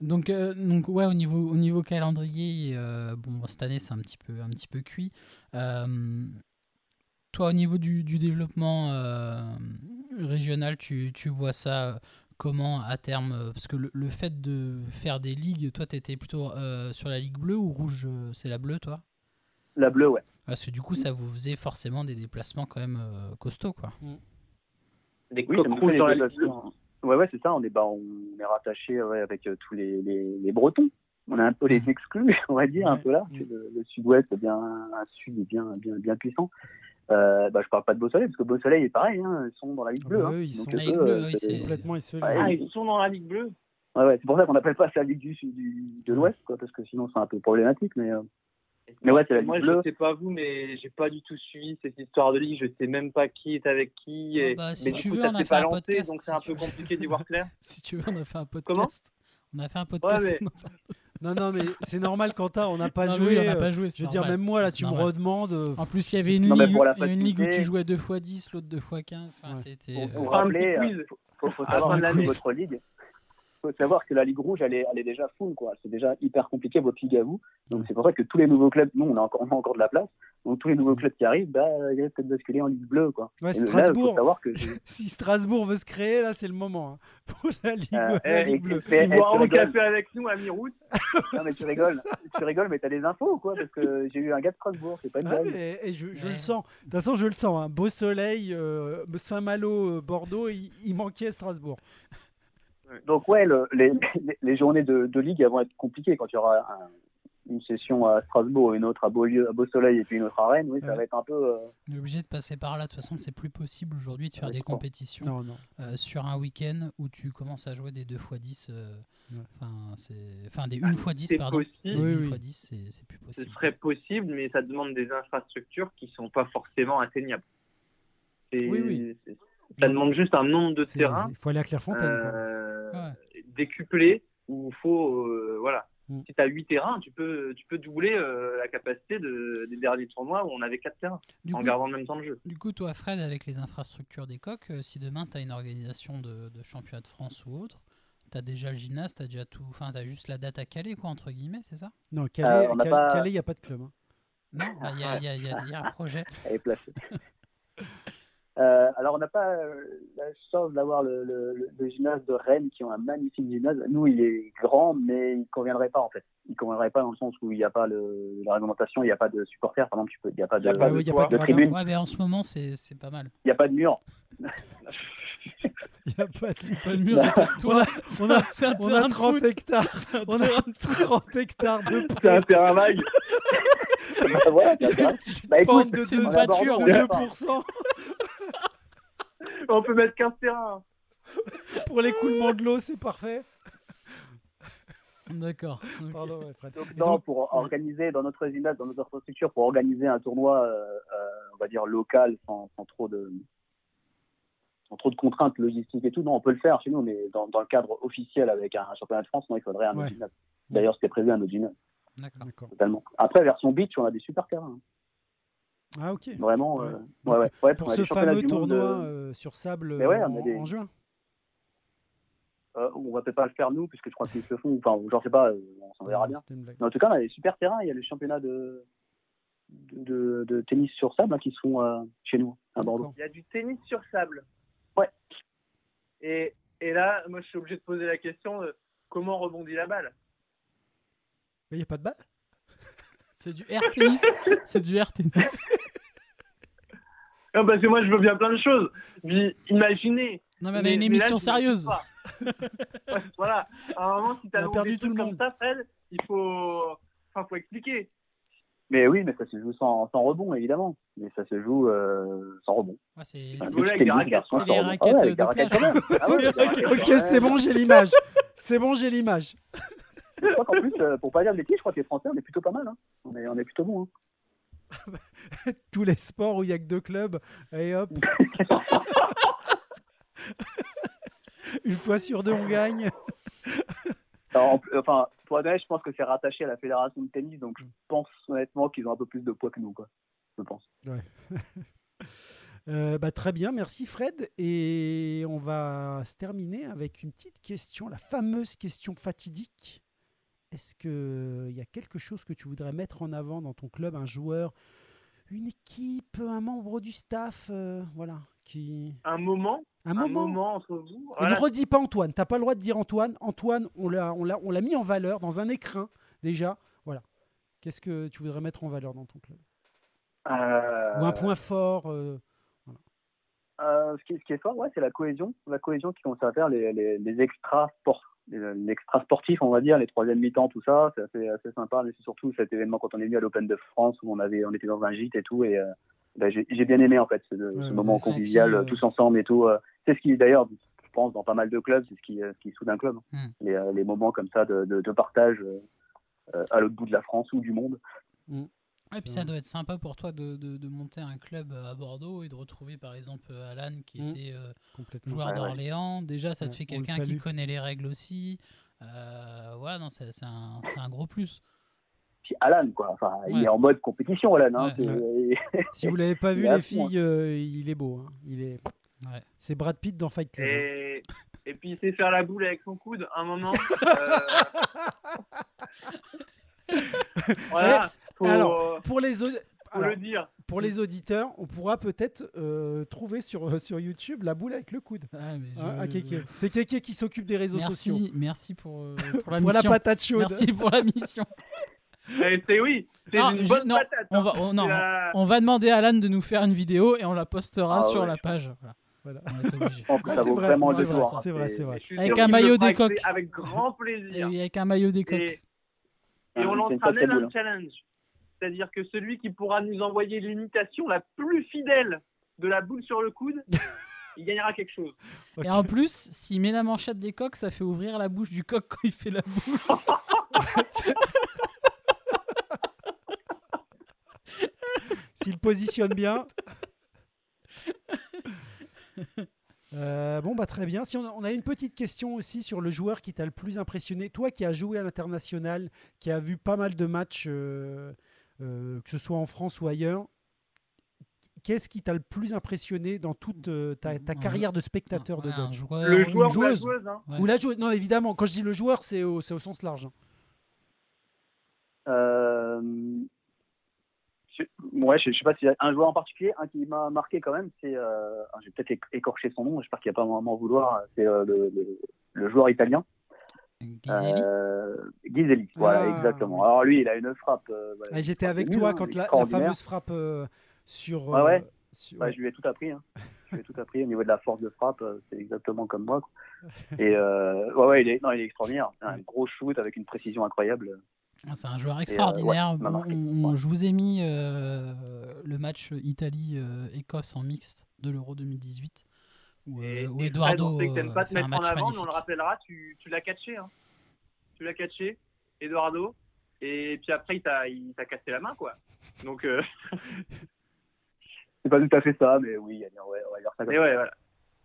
Donc, euh, donc ouais, au niveau, au niveau calendrier, euh, bon, cette année c'est un petit peu, un petit peu cuit. Euh, toi, au niveau du, du développement euh, régional, tu, tu vois ça comment à terme euh, Parce que le, le fait de faire des ligues, toi, tu étais plutôt euh, sur la ligue bleue ou rouge euh, C'est la bleue, toi? La bleue, ouais. Parce que du coup, ça vous faisait forcément des déplacements quand même euh, costauds, quoi. Des Oui, fait dans la. Ouais, ouais, c'est ça. On est, bah, on est rattaché ouais, avec euh, tous les, les, les Bretons. On a un peu les exclus, on va dire, un peu là. Mm. Le, le sud-ouest est bien, un sud est bien, bien, bien puissant. Euh, bah, je parle pas de Beau Soleil, parce que Beau Soleil est pareil, hein, ils sont dans la Ligue bleue. hein. eux, ils Donc, sont- eux, La Ligue bleue, c'est- Complètement isolé. Ouais, Ah, ils- ils sont dans la ligue bleue? Ouais, ouais, c'est pour ça qu'on n'appelle pas ça la Ligue du, du, de l'Ouest, quoi, parce que sinon c'est un peu problématique. Mais, euh, Mais ouais, c'est la Moi, ligue je bleue. sais pas vous, mais j'ai pas du tout suivi cette histoire de ligue. Je sais même pas qui est avec qui. Ah Et... bah, si mais tu du coup, veux, ça on a fait un lancé, podcast, donc si c'est un peu veux. compliqué d'y voir clair. Si tu veux, on a fait un podcast. on a fait un podcast. mais- Non, non, mais c'est normal, Quentin, on n'a pas Non, joué. oui, on n'a pas joué. Je veux dire, même moi, là, tu me redemandes. euh, En plus, il y avait une Non, ligue, pour une ligue où tu jouais 2x10, l'autre 2x15. Enfin, Ouais. c'était. Pour euh, un rappeler, faut, faut, faut Ah, savoir l'année. votre ligue. Faut savoir que la Ligue Rouge, elle est, elle est déjà full, quoi. C'est déjà hyper compliqué, votre ligue à vous. Donc c'est pour ça que tous les nouveaux clubs, nous, on a encore, on a encore de la place. Donc tous les nouveaux clubs qui arrivent, bah, ils risquent de basculer en Ligue bleue, quoi. Ouais, là, faut savoir que. Si Strasbourg veut se créer, là, c'est le moment. hein, pour la Ligue, Euh, la eh, Ligue et- bleue. mais, Ils eh, boiront tu le rigoles. café avec nous à mi-route. Non, mais tu rigoles. tu rigoles, mais t'as des infos, quoi, parce que j'ai eu un gars de Strasbourg, c'est pas une Ah, blague. mais, et je, je Ouais. le sens. De toute façon, je le sens. hein. Beau soleil, euh, Saint-Malo, euh, Bordeaux, il, il manquait Strasbourg. Donc ouais, le- les, les- journées de, de ligue elles vont être compliquées quand il y aura un- une session à Strasbourg, une autre à Beaulieu, à Beau-Soleil et puis une autre à Rennes. Oui, ça va être un peu. euh, On est obligé de passer par là. De toute façon, c'est plus possible aujourd'hui de faire Ouais, des compétitions Non, non. euh, sur un week-end où tu commences à jouer des 2x10. euh, Ouais. Enfin, c'est... enfin, des 1x10, C'est pardon. possible. Des Oui, 1 oui. x 10, c'est, c'est plus Ce possible. serait possible, mais ça demande des infrastructures qui sont pas forcément atteignables. C'est- Oui, oui. c'est- Ça demande juste un nombre de terrains Il faut aller à Clairefontaine. quoi. euh, Ouais. où il faut. euh, voilà. Mm. Si tu as 8 terrains, tu peux, tu peux doubler euh, la capacité de- des derniers tournois où on avait 4 terrains Du en coup, gardant le même temps de jeu. du coup, toi, Fred, avec les infrastructures des coques, euh, si demain tu as une organisation de, de championnat de France ou autre, tu as déjà le gymnase, tu as déjà tout. Enfin, tu as juste la date à caler, quoi, entre guillemets, c'est ça? Non, Calais, Euh, Calais- pas- Calais, il n'y a pas de club. hein. Non, bah, il y, a, il y y a un projet. Elle est placée. Euh, alors, on n'a pas euh, la chance d'avoir le, le, le- le gymnase de Rennes qui ont un magnifique gymnase. Nous, il est grand, mais il ne conviendrait pas en fait. Il ne conviendrait pas dans le sens où il n'y a pas le, la réglementation, il n'y a pas de supporters, par exemple, il n'y a pas de, Il y a pas de de de tribune, Ouais, mais en ce moment, c'est pas mal. il n'y a pas de mur. Il n'y a pas de Pas de mur. On a, on a, c'est un on terrain a de 30 foot. hectares. On a 30 hectares de C'est un terrain vague. Bah, voilà, c'est un terrain. Bah, écoute, de de pas. 2% On peut mettre 15 terrains. pour l'écoulement de l'eau, c'est parfait. D'accord. ok. Pardon, ouais. Donc, non, donc- pour organiser dans notre gymnase, dans notre infrastructure, pour organiser un tournoi, euh, euh, on va dire local, sans, sans trop de, trop de contraintes logistiques et tout. Non, on peut le faire chez nous, mais dans, dans le cadre officiel avec un, championnat de France, non, il faudrait un Ouais. autre gymnase. D'ailleurs, c'était prévu un autre gymnase, D'accord. D'accord. totalement. Après, version beach, on a des super terrains. hein. Ah ok. Vraiment. Ouais. euh, ouais, ouais. Ouais, on Pour a ce des championnats fameux tournoi euh, euh, sur sable Mais en, des- en juin. euh, on va peut-être pas le faire nous, puisque je crois qu'ils se le font. Enfin, j'en sais pas, euh, on s'en verra bien. Mais en tout cas, on a des super terrains. Il y a les championnats de, de, de tennis sur sable hein, qui sont euh, chez nous, à Bordeaux. Il y a du tennis sur sable. Et, et là, moi, je suis obligé de poser la question comment rebondit la balle Mais il n'y a pas de balle C'est du air tennis. c'est du air tennis. Non, parce que moi, je veux bien plein de choses. Mais imaginez. Non, mais on a une émission sérieuse. voilà. À un moment, si t'as perdu tout le monde. comme ça, Fred, il faut. Enfin, faut expliquer. Mais oui, mais ça se joue sans, sans rebond, évidemment. Mais ça se joue euh, sans rebond. Ouais, c'est les raquettes Ah ouais, de plage. Ah ouais, ok, c'est bon, j'ai l'image. C'est bon, j'ai l'image. Je crois qu'en plus, euh, pour pas dire de bêtises, je crois que les Français, on est plutôt pas mal. Hein. On, est, on est plutôt bon. Hein. Tous les sports où il n'y a que deux clubs, et hop. Une fois sur deux, on gagne. Enfin, pour honnête, je pense que c'est rattaché à la fédération de tennis, donc je pense honnêtement qu'ils ont un peu plus de poids que nous, quoi. Je pense. Euh, bah, très bien, merci Fred. Et on va se terminer avec une petite question, la fameuse question fatidique. Est-ce qu'il y a quelque chose que tu voudrais mettre en avant dans ton club, un joueur, une équipe, un membre du staff, euh, voilà, qui Un moment, un un moment. moment entre vous. Voilà. ne redis pas Antoine. T'as pas le droit de dire Antoine. Antoine, on l'a, on l'a, on l'a mis en valeur dans un écrin déjà. Voilà. Qu'est-ce que tu voudrais mettre en valeur dans ton club? Euh, Ou un point fort euh, euh, ce, qui, ce qui est fort, ouais, c'est la cohésion. La cohésion qui commence à faire les, les, les extra sports. les- L'extra sportif, on va dire, les troisième mi-temps, tout ça, c'est assez, assez sympa. Mais c'est surtout cet événement quand on est venu à l'Open de France où on avait, on était dans un gîte et tout, et euh, ben, j'ai bien aimé en fait ce, Ouais, moment senti, convivial, euh, tous ensemble et tout. euh. C'est ce qui, d'ailleurs, je pense, dans pas mal de clubs, c'est ce qui, ce qui soude un club. Hmm. Les, les moments comme ça de, de, de partage à l'autre bout de la France ou du monde. Ouais, puis ça doit être sympa pour toi de, de- de monter un club à Bordeaux et de retrouver par exemple Alan qui Mm. était euh, joueur Ouais, ouais. d'Orléans. Déjà, ça te fait quelqu'un qui connaît les règles aussi. Euh, voilà, non, c'est c'est un, c'est un gros plus. Puis Alan, quoi. Enfin, il est en mode compétition, Alan. Hein. Si vous l'avez pas vu les fond, filles, euh, il est beau. hein. Il est. Ouais. C'est Brad Pitt dans Fight Club. hein. Et, et puis il sait faire la boule avec son coude, un moment. euh, voilà, faut, Alors, Pour les alors, le dire. pour les auditeurs, on pourra peut-être euh, trouver sur sur YouTube la boule avec le coude. Ah, mais Hein, je- à Kéké. C'est Kéké qui s'occupe des réseaux sociaux. Merci, merci pour, euh, pour la Pour la mission. patate chaude. Merci pour la mission. Et C'est oui, c'est une je- bonne non, patate. On hein. va, non, C'est la- on va demander à Alan de nous faire une vidéo et on la postera Ah sur ouais, la page. Voilà. Voilà. Ça c'est vaut vrai, vraiment c'est le détour. c'est vrai, c'est vrai. Avec un maillot des coqs. Avec grand Et plaisir. oui, avec un maillot des coqs. Et, et Ah, on une lancera même un boule. challenge. C'est-à-dire que celui qui pourra nous envoyer l'imitation la plus fidèle de la boule sur le coude, il gagnera quelque chose. Et en plus, s'il met la manchette des coqs, ça fait ouvrir la bouche du coq quand il fait la boule. S'il positionne bien. Euh, bon, bah très bien. Si on, a, on a une petite question aussi sur le joueur qui t'a le plus impressionné. Toi qui as joué à l'international, qui as vu pas mal de matchs, euh, euh, que ce soit en France ou ailleurs, qu'est-ce qui t'a le plus impressionné dans toute euh, ta, ta Un carrière de spectateur de Ouais, joueur, le joueur ou la joueuse. joueuse, hein. Ouais. Ou la joueuse Non, évidemment, quand je dis le joueur, c'est au, sens large. hein. Euh, je, ouais, je, je sais pas s'il y a un joueur en particulier, un qui m'a marqué quand même, c'est, euh, ah, j'ai peut-être éc- écorché son nom, j'espère qu'il n'y a pas à m'en vouloir, c'est euh, le, le- le joueur italien, Ghiselli. euh, Ghiselli, voilà, Ah, exactement. Alors lui, il a une frappe. euh, voilà, Ah, J'étais avec toi hein, quand la, fameuse frappe euh, sur. Ouais, ouais. sur- Ouais, je lui ai tout appris. Hein. Je lui ai tout appris au niveau de la force de frappe. euh, C'est exactement comme moi. quoi. Et euh, ouais, ouais, il est, non, il est extraordinaire. Un gros shoot avec une précision incroyable. Ah, C'est un joueur extraordinaire. ouais. On- on- je vous ai mis euh, le match Italie-Écosse en mixte de l'Euro 2018 où, Et, euh, et Eduardo Fred, on sait que t'aimes euh, pas te mettre en avant, mais on le rappellera, tu, tu l'as catché. Hein. Tu l'as catché, Eduardo. Et puis après, il t'a, il t'a cassé la main, quoi. Donc, euh, C'est pas tout à fait ça, mais oui, on va dire- on va dire ça comme mais ouais, voilà.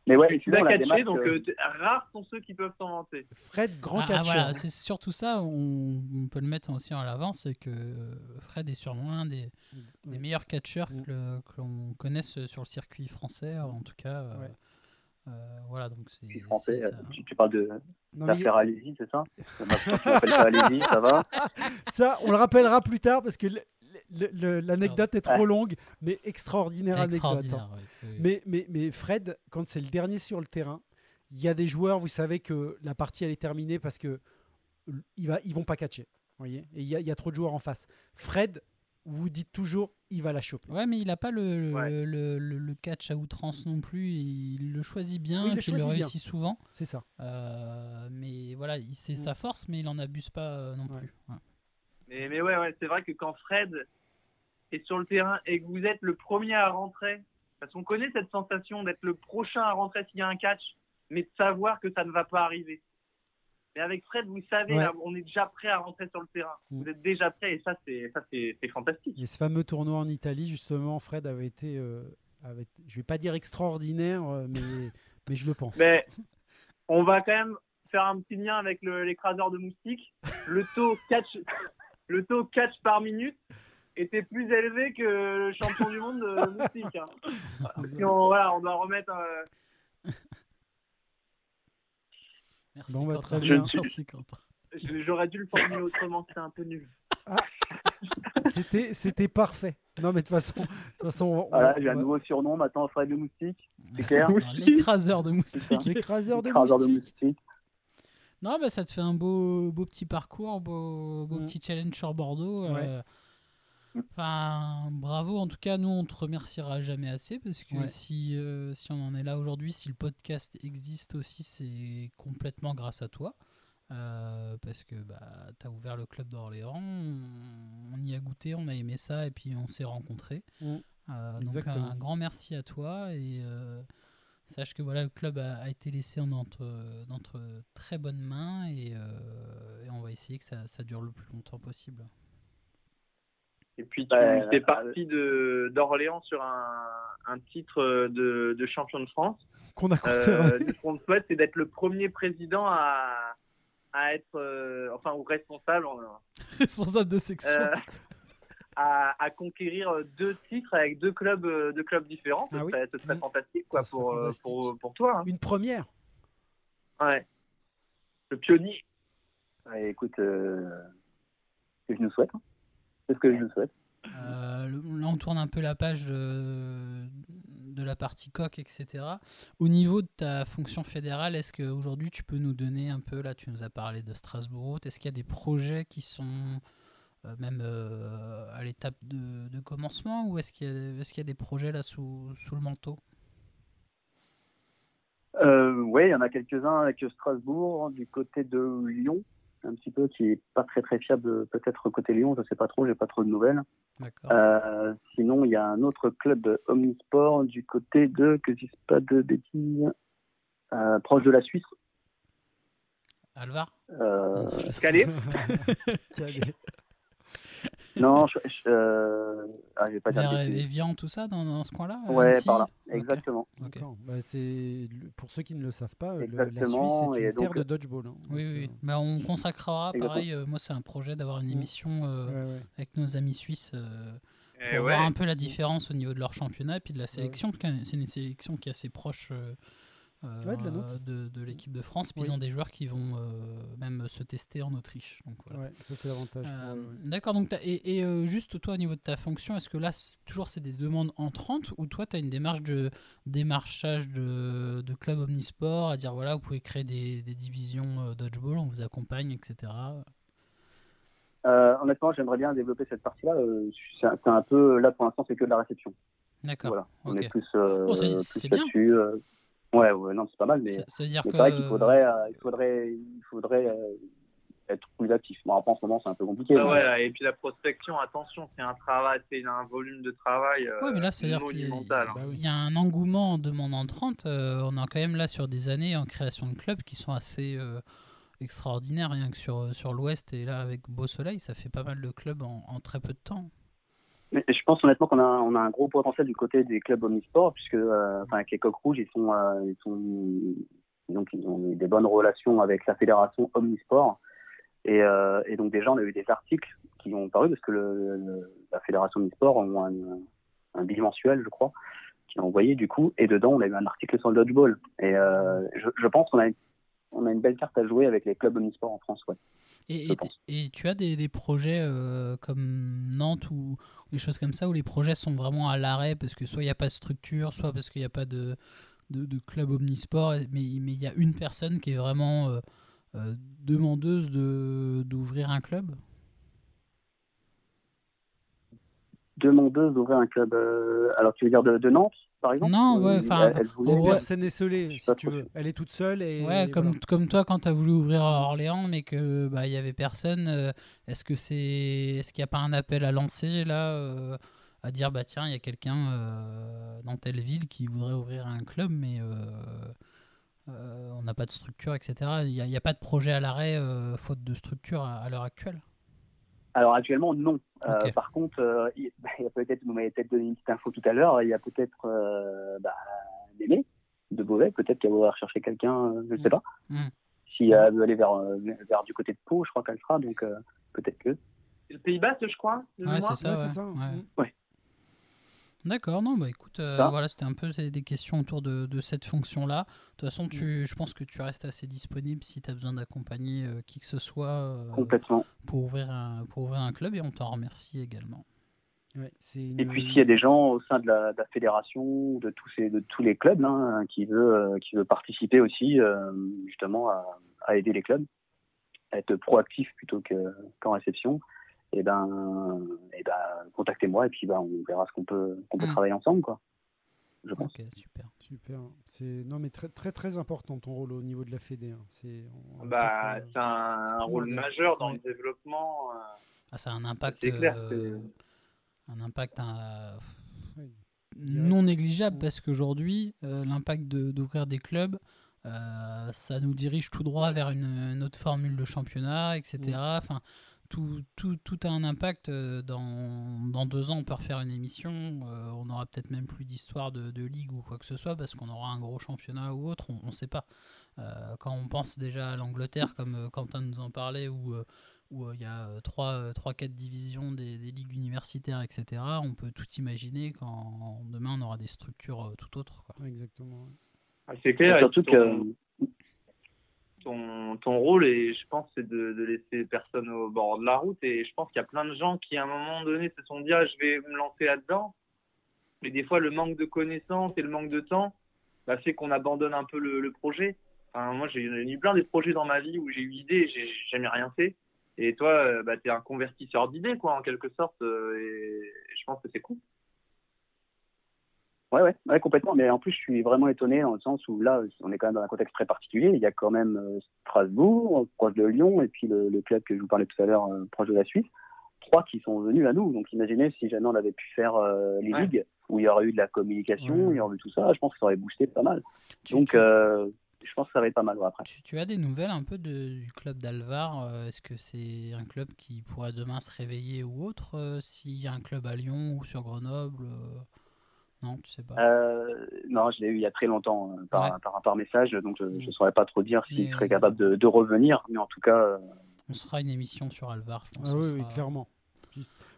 Mais ouais, il a catché, donc euh, rares sont ceux qui peuvent s'en vanter. Fred, grand Ah, ah, catcheur. voilà, c'est surtout ça, on, on peut le mettre aussi en avant, c'est que Fred est sûrement l'un des, des Ouais. meilleurs catcheurs Mm. que, que l'on connaisse sur le circuit français, en tout cas. Ouais. euh, voilà, donc c'est. Français, euh, tu, tu parles de Non, mais l'affaire Alési, c'est ça Alési, ça va ça, on le rappellera plus tard parce que l'anecdote est trop Ouais. longue, mais extraordinaire, anecdote. hein. Oui, oui. Mais, mais, mais Fred, quand c'est le dernier sur le terrain, il y a des joueurs, vous savez que la partie elle est terminée parce que va, ils vont pas catcher. vous Voyez Et il y, y a trop de joueurs en face. Fred, vous dites toujours, il va la choper. Ouais, mais il n'a pas le, le, Ouais. le- le- le catch à outrance non plus. Il le choisit bien, Oui, il et puis il le bien. réussit souvent. C'est ça. Euh, mais voilà, il- c'est Mm. sa force, mais il en abuse pas euh, non Ouais. plus. Ouais. Mais, mais ouais, ouais c'est vrai que quand Fred est sur le terrain et que vous êtes le premier à rentrer, parce qu'on connaît cette sensation d'être le prochain à rentrer s'il y a un catch, mais de savoir que ça ne va pas arriver. Mais avec Fred, vous savez, Ouais. on est déjà prêt à rentrer sur le terrain. Mm. Vous êtes déjà prêt et ça, c'est ça, c'est c'est fantastique. Et ce fameux tournoi en Italie, justement, Fred avait été, euh, avait je vais pas dire extraordinaire, euh, mais, mais je le pense. Mais on va quand même faire un petit lien avec le- l'écraseur de moustiques. Le taux catch, le taux catch par minute était plus élevé que le champion du monde de moustiques. hein. Si on, voilà, on doit remettre. euh, Merci, Bon, bah, Quentin. très bien. Merci, Quentin. J'aurais dû le formuler autrement, c'était un peu nul. C'était, c'était parfait. Non, mais de toute façon, de toute façon, on- Voilà, j'ai un va- nouveau surnom maintenant, Fred le Moustique. C'est clair L'écraseur de moustiques. l'écraseur de Écraseur de moustiques. moustiques. Non, bah, ça te fait un beau, beau petit parcours, beau, beau Mm. petit challenge sur Bordeaux. Ouais. euh, Enfin, bravo. En tout cas, nous, on te remerciera jamais assez parce que Ouais. si, euh, si on en est là aujourd'hui, si le podcast existe aussi, c'est complètement grâce à toi. Euh, parce que bah, tu as ouvert le club d'Orléans, on, on y a goûté, on a aimé ça et puis on s'est rencontrés. Mm. Euh, donc un grand merci à toi et sache que voilà, le club a, a été laissé en entre, très bonnes mains et, et on va essayer que ça, ça dure le plus longtemps possible. Et puis tu es euh, parti de d'Orléans sur un, un titre de, de champion de France. Qu'on a conservé. Euh, ce qu'on te souhaite, c'est d'être le premier président à, à être, euh, enfin, ou responsable, euh, Responsable de section. euh, à, à conquérir deux titres avec deux clubs, euh, deux clubs différents. Ce Ah oui. serait, ce serait Mm. fantastique, quoi, Ça pour, euh, fantastique. pour, pour toi. Une première. hein. Ouais. Le pionnier. Ouais, écoute, euh, c'est ce que je nous souhaite. C'est ce que je souhaite. Euh, là, on tourne un peu la page de, de la partie coq, etc. Au niveau de ta fonction fédérale, est-ce qu'aujourd'hui tu peux nous donner un peu, là tu nous as parlé de Strasbourg, est-ce qu'il y a des projets qui sont euh, même euh, à l'étape de, de commencement ou est-ce qu'il y, a- y des projets là sous, sous le manteau? Euh, oui, il y en a quelques-uns avec Strasbourg, du côté de Lyon, un petit peu, qui est pas très très fiable, peut-être côté Lyon, je sais pas trop, j'ai pas trop de nouvelles. D'accord. Euh, sinon, il y a un autre club omnisport du côté de, que je dise pas de bêtises, euh, proche de la Suisse. Alvar? Euh, Calais Calais. Non, je, je- euh, ah, je vais pas dire. Evian, tout ça, dans, dans ce coin-là Ouais, Annecy par là, exactement. Bah, c'est pour ceux qui ne le savent pas, le- la Suisse est et une terre donc- de dodgeball. hein. Oui, Donc, oui. euh, Bah, on consacrera, Exactement. pareil, euh, moi c'est un projet d'avoir une Mm. émission euh, ouais, ouais. avec nos amis suisses euh, Eh pour ouais. voir un peu la différence au niveau de leur championnat et puis de la sélection. parce que C'est une sélection qui est assez proche euh, Ouais, de la nôtre. de, de l'équipe de France. Puis Oui. ils ont des joueurs qui vont euh, même se tester en Autriche. Donc, voilà. Ouais, ça c'est l'avantage. Euh, ouais. D'accord, donc t'as- et, et, euh, juste toi au niveau de ta fonction, est-ce que là c'est- toujours c'est des demandes entrantes ou toi tu as une démarche de démarchage de, de club omnisport à dire voilà vous pouvez créer des, des divisions euh, dodgeball, on vous accompagne, etc. Euh, honnêtement, j'aimerais bien développer cette partie-là. euh, c'est un- peu, là pour l'instant, c'est que de la réception. D'accord. Voilà, on est plus, euh, Oh, c'est- plus c'est bien. là-dessus. euh. Ouais, ouais, non, c'est pas mal, mais Ça- Ça veut dire mais que c'est vrai qu'il faudrait, euh, il faudrait, il faudrait euh, être plus actif. Bon, après, en ce moment, c'est un peu compliqué. Ah mais- ouais, là, et puis la prospection, attention, c'est un travail, c'est un volume de travail euh, Ouais, mais là, c'est-à-dire qu'il y a- monumental. hein. Bah oui. y a un engouement en demande entrante. euh, on est quand même là sur des années en création de clubs qui sont assez euh, extraordinaires, rien que sur, sur l'Ouest. Et là, avec Beau Soleil, ça fait pas mal de clubs en, en très peu de temps. Je pense honnêtement qu'on a, on a un gros potentiel du côté des clubs omnisports, puisque euh, enfin, avec les Coqs Rouges, ils, sont, euh, ils, sont, donc, ils ont des bonnes relations avec la fédération omnisport. Et, euh, et donc déjà, on a eu des articles qui ont paru, parce que le, le- la fédération omnisport ont un, un bimensuel, je crois, qui a envoyé du coup, et dedans, on a eu un article sur le dodgeball. Et euh, je, je pense qu'on a, on a une belle carte à jouer avec les clubs omnisports en France. Ouais. Et, et, tu as des, des projets euh, comme Nantes ou des choses comme ça où les projets sont vraiment à l'arrêt parce que soit il n'y a pas de structure, soit parce qu'il n'y a pas de, de, de club omnisport, mais mais il y a une personne qui est vraiment euh, euh, demandeuse de d'ouvrir un club? Demandeuse d'ouvrir un club. euh, alors, tu veux dire de, de Nantes, par exemple Non, ouais, enfin, elle- elle personne si tu veux. Elle est toute seule et. Ouais, et comme, voilà. comme toi quand tu as voulu ouvrir à Orléans, mais que bah il y avait personne. euh, est-ce que c'est est-ce qu'il n'y a pas un appel à lancer là euh, à dire bah tiens il y a quelqu'un euh, dans telle ville qui voudrait ouvrir un club, mais euh, euh, on n'a pas de structure, etc. Il n'y a, il y a pas de projet à l'arrêt euh, faute de structure à, à l'heure actuelle. Alors actuellement, non. Euh, par contre, euh, il il y a peut-être, vous m'avez peut-être donné une petite info tout à l'heure, il y a peut-être euh, bah, de Beauvais, peut-être qu'elle va rechercher quelqu'un, euh, je ne sais pas. Mm. Si elle veut aller vers, vers du côté de Pau, je crois qu'elle sera, donc euh, peut-être que. C'est le Pays Basque, je crois ouais. c'est ça. Ouais. Mm. D'accord, non, bah écoute, euh, voilà, c'était un peu des des questions autour de, de cette fonction-là. De toute façon, tu, je pense que tu restes assez disponible si tu as besoin d'accompagner euh, qui que ce soit euh, Complètement. pour, ouvrir un, pour ouvrir un club et on t'en remercie également. Ouais, c'est une- Et puis s'il y a des gens au sein de la, de la fédération, ou de tous, ces, de tous les clubs, hein, qui veut, qui veut participer aussi euh, justement à, à aider les clubs, à être proactif plutôt que- qu'en réception, et ben, et ben contactez-moi et puis ben, on verra ce qu'on peut, qu'on peut Mm. travailler ensemble, quoi. Je pense. Ok, super. Super. C'est non mais très très très important ton rôle au niveau de la Fédé. hein. C'est. Bah, c'est un, rôle majeur dans Ouais. le développement. euh, Ah, ça a un impact, clair, euh, un impact euh, Oui, non négligeable parce qu'aujourd'hui, euh, l'impact de- d'ouvrir des clubs, euh, ça nous dirige tout droit vers une, une autre formule de championnat, etc. Enfin, tout, tout, tout a un impact. euh, Dans, dans deux ans, on peut refaire une émission. euh, on n'aura peut-être même plus d'histoire de, de ligue ou quoi que ce soit parce qu'on aura un gros championnat ou autre. On ne sait pas. Euh, quand on pense déjà à l'Angleterre, comme Quentin nous en parlait, où où il y a 3-4 divisions des, des ligues universitaires, etc., on peut tout imaginer quand demain on aura des structures tout autres. Quoi. Exactement. ouais. ah, c'est clair. et Surtout que ton, ton rôle, et je pense, c'est de, laisser personne au bord de la route. Et je pense qu'il y a plein de gens qui, à un moment donné, se sont dit ah, je vais me lancer là-dedans. Mais des fois, le manque de connaissances et le manque de temps bah, fait qu'on abandonne un peu le, projet. Enfin, moi, j'ai eu plein de projets dans ma vie où j'ai eu l'idée j'ai jamais rien fait. Et toi, euh, bah, tu es un convertisseur d'idées, quoi, en quelque sorte. euh, et je pense que c'est cool. Ouais, ouais, ouais, complètement. Mais en plus, je suis vraiment étonné dans le sens où là, on est quand même dans un contexte très particulier. Il y a quand même euh, Strasbourg, proche de Lyon, et puis le, le club que je vous parlais tout à l'heure, euh, proche de la Suisse. Trois qui sont venus à nous. Donc imaginez si jamais on avait pu faire euh, les Ouais. ligues, où il y aurait eu de la communication, Ouais. il y aurait eu tout ça, je pense que ça aurait boosté pas mal. Tu, Donc tu- euh, je pense que ça va être pas mal après. tu- tu as des nouvelles un peu de- du club d'Alvar euh, Est-ce que c'est un club qui pourrait demain se réveiller ou autre euh, S'il y a un club à Lyon ou sur Grenoble euh, Non, tu sais pas. Euh, non, je l'ai eu il y a très longtemps euh, par, Ouais. par, par message, donc je ne saurais pas trop dire s'il serait capable de, de revenir, mais en tout cas, euh, On se fera une émission sur Alvar, je pense. Ah oui, oui, sera- clairement.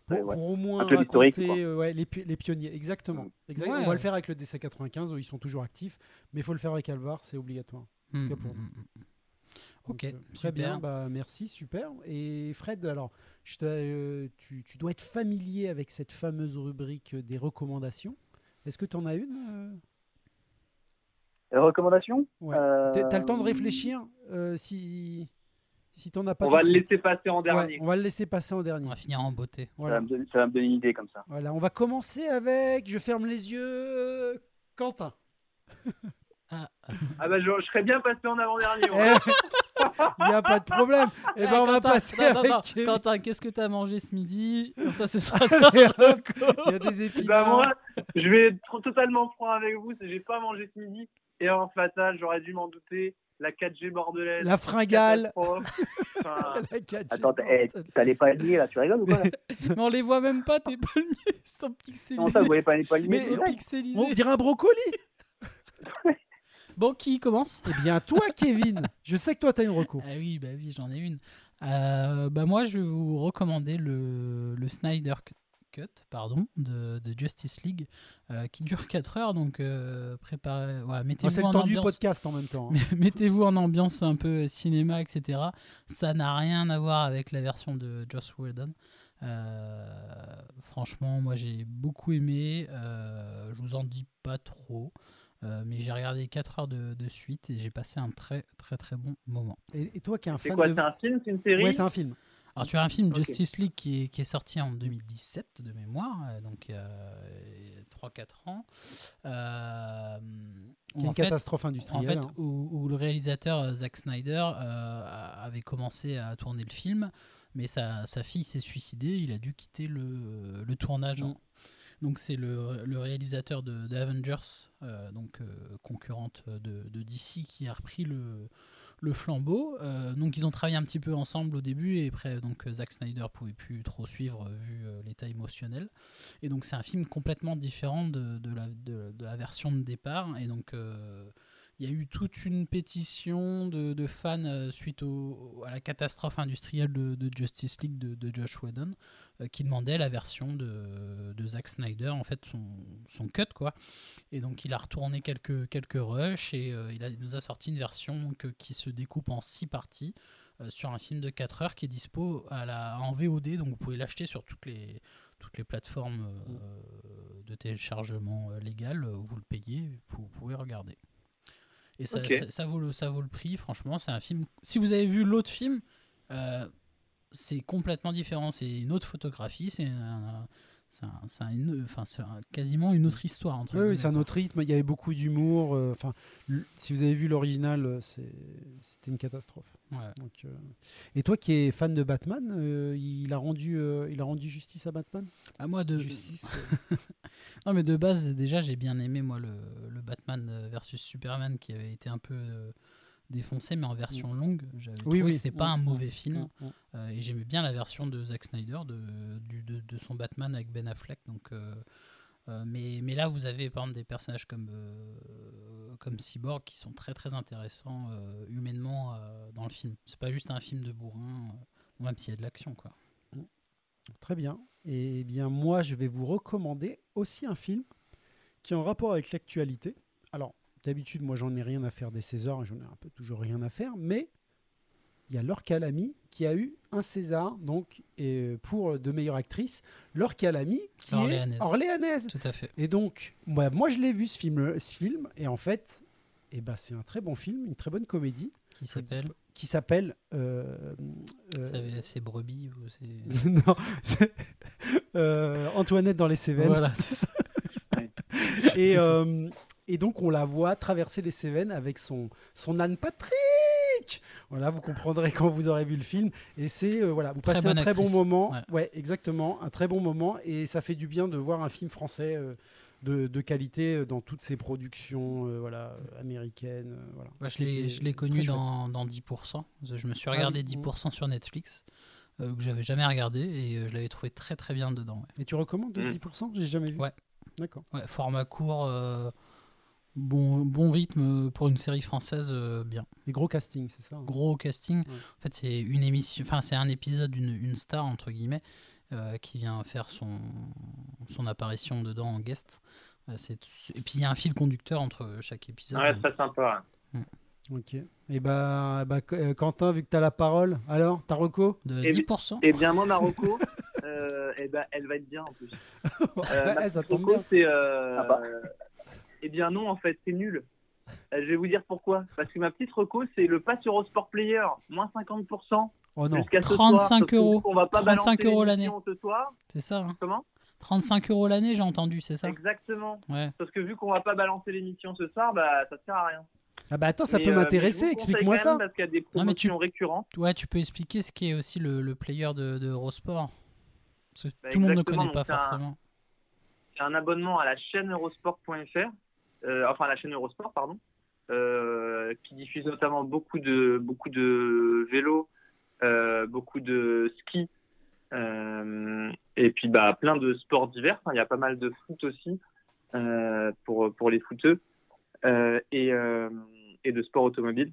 Pour, Ouais, ouais. pour au moins raconter euh, ouais, les, les pionniers, exactement. Exact- Ouais. On va le faire avec le DC95, où ils sont toujours actifs, mais il faut le faire avec Alvar, c'est obligatoire. Mm, que pour mm, nous. mm, mm. Donc, Ok, euh, très super. bien, bah, merci, super. Et Fred, alors, je te- euh, tu, tu dois être familier avec cette fameuse rubrique des recommandations. Est-ce que tu en as une euh, recommandation? Ouais. Euh, T'as le temps de réfléchir euh, si, si tu n'en as pas On va le laisser passer en Ouais, dernier. on va le laisser passer en dernier. On va finir en beauté. ça, va me donner, ça va me donner une idée comme ça. voilà, on va commencer avec, je ferme les yeux, euh, Quentin. Ah bah je, je serais bien passé en avant-dernier. Eh. Il n'y a pas de problème. Eh ben, on va passer attends, avec... attends, Quentin, qu'est-ce que tu as mangé ce midi? Comme ça, ce sera Il y a des Bah épinards. moi, je vais être totalement franc avec vous, c'est que j'ai pas mangé ce midi. Erreur fatale, j'aurais dû m'en douter. la 4G bordelaise. La fringale. Enfin, La 4G Attends, t'as eh, mortelle. t'as les palmiers là, tu rigoles ou quoi Mais on les voit même pas, tes palmiers, ils sont Non, pixelisés. ça, vous voyez pas les palmiers? Mais- pixelisés. On dirait un brocoli. Bon, qui commence? Eh bien, toi, Kevin, je sais que toi, t'as une reco. Ah oui, bah oui, j'en ai une. Euh, bah moi, je vais vous recommander le, le Snyder Cut pardon, de, de Justice League, euh, qui dure 4 heures, donc euh, préparez, ouais, Ah, mettez-vous c'est le en temps du ambiance. podcast en même temps. hein. Mettez-vous en ambiance un peu cinéma, etc. Ça n'a rien à voir avec la version de Joss Whedon. Euh, franchement, moi j'ai beaucoup aimé. Euh, je vous en dis pas trop. Euh, mais j'ai regardé 4 heures de, de suite et j'ai passé un très très très bon moment. Et, et toi qui es un c'est fan quoi de... C'est un film C'est une série Ouais, c'est un film. Alors tu as un film. Justice League qui est, qui est sorti en 2017 de mémoire, euh, donc il y a 3-4 ans. Euh, Qui où est une en fait- catastrophe en industrielle. fait, hein. où, où le réalisateur euh, Zack Snyder euh, avait commencé à tourner le film, mais sa, sa fille s'est suicidée, il a dû quitter le, le tournage. Mm. Donc c'est le, réalisateur de, de Avengers, euh, donc euh, concurrente de, DC, qui a repris le, flambeau. Euh, donc ils ont travaillé un petit peu ensemble au début et après donc euh, Zack Snyder pouvait plus trop suivre vu l'état émotionnel. Et donc c'est un film complètement différent de, la, de, la version de départ. Et donc il y a eu toute une pétition de, fans euh, suite à la catastrophe industrielle de, Justice League de, Josh Whedon euh, qui demandait la version de, Zack Snyder, en fait son, cut quoi. Et donc il a retourné quelques, quelques rushs et euh, il, nous a sorti une version que- qui se découpe en six parties sur un film de 4 heures qui est dispo en VOD, donc vous pouvez l'acheter sur toutes les, toutes les plateformes de téléchargement légal, euh, vous le payez, vous pouvez regarder. Et ça, ça vaut le, ça vaut le prix, franchement, c'est un film. Si vous avez vu l'autre film, euh, c'est complètement différent. C'est une autre photographie, c'est un- c'est un- une- enfin, quasiment une autre histoire. Entre Oui, c'est un autre rythme. Il y avait beaucoup d'humour. euh, Enfin, si vous avez vu l'original, euh, c'était une catastrophe. Ouais. Donc, euh, Et toi qui es fan de Batman, euh, il a rendu, il a rendu justice à Batman? À moi de. Justice. Non, mais de base, déjà, j'ai bien aimé, moi, le, le Batman versus Superman qui avait été un peu défoncé, mais en version longue. J'avais Oui, trouvé oui. que c'était pas un Mm, mauvais mm, film. mm, mm. Euh, et j'aimais bien la version de Zack Snyder, de, du- de, de son Batman avec Ben Affleck. Donc, euh, euh, mais, mais là, vous avez par exemple des personnages comme, comme Cyborg qui sont très très intéressants humainement dans le film. C'est pas juste un film de bourrin, même s'il y a de l'action. quoi. Très bien. Et bien, moi, je vais vous recommander aussi un film qui est en rapport avec l'actualité. Alors, d'habitude, moi, j'en ai rien à faire des Césars, j'en ai un peu toujours rien à faire, mais il y a Laure Calamy qui a eu un César donc et pour de meilleure actrice. Laure Calamy qui Orléanaise. est orléanaise. Tout à fait. Et donc, moi, moi je l'ai vu ce film, ce film, et en fait, eh ben, c'est un très bon film, une très bonne comédie Qui s'appelle? Qui s'appelle. euh, euh, C'est brebis ou c'est- non, c'est, euh, Antoinette dans les Cévennes. Voilà, c'est ça. Et, euh, et donc on la voit traverser les Cévennes avec son, son âne Patrick. Voilà, vous comprendrez quand vous aurez vu le film. Et c'est euh, voilà, vous Très passez un très bon moment. Ouais. Ouais. exactement, un très bon moment. Et ça fait du bien de voir un film français euh, de, de qualité euh, dans toutes ses productions, euh, voilà, américaines. voilà. Moi, je l'ai- connu dans, dans 10%. Je me suis Ah regardé oui, 10% sur Netflix, que j'avais jamais regardé, et je l'avais trouvé très très bien dedans. ouais. Et tu recommandes Mm. 10% J'ai jamais vu? Ouais. D'accord. Ouais, format court, euh, bon, bon rythme pour une série française, euh, bien. Les gros castings, c'est ça hein Gros casting. Ouais. En fait, c'est une émission, enfin c'est un épisode d'une une star entre guillemets euh, qui vient faire son son apparition dedans en guest. Euh, c'est- et puis il y a un fil conducteur entre chaque épisode. Ouais, très sympa. Ok. Et bah, bah, euh, Quentin, vu que tu as la parole, alors, ta reco? De Et- 10%. Eh bien, moi, Marocco, euh, eh ben, elle va être bien en plus. Euh, ma Ouais, ça tombe reco, bien. c'est. euh, Ah bah. Eh bien, non, en fait, c'est nul. Euh, je vais vous dire pourquoi. Parce que ma petite reco, c'est le pass Eurosport Player, moins 50%. Oh non. Jusqu'à ce 35 soir, euros. va pas 35 balancer euros l'émission ce soir. C'est ça. hein. Comment? 35 euros l'année, j'ai entendu, c'est ça? Exactement. Ouais. Parce que vu qu'on va pas balancer l'émission ce soir, bah, ça sert à rien. Ah bah attends, ça Mais, peut euh, m'intéresser, explique-moi ça. même Parce qu'il y a des Non, mais tu- récurrentes. Ouais, tu peux expliquer ce qui est aussi le, le player de, de Eurosport. Parce que Bah, tout le monde ne connaît pas donc c'est un- forcément. C'est un abonnement à la chaîne eurosport.fr, enfin à la chaîne Eurosport, pardon. euh, qui diffuse notamment beaucoup de beaucoup de vélo, euh, beaucoup de ski, euh, et puis bah plein de sports divers. Enfin, Il y a pas mal de foot aussi euh, pour pour les footeux euh, et euh, et de sport automobile.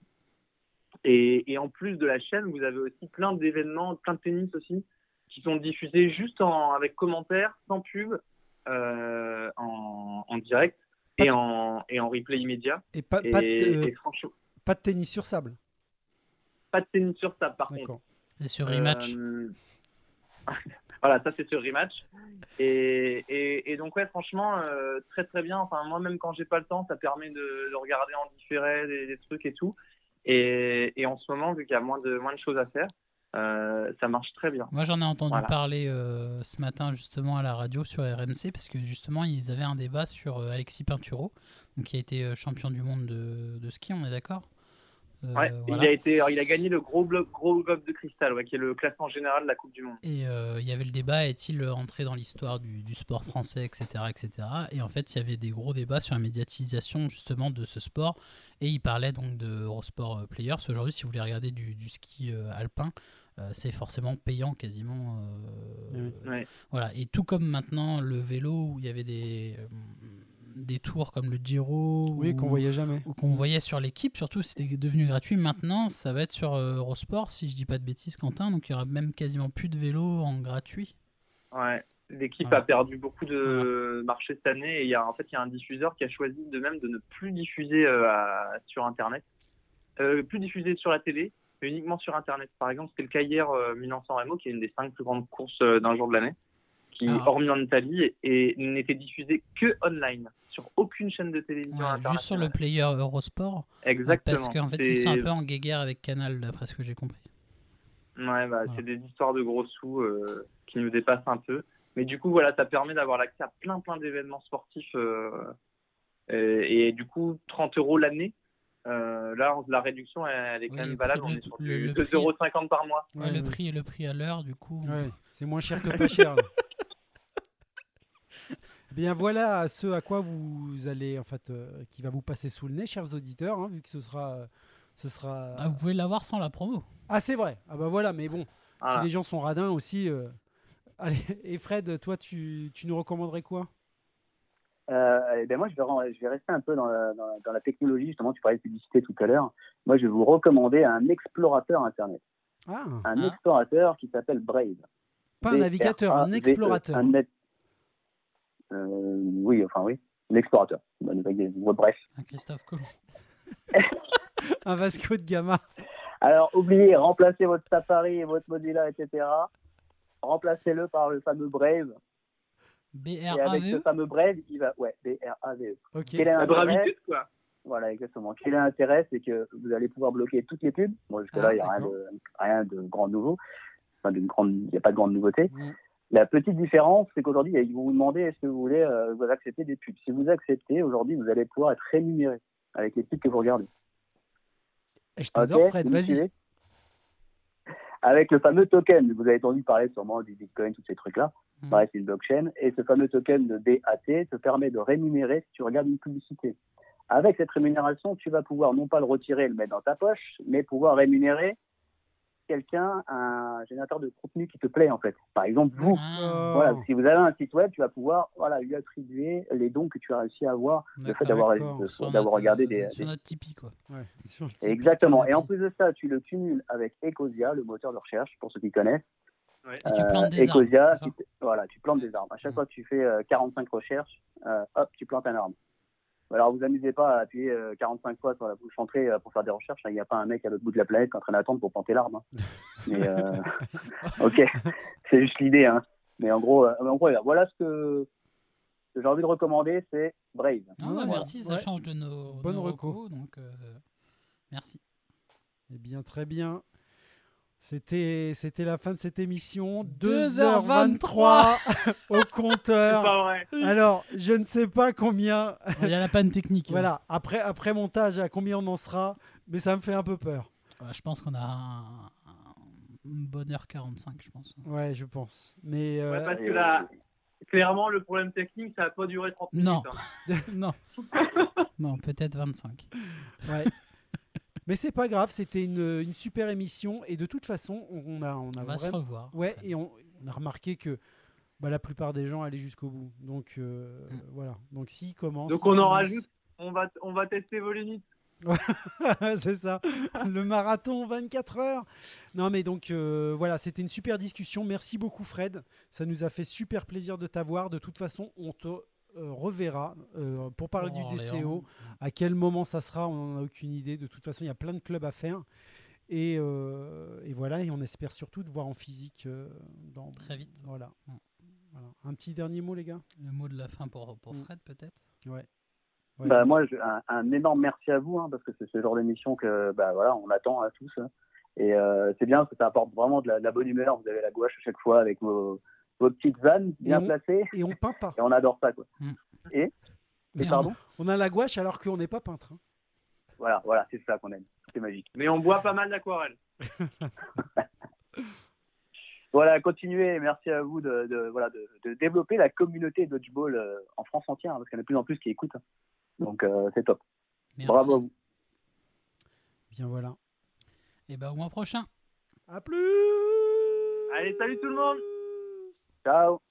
Et, et en plus de la chaîne, vous avez aussi plein d'événements, plein de tennis aussi, qui sont diffusés juste en, avec commentaires, sans pub, euh, en, en direct et en, et en replay immédiat. Et pas, Et, pas, de, et franchement, pas de tennis sur sable. pas de tennis sur table par contre. D'accord. Et sur rematch. Euh, voilà, ça c'est sur rematch. Et, et, et donc ouais, franchement, euh, très très bien. Enfin, moi même quand j'ai pas le temps, ça permet de, de regarder en différé des, des trucs et tout. Et, et en ce moment, vu qu'il y a moins de moins de choses à faire, euh, ça marche très bien. Moi, j'en ai entendu Voilà. parler euh, ce matin justement à la radio sur RMC parce que justement ils avaient un débat sur euh, Alexis Pinturo, donc, qui a été champion du monde de, de ski. On est d'accord? Ouais, voilà. il a été, il a gagné le gros bloc, gros globe de cristal, ouais, qui est le classement général de la Coupe du Monde. Et euh, il y avait le débat est-il entré dans l'histoire du, du sport français, etc., etc. Et en fait, il y avait des gros débats sur la médiatisation justement de ce sport. Et il parlait donc de Eurosport euh, Players. Aujourd'hui, si vous voulez regarder du, du ski euh, alpin, euh, c'est forcément payant quasiment. euh, Oui. Ouais. Voilà. Et tout comme maintenant le vélo où il y avait des, euh, des tours comme le Giro Oui, ou- qu'on voyait jamais. ou qu'on voyait sur l'équipe, surtout c'était devenu gratuit. Maintenant, ça va être sur euh, Eurosport, si je dis pas de bêtises, Quentin. Donc il y aura même quasiment plus de vélo en gratuit. Ouais. L'équipe Voilà. a perdu beaucoup de marché cette année et il y a en fait il y a un diffuseur qui a choisi de même de ne plus diffuser euh, à- sur internet, euh, plus diffuser sur la télé, mais uniquement sur internet. Par exemple, c'était le cas hier euh, Milan-San Remo qui est une des cinq plus grandes courses euh, d'un jour de l'année, qui Ah. hormis en Italie et, et n'était diffusée que online sur aucune chaîne de télévision Ouais, juste sur le player Eurosport. Exactement. Parce qu'en fait, C'est- ils sont un peu en guéguerre avec Canal, d'après ce que j'ai compris. Ouais, bah, Voilà. c'est des histoires de gros sous euh, qui nous dépassent un peu. Mais du coup, voilà, ça permet d'avoir l'accès à plein, plein d'événements sportifs. euh, et, et du coup, 30 euros l'année. euh, là, la réduction, elle, elle est quand Oui, même le valable. prix- On est sur le- du le 2,50 prix- euros par mois. Ouais, Ouais, le, prix, le prix à l'heure, du coup. Ouais, c'est moins cher que pas cher. Bien voilà ce à quoi vous allez en fait euh, qui va vous passer sous le nez, chers auditeurs, hein, vu que ce sera euh, ce sera. Ah, vous pouvez l'avoir sans la promo. Ah c'est vrai. Ah bah voilà, mais bon, si les gens sont radins aussi. euh, Allez, et Fred, toi tu, tu nous recommanderais quoi? Euh, eh ben moi, je vais, je vais rester un peu dans la, dans, la, dans la technologie. Justement, tu parlais de publicité tout à l'heure. Moi, je vais vous recommander un explorateur Internet. Ah, Un Ah. explorateur qui s'appelle Brave. pas un navigateur, un explorateur. un net- oui, enfin oui. L'explorateur. Bref. Un Christophe Colomb. Un Vasco de Gama. Alors, oubliez, remplacez votre Safari et votre Mozilla, etc. Remplacez-le par le fameux Brave. Et avec ce B-R-A-V-E. fameux Brave, il va. Ouais, B-R-A-V-E. Ok. Quel est La l'intérêt bravité, quoi. Voilà, exactement. Quel est l'intérêt C'est que vous allez pouvoir bloquer toutes les pubs. Bon, jusque-là, Ah, il n'y a rien de, rien de grand nouveau. Enfin, il n'y a pas de grande nouveauté. La petite différence, c'est qu'aujourd'hui, ils vont vous demander est-ce que vous voulez euh, vous accepter des pubs? Si vous acceptez, aujourd'hui, vous allez pouvoir être rémunéré avec les pubs que vous regardez. Je t'adore, Fred, vas-y. Avec le fameux token, vous avez entendu parler sûrement du Bitcoin, tous ces trucs-là. Mhm. Pareil, c'est une blockchain. Et ce fameux token de DAT te permet de rémunérer si tu regardes une publicité. Avec cette rémunération, tu vas pouvoir non pas le retirer et le mettre dans ta poche, mais pouvoir rémunérer quelqu'un, un générateur de contenu qui te plaît en fait. Par exemple, vous. Ah, Voilà, si vous avez un site web, tu vas pouvoir voilà, lui attribuer les dons que tu as réussi à avoir, le fait d'avoir regardé des, Sur notre Tipeee, quoi. Ouais, sur le petit Exactement. Et en plus de ça, tu le cumules avec Ecosia, le moteur de recherche, pour ceux qui connaissent. Ouais. Et tu Euh, plantes des arbres. Ecosia, qui te- voilà, tu plantes des arbres. À chaque Mhm. fois que tu fais euh, 45 recherches, euh, hop, tu plantes un arbre. Alors, vous amusez pas à appuyer euh, 45 fois sur la bouche entrée euh, pour faire des recherches. Il n'y a pas un mec à l'autre bout de la planète qui est en train d'attendre pour planter l'arbre. hein. Mais, euh, ok, c'est juste l'idée. Hein. Mais en gros, euh, en gros, voilà ce que, j'ai envie de recommander, c'est Brave. Ah ouais, Voilà. merci, ça Ouais. change de nos, Bonne nos reco. recos, donc euh, merci. Eh bien, très bien. C'était, c'était la fin de cette émission. 2h23 au C'est compteur. pas vrai. Alors, je ne sais pas combien. Il y a la panne technique. Voilà, après, après montage, à combien on en sera, mais ça me fait un peu peur. Ouais, je pense qu'on a un, un- une bonne heure 45, je pense. Ouais, je pense. Mais euh, Ouais, parce que la, Clairement, le problème technique, ça n'a pas duré 30 minutes. Non. hein. non. non, peut-être 25. Ouais. Mais c'est pas grave, c'était une, une super émission et de toute façon, on, a, on a On va se vraiment- revoir. Ouais, et on, on a remarqué que bah, la plupart des gens allaient jusqu'au bout. Donc euh, Mm. voilà. Donc s'ils commencent. Donc on en rajoute. On va, on va tester vos limites. c'est ça, le marathon 24 heures. Non mais donc euh, voilà, c'était une super discussion. Merci beaucoup Fred, ça nous a fait super plaisir de t'avoir. De toute façon, on te euh, reverra euh, pour parler du Orléans. DCO. À quel moment ça sera, on n'en a aucune idée. De toute façon, il y a plein de clubs à faire. Et, euh, et voilà, et on espère surtout de voir en physique euh, dans Très vite. Voilà. Mm. Voilà. Un petit dernier mot, les gars? Le mot de la fin pour, pour Mm. Fred, peut-être? Ouais. Ouais. Bah, moi, je- un, un énorme merci à vous, hein, parce que c'est ce genre d'émission que bah, voilà, on attend à tous. hein. Et euh, c'est bien parce que ça apporte vraiment de la, de la bonne humeur. Vous avez la gouache à chaque fois avec vos, vos petites vannes bien Et on- placées. Et on peint pas. Et on adore ça. Quoi. Mm. Et, et pardon On a la gouache alors qu'on n'est pas peintre. hein. Voilà, voilà c'est ça qu'on aime. C'est magique. Mais on boit pas mal d'aquarelle. Voilà, continuez. Merci à vous de, de- voilà, de, de développer la communauté dodgeball euh, en France entière, hein, parce qu'il y en a de plus en plus qui écoutent. hein. Donc, euh, c'est top. Merci. Bravo à vous. Bien voilà. Et ben au mois prochain. À plus Allez, salut tout le monde So